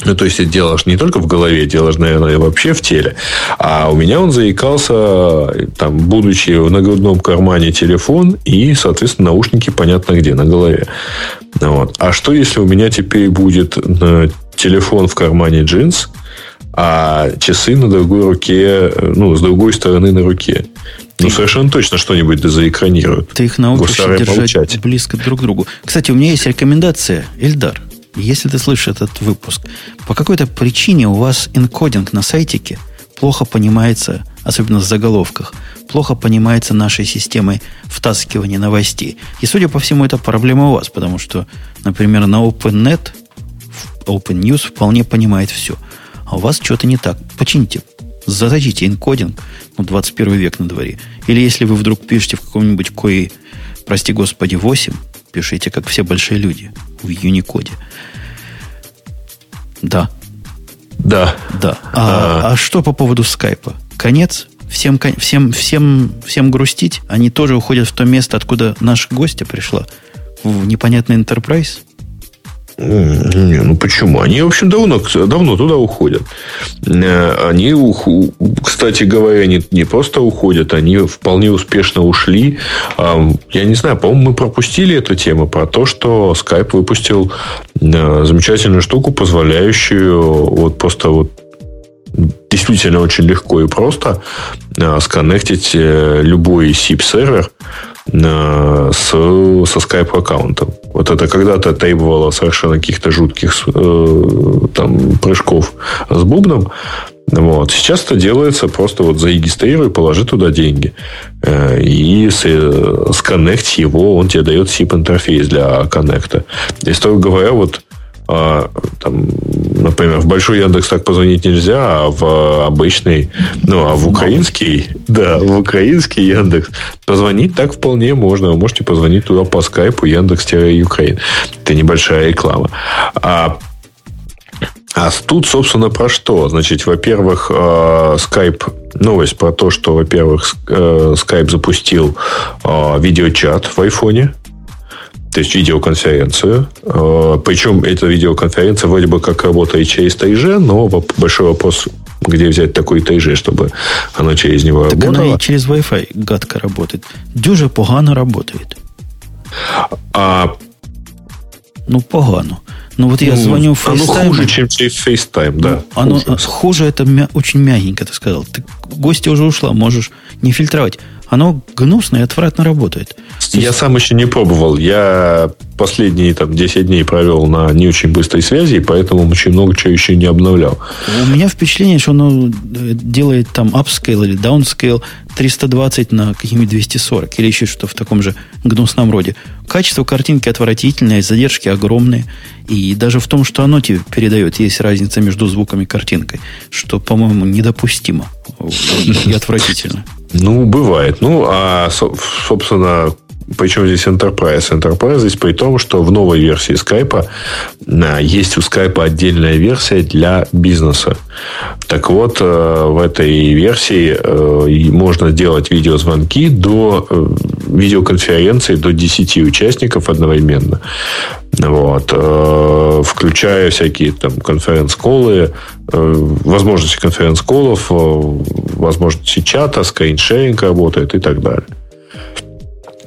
ну, то есть, это делаешь не только в голове, делаешь, наверное, вообще в теле. А у меня он заикался, там, будучи в нагрудном кармане телефон и, соответственно, наушники понятно где, на голове. Вот. А что, если у меня теперь будет э, телефон в кармане джинс, а часы на другой руке, ну, с другой стороны на руке? Ну, совершенно точно что-нибудь да заэкранируют. Ты их научишь держать молчать. близко друг к другу. Кстати, у меня есть рекомендация, Эльдар. Если ты слышишь этот выпуск, по какой-то причине у вас энкодинг на сайтике плохо понимается, особенно в заголовках, плохо понимается нашей системой втаскивания новостей. И, судя по всему, это проблема у вас, потому что, например, на OpenNet, Open News вполне понимает все. А у вас что-то не так. Почините, зададите энкодинг, ну, 21 век на дворе. Или если вы вдруг пишете в каком-нибудь кои, прости господи, 8, пишите, как все большие люди в Unicode. Да. Да. Да. А, а. а что по поводу скайпа? Конец? Всем, всем, всем, всем грустить? Они тоже уходят в то место, откуда наша гостья пришла? В непонятный enterprise? Не, ну почему? Они, в общем, давно, давно туда уходят. Э, они, кстати говоря, не, не просто уходят, они вполне успешно ушли. Я не знаю, по-моему, мы пропустили эту тему про то, что Skype выпустил э, замечательную штуку, позволяющую вот просто вот действительно очень легко и просто э, сконнектить любой SIP-сервер с, со Skype аккаунтом. Вот это когда-то требовало совершенно каких-то жутких э, там прыжков с бубном. Вот. Сейчас это делается просто вот зарегистрируй, положи туда деньги. Э, и с, э, сконнект его, он тебе дает SIP-интерфейс для коннекта. И, строго говоря, вот а, там, например, в большой Яндекс так позвонить нельзя, а в обычный, ну, а в украинский, *laughs* да, в украинский Яндекс позвонить так вполне можно. Вы можете позвонить туда по скайпу Яндекс-Украин. Это небольшая реклама. А а тут, собственно, про что? Значит, во-первых, Skype, э, новость про то, что, во-первых, Skype э, запустил э, видеочат в айфоне то есть видеоконференцию. Э, Причем эта видеоконференция вроде бы как работает через 3G, но большой вопрос, где взять такой 3G, чтобы она через него так работала. она и через Wi-Fi гадко работает. Дюже погано работает. А... Ну, погано. Ну, вот я ну, звоню в FaceTime. Оно хуже, чем через FaceTime, да. Ну, оно хуже, хуже это мя- очень мягенько, ты сказал. Ты, гостья уже ушла, можешь не фильтровать. Оно гнусно и отвратно работает. Я сам еще не пробовал. Я последние там, 10 дней провел на не очень быстрой связи, поэтому очень много чего еще не обновлял. У меня впечатление, что оно э, делает там upscale или downscale 320 на какими-нибудь 240 или еще что-то в таком же гнусном роде. Качество картинки отвратительное, задержки огромные. И даже в том, что оно тебе передает, есть разница между звуком и картинкой, что, по-моему, недопустимо и отвратительно. Ну, бывает. Ну, а, собственно, причем здесь Enterprise? Enterprise здесь при том, что в новой версии Skype а, есть у Skype отдельная версия для бизнеса. Так вот, э, в этой версии э, можно делать видеозвонки до э, видеоконференции до 10 участников одновременно. Вот. Включая всякие там конференц-колы, возможности конференц-колов, возможности чата, скриншеринг работает и так далее.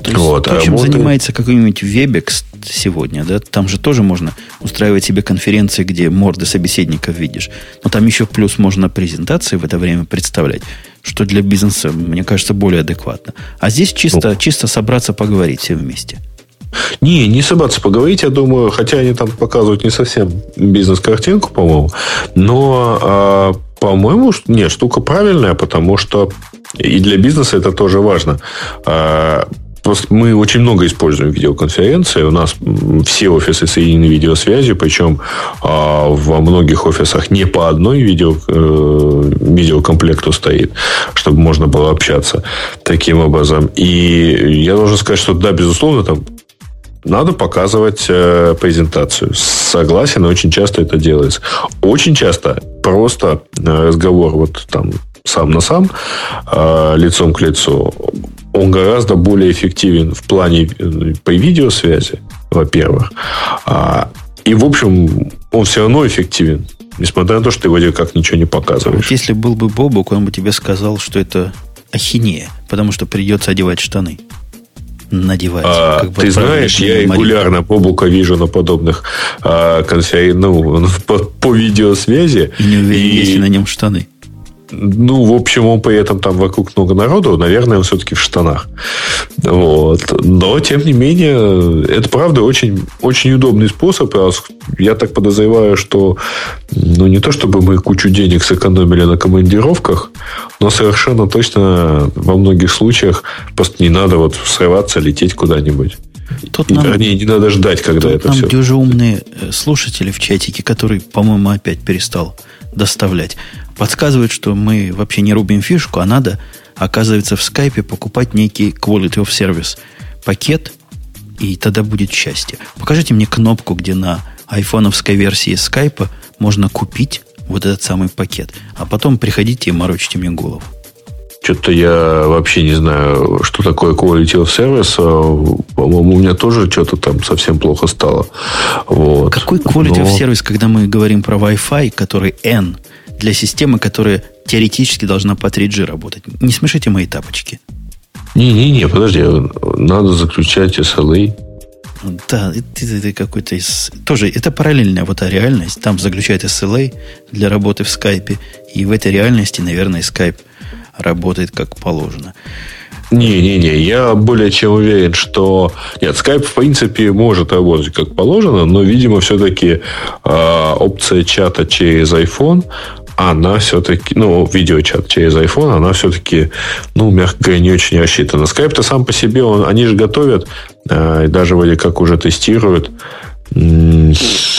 То есть, вот, то, чем занимается какой-нибудь Webex сегодня, да, там же тоже можно устраивать себе конференции, где морды собеседников видишь. Но там еще плюс можно презентации в это время представлять, что для бизнеса, мне кажется, более адекватно. А здесь чисто, ну, чисто собраться поговорить все вместе. Не, не собраться поговорить, я думаю, хотя они там показывают не совсем бизнес-картинку, по-моему, но, а, по-моему, нет, штука правильная, потому что и для бизнеса это тоже важно. А, Просто мы очень много используем видеоконференции. У нас все офисы соединены видеосвязью, причем а, во многих офисах не по одной видео, э, видеокомплекту стоит, чтобы можно было общаться таким образом. И я должен сказать, что да, безусловно, там надо показывать э, презентацию. Согласен, очень часто это делается. Очень часто просто э, разговор вот там сам на сам, э, лицом к лицу, он гораздо более эффективен в плане э, по видеосвязи, во-первых. А, и, в общем, он все равно эффективен. Несмотря на то, что ты вроде как ничего не показываешь. Вот если был бы Бобок, он бы тебе сказал, что это ахинея, потому что придется одевать штаны. Надевать. А, как бы ты знаешь, я регулярно Бобука вижу на подобных а, конференциях, ну, *laughs* по, по видеосвязи. И не уверен, и... есть ли на нем штаны. Ну, в общем, он при этом там вокруг много народу, наверное, он все-таки в штанах. Вот. Но, тем не менее, это, правда, очень, очень удобный способ. Я так подозреваю, что ну, не то, чтобы мы кучу денег сэкономили на командировках, но совершенно точно во многих случаях просто не надо вот срываться, лететь куда-нибудь. Тут нам, Вернее, не надо ждать, когда это нам все. дюже умные э, слушатели в чатике, который, по-моему, опять перестал доставлять подсказывает, что мы вообще не рубим фишку, а надо, оказывается, в скайпе покупать некий quality of service пакет, и тогда будет счастье. Покажите мне кнопку, где на айфоновской версии скайпа можно купить вот этот самый пакет, а потом приходите и морочите мне голову. Что-то я вообще не знаю, что такое quality of service. По-моему, у меня тоже что-то там совсем плохо стало. Вот. Какой quality Но... of service, когда мы говорим про Wi-Fi, который N – для системы, которая теоретически должна по 3G работать. Не смешите мои тапочки. Не-не-не, подожди, надо заключать SLA. Да, это, это какой-то из... Тоже, это параллельная вот та реальность. Там заключает SLA для работы в скайпе. И в этой реальности, наверное, скайп работает как положено. Не-не-не, я более чем уверен, что... Нет, Skype, в принципе, может работать как положено, но, видимо, все-таки э, а, опция чата через iPhone, она все-таки, ну, видеочат через iPhone, она все-таки, ну, мягко говоря, не очень рассчитана. Skype-то сам по себе, он, они же готовят, э, даже вроде как уже тестируют,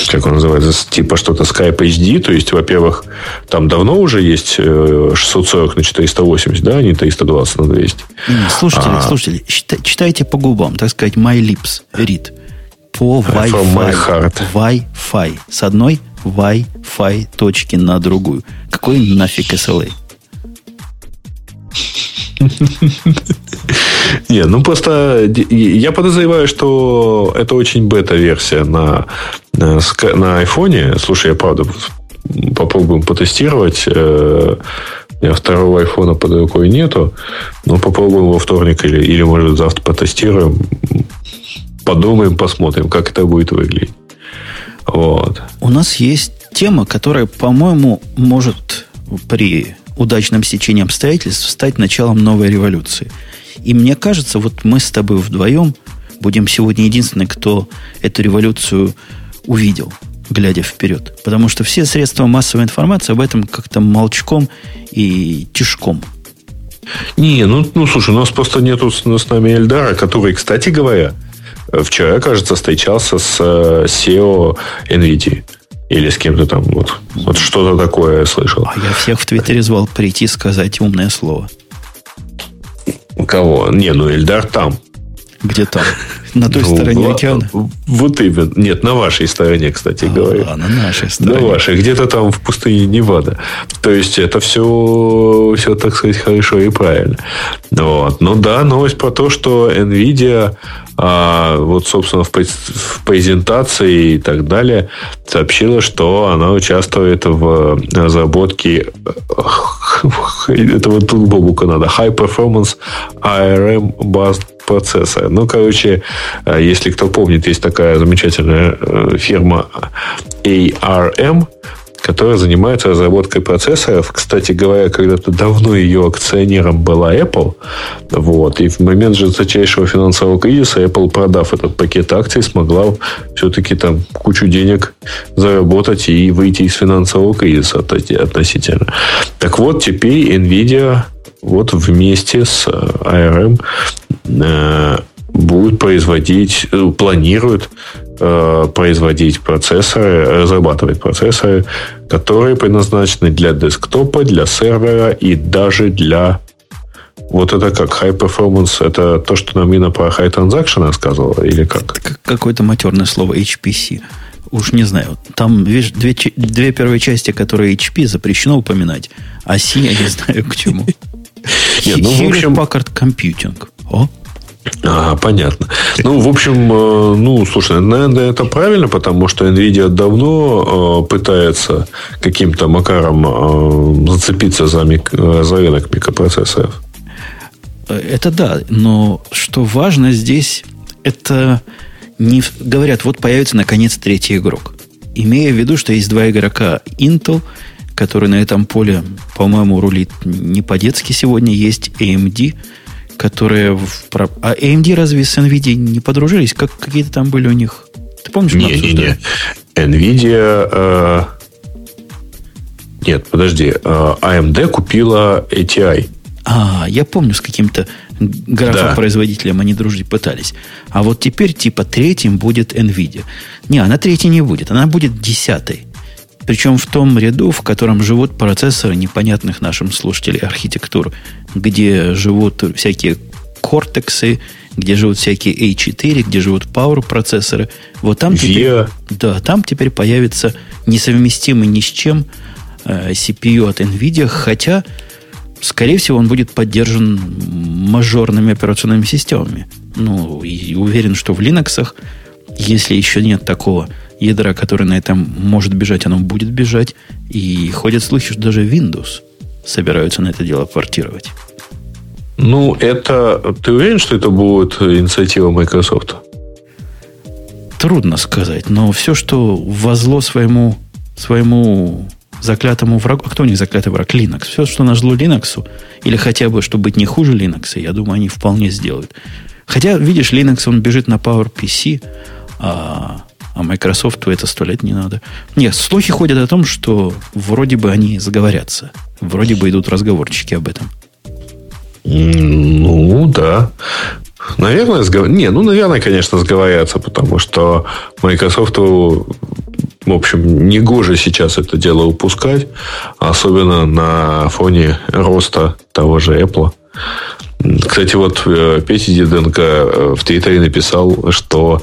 как он называется, типа что-то Skype HD, то есть, во-первых, там давно уже есть 640 э, на 480, да, а не 320 на 200. Слушатели, а, слушатели, читайте по губам, так сказать, my lips, read. По Wi-Fi. Wi-Fi. С одной Wi-Fi точки на другую. Какой нафиг SLA? Не, ну просто я подозреваю, что это очень бета-версия на, на, на айфоне. Слушай, я правда попробуем потестировать. Э, у меня второго айфона под рукой нету. Но попробуем во вторник или, или может, завтра потестируем. Подумаем, посмотрим, как это будет выглядеть. Вот. У нас есть тема, которая, по-моему, может при удачном стечении обстоятельств стать началом новой революции. И мне кажется, вот мы с тобой вдвоем будем сегодня единственные, кто эту революцию увидел, глядя вперед. Потому что все средства массовой информации об этом как-то молчком и тишком. Не, ну, ну слушай, у нас просто нету с, с нами Эльдара, который, кстати говоря, вчера, кажется, встречался с SEO э, NVIDIA. Или с кем-то там. Вот, вот что-то такое я слышал. А я всех в Твиттере звал прийти сказать умное слово. Кого? Не, ну Эльдар там. Где там? *laughs* На той ну, стороне океана? Вот именно. Нет, на вашей стороне, кстати а, говоря. А, на нашей стороне. На вашей. Где-то там в пустыне Невада. То есть, это все, все, так сказать, хорошо и правильно. Вот. Ну да, новость про то, что NVIDIA а, вот, собственно, в, в презентации и так далее сообщила, что она участвует в разработке *laughs* этого тут Бобука надо High Performance ARM Based процессора. Ну, короче, э, если кто помнит, есть такая замечательная э, фирма ARM, которая занимается разработкой процессоров. Кстати говоря, когда-то давно ее акционером была Apple. Вот, и в момент жесточайшего финансового кризиса Apple, продав этот пакет акций, смогла все-таки там кучу денег заработать и выйти из финансового кризиса относительно. Так вот, теперь Nvidia вот вместе с ARM э, будет производить, э, планирует э, производить процессоры, разрабатывать процессоры, которые предназначены для десктопа, для сервера и даже для вот это как high performance, это то, что нам Мина про high transaction рассказывала, или как? Это какое-то матерное слово HPC. Уж не знаю. Там видишь, две, две первые части, которые HP запрещено упоминать, а C я не знаю к чему. Нет, ну, в общем... Packard Computing. О, а, понятно. Ну, в общем, э, ну, слушай, наверное, это правильно, потому что Nvidia давно э, пытается каким-то макаром э, зацепиться за, мик... за рынок микропроцессоров. Это да, но что важно здесь, это не говорят, вот появится наконец третий игрок. Имея в виду, что есть два игрока Intel, который на этом поле, по-моему, рулит не по-детски сегодня, есть AMD – которые... В... А AMD разве с NVIDIA не подружились? Как какие-то там были у них? Ты помнишь, не, не, не. NVIDIA... Э... Нет, подожди. Э, AMD купила ATI. А, я помню, с каким-то графопроизводителем да. они дружить пытались. А вот теперь типа третьим будет NVIDIA. Не, она третьей не будет, она будет десятой. Причем в том ряду, в котором живут процессоры непонятных нашим слушателям архитектур, где живут всякие кортексы, где живут всякие A4, где живут Power процессоры. Вот там теперь, да, там теперь появится несовместимый ни с чем э, CPU от NVIDIA, хотя, скорее всего, он будет поддержан мажорными операционными системами. Ну, и уверен, что в Linux, если еще нет такого ядра, которое на этом может бежать, оно будет бежать. И ходят слухи, что даже Windows собираются на это дело портировать. Ну, это... Ты уверен, что это будет инициатива Microsoft? Трудно сказать, но все, что возло своему, своему заклятому врагу... А кто у них заклятый враг? Linux. Все, что нажло Linux, или хотя бы, чтобы быть не хуже Linux, я думаю, они вполне сделают. Хотя, видишь, Linux, он бежит на PowerPC, а а Microsoft это сто лет не надо. Нет, слухи ходят о том, что вроде бы они заговорятся. Вроде бы идут разговорчики об этом. Ну, да. Наверное, сгов... Не, ну, наверное, конечно, сговорятся, потому что Microsoft, в общем, не гоже сейчас это дело упускать, особенно на фоне роста того же Apple. Кстати, вот э, Петя Диденко э, в Твиттере написал, что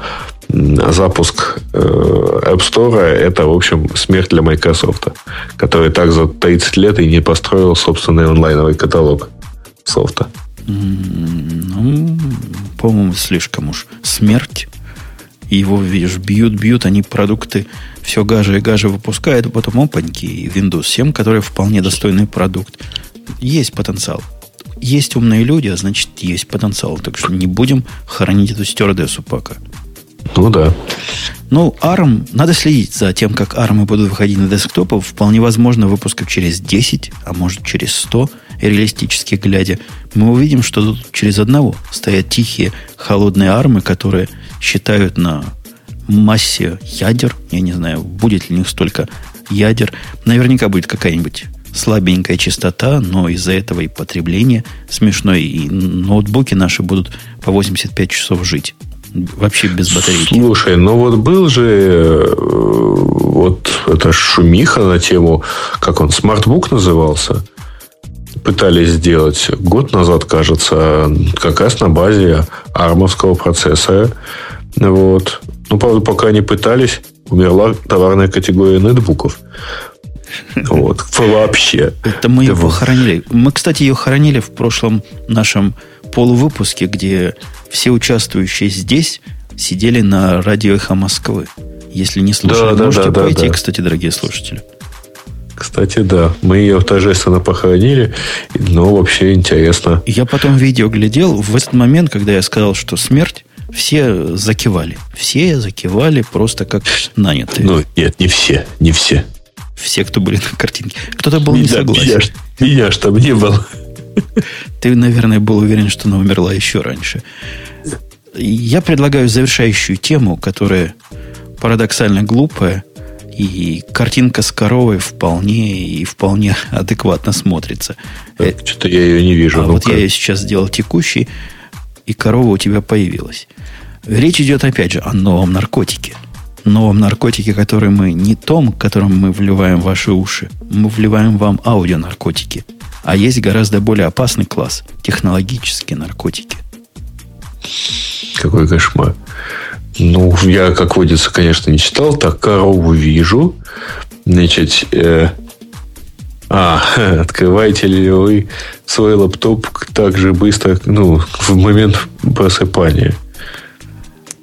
запуск э, App Store это, в общем, смерть для Microsoft, который так за 30 лет и не построил собственный онлайновый каталог софта. Ну, по-моему, слишком уж смерть. Его, видишь, бьют, бьют, они продукты все гаже и гаже выпускают, а потом опаньки, и Windows 7, который вполне достойный продукт. Есть потенциал. Есть умные люди, а значит, есть потенциал. Так что не будем хоронить эту стюардессу пока. Ну да. Ну, ARM, надо следить за тем, как ARM будут выходить на десктопы. Вполне возможно, выпусков через 10, а может через 100, реалистически глядя, мы увидим, что тут через одного стоят тихие, холодные армы, которые считают на массе ядер. Я не знаю, будет ли у них столько ядер. Наверняка будет какая-нибудь слабенькая частота, но из-за этого и потребление смешное, и ноутбуки наши будут по 85 часов жить. Вообще без батарейки. Слушай, ну вот был же э, вот это шумиха на тему, как он, смартбук назывался. Пытались сделать год назад, кажется, как раз на базе армовского процессора. Вот. Ну, правда, пока они пытались, умерла товарная категория нетбуков. Вот. Вообще. Это мы его хоронили. Мы, кстати, ее хоронили в прошлом нашем полувыпуске, где все участвующие здесь сидели на радио «Эхо Москвы». Если не слушали, да, можете да, пойти, да, кстати, дорогие слушатели. Кстати, да. Мы ее торжественно похоронили, но вообще интересно. Я потом видео глядел. В этот момент, когда я сказал, что смерть, все закивали. Все закивали просто как нанятые. Ну, нет, не все. Не все. Все, кто были на картинке. Кто-то был меня, не согласен. Меня, меня ж там не было. Ты, наверное, был уверен, что она умерла еще раньше. Я предлагаю завершающую тему, которая парадоксально глупая, и картинка с коровой вполне и вполне адекватно смотрится. Так, что-то я ее не вижу. А ну вот я ее сейчас сделал текущей, и корова у тебя появилась. Речь идет опять же о новом наркотике. Новом наркотике, который мы не том, которым мы вливаем в ваши уши. Мы вливаем вам аудионаркотики. А есть гораздо более опасный класс – технологические наркотики. Какой кошмар. Ну, я, как водится, конечно, не читал. Так, корову вижу. Значит, э, а, *laughs* открываете ли вы свой лаптоп так же быстро, ну, в момент просыпания?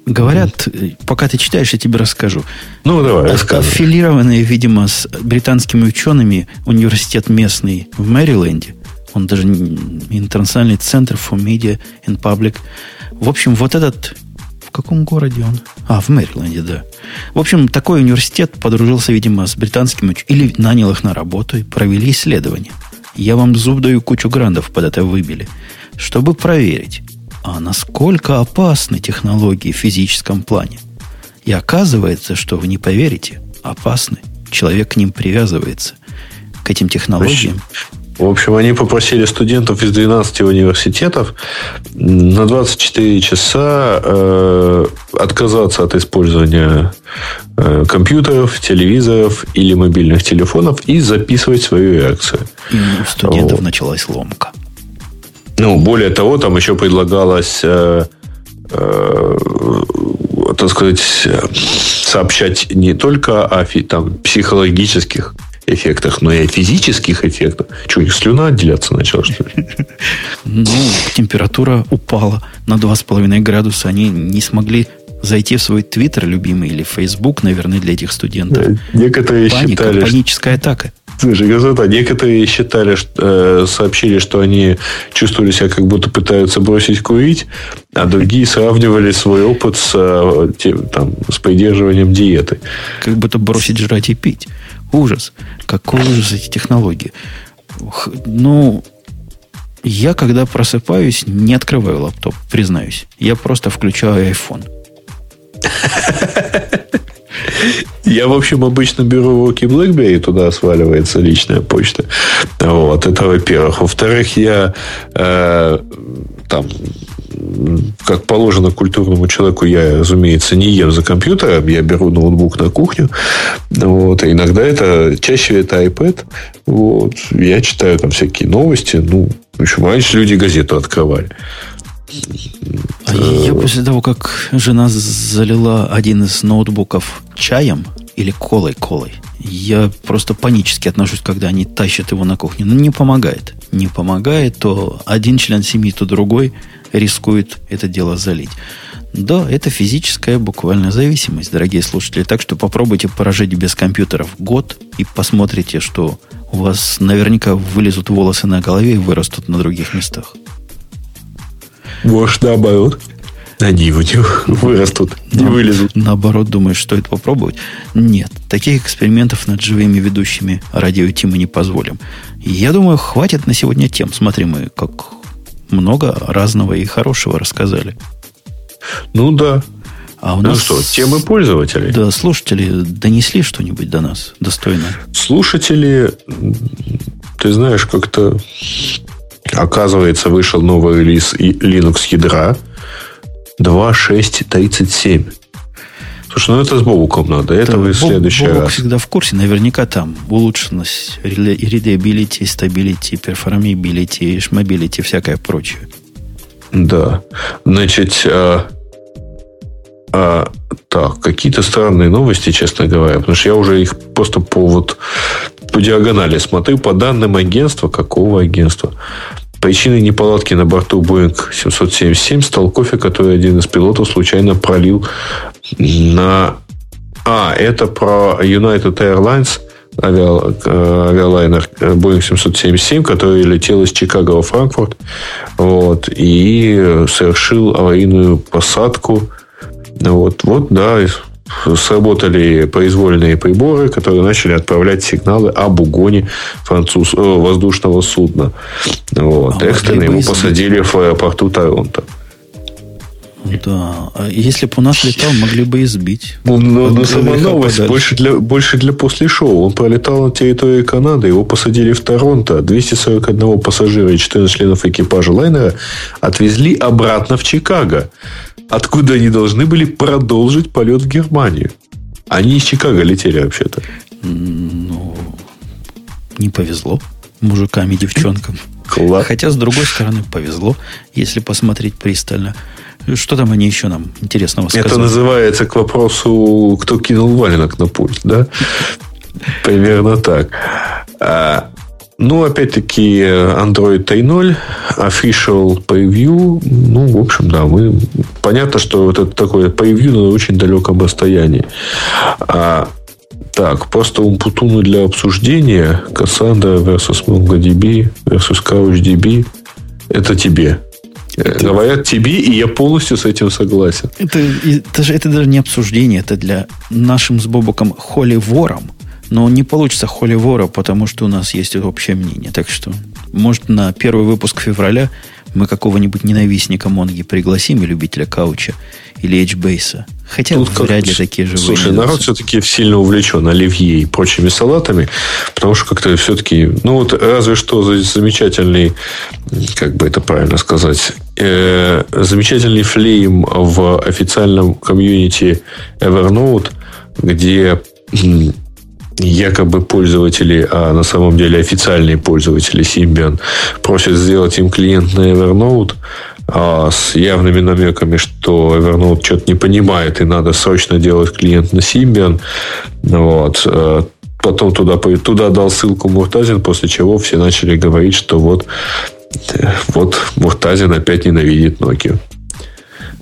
Говорят, пока ты читаешь, я тебе расскажу. Ну, давай, рассказывай. Аффилированные, видимо, с британскими учеными университет местный в Мэриленде, он даже интернациональный центр for Media and Public. В общем, вот этот... В каком городе он? А, в Мэриленде, да. В общем, такой университет подружился, видимо, с британским или нанял их на работу и провели исследование. Я вам зуб даю кучу грандов под это выбили. Чтобы проверить, а насколько опасны технологии в физическом плане. И оказывается, что вы не поверите, опасны. Человек к ним привязывается, к этим технологиям. В общем, они попросили студентов из 12 университетов на 24 часа э, отказаться от использования э, компьютеров, телевизоров или мобильных телефонов и записывать свою реакцию. И у студентов вот. началась ломка. Ну, более того, там еще предлагалось, э, э, так сказать, сообщать не только о там, психологических эффектах, но и о физических эффектах. Что, у них слюна отделяться начала, что ли? Ну, температура упала на 2,5 градуса. Они не смогли зайти в свой твиттер любимый или фейсбук, наверное, для этих студентов. Некоторые Паника, считали... Паническая атака. Слушай, Газета, некоторые считали, э, сообщили, что они чувствовали себя, как будто пытаются бросить курить, а другие сравнивали свой опыт с, э, тем, там, с придерживанием диеты. Как будто бросить жрать и пить. Ужас. Какой ужас эти технологии. Ну, я, когда просыпаюсь, не открываю лаптоп, признаюсь. Я просто включаю iPhone. Я, в общем, обычно беру руки BlackBerry, туда сваливается личная почта. Вот, это во-первых. Во-вторых, я э, там как положено культурному человеку, я, разумеется, не ем за компьютером, я беру ноутбук на кухню. Вот, и иногда это, чаще это iPad. Вот, я читаю там всякие новости. Ну, в общем, раньше люди газету открывали. А я после того, как жена залила один из ноутбуков чаем или колой-колой, я просто панически отношусь, когда они тащат его на кухню. Ну, не помогает. Не помогает, то один член семьи, то другой рискует это дело залить. Да, это физическая буквально зависимость, дорогие слушатели. Так что попробуйте прожить без компьютеров год и посмотрите, что у вас наверняка вылезут волосы на голове и вырастут на других местах. Может, наоборот. Они у них вырастут, не вылезут. Наоборот, думаешь, стоит попробовать? Нет, таких экспериментов над живыми ведущими радио Ти мы не позволим. Я думаю, хватит на сегодня тем. Смотри, мы как много разного и хорошего рассказали. Ну да. А у ну нас... что, темы пользователей? Да, слушатели донесли что-нибудь до нас достойно? Слушатели, ты знаешь, как-то оказывается, вышел новый релиз Linux ядра 2.6.37. Слушай, ну это с Бобуком надо. Это да, вы в следующий Бобук раз. всегда в курсе. Наверняка там улучшенность readability, stability, performability, shmability, всякое прочее. Да. Значит, а, так, какие-то странные новости, честно говоря, потому что я уже их просто по вот по диагонали смотрю, по данным агентства, какого агентства. Причиной неполадки на борту Boeing 777 стал кофе, который один из пилотов случайно пролил на... А, это про United Airlines авиалайнер Boeing 777, который летел из Чикаго во Франкфурт вот, и совершил аварийную посадку. Вот, вот да, сработали произвольные приборы, которые начали отправлять сигналы об угоне француз, э, воздушного судна. Вот. А Экстренно его посадили в аэропорту Торонто. Да. А если бы у нас летал, могли бы избить. Ну, но, но сама новость больше для, больше для после шоу. Он пролетал на территории Канады, его посадили в Торонто. 241 пассажира и 14 членов экипажа лайнера отвезли обратно в Чикаго, откуда они должны были продолжить полет в Германию. Они из Чикаго летели вообще-то. Ну, не повезло мужикам и девчонкам. Класс. Хотя, с другой стороны, повезло, если посмотреть пристально. Что там они еще нам интересного сказали? Это называется к вопросу, кто кинул валенок на пульт, да? Примерно так. Ну, опять-таки, Android 3.0, official preview. Ну, в общем, да, мы... Понятно, что вот это такое preview на очень далеком расстоянии. А, так, просто Умпутуну для обсуждения. Cassandra versus MongoDB versus CouchDB. Это тебе. Это... Говорят тебе, и я полностью с этим согласен. Это, это, же, это даже не обсуждение, это для нашим с Бобоком холивором. Но не получится холивора, потому что у нас есть общее мнение. Так что, может, на первый выпуск февраля мы какого-нибудь ненавистника Монги пригласим и любителя кауча или HBase. Хотя Тут вряд ли такие живые. Слушай, народ все-таки сильно увлечен оливье и прочими салатами, потому что как-то все-таки, ну вот разве что замечательный, как бы это правильно сказать, э, замечательный флейм в официальном комьюнити Evernote, где якобы пользователи, а на самом деле официальные пользователи Symbian просят сделать им клиент на Evernote а, с явными намеками, что Evernote что-то не понимает и надо срочно делать клиент на Symbian. Вот. Э, потом туда, туда дал ссылку Муртазин, после чего все начали говорить, что вот, э, вот Муртазин опять ненавидит Nokia.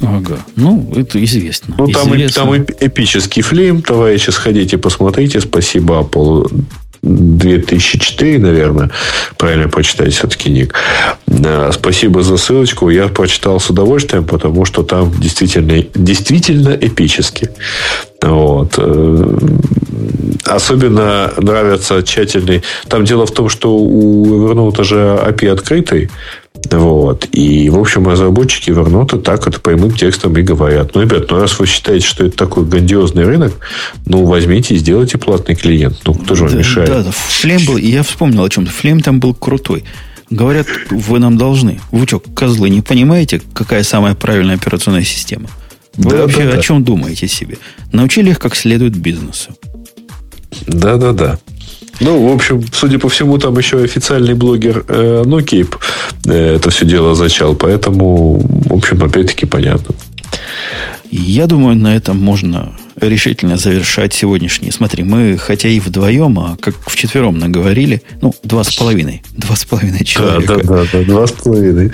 Ага. Ну, это известно. Ну, там, известно. там эпический флейм, товарищи, сходите, посмотрите. Спасибо Apple 2004, наверное, правильно прочитать все-таки ник. Спасибо за ссылочку. Я прочитал с удовольствием, потому что там действительно, действительно эпически. Вот. Э, особенно нравятся тщательный. Там дело в том, что у Evernote же API открытый. Вот. И, в общем, разработчики Evernote так это прямым текстом и говорят. Ну, ребят, ну, раз вы считаете, что это такой грандиозный рынок, ну, возьмите и сделайте платный клиент. Ну, кто же вам да, мешает? Да, да. Флем был, я вспомнил о чем-то. Флем там был крутой. Говорят, вы нам должны. Вы что, козлы, не понимаете, какая самая правильная операционная система? Вы да, вообще да, да. о чем думаете себе? Научили их как следует бизнесу. Да, да, да. Ну, в общем, судя по всему, там еще официальный блогер э, Nokia э, это все дело зачал. Поэтому, в общем, опять-таки понятно. Я думаю, на этом можно решительно завершать сегодняшний. Смотри, мы хотя и вдвоем, а как вчетвером наговорили, ну, два с половиной. Два с половиной человека. Да, да, да, да два с половиной.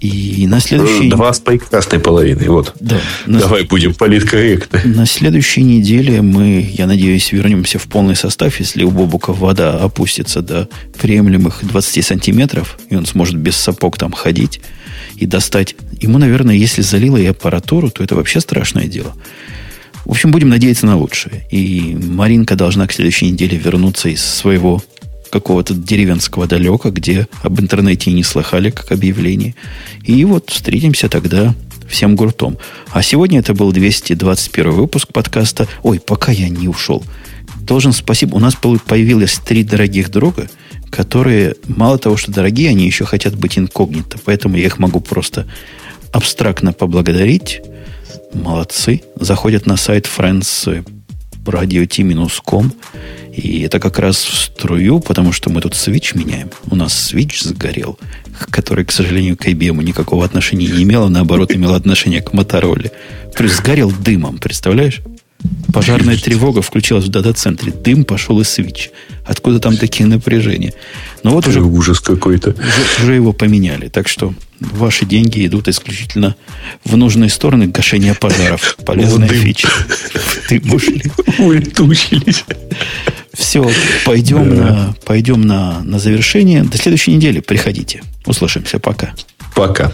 И на следующей... Два с прекрасной половиной, вот. Да. Давай на... будем политкорректны. На следующей неделе мы, я надеюсь, вернемся в полный состав, если у Бобука вода опустится до приемлемых 20 сантиметров, и он сможет без сапог там ходить. И достать. Ему, наверное, если залило и аппаратуру, то это вообще страшное дело. В общем, будем надеяться на лучшее. И Маринка должна к следующей неделе вернуться из своего какого-то деревенского далека, где об интернете и не слыхали, как объявление. И вот встретимся тогда всем гуртом. А сегодня это был 221 выпуск подкаста. Ой, пока я не ушел. Должен спасибо. У нас появилось три дорогих друга, которые, мало того, что дорогие, они еще хотят быть инкогнито. Поэтому я их могу просто абстрактно поблагодарить Молодцы. Заходят на сайт friends radio.t-com. И это как раз в струю, потому что мы тут свич меняем. У нас свич сгорел, который, к сожалению, к IBM никакого отношения не имел, а наоборот имел отношение к Мотороле. Плюс сгорел дымом, представляешь? Пожарная тревога включилась в дата-центре. Дым пошел из свич. Откуда там такие напряжения? Но вот уже... Ужас какой-то. Уже, уже его поменяли. Так что ваши деньги идут исключительно в нужные стороны гашения пожаров. *laughs* Полезная вот фича. *laughs* Ты ушли. *laughs* Улетучились. Все, пойдем, да. на, пойдем на, на завершение. До следующей недели приходите. Услышимся. Пока. Пока.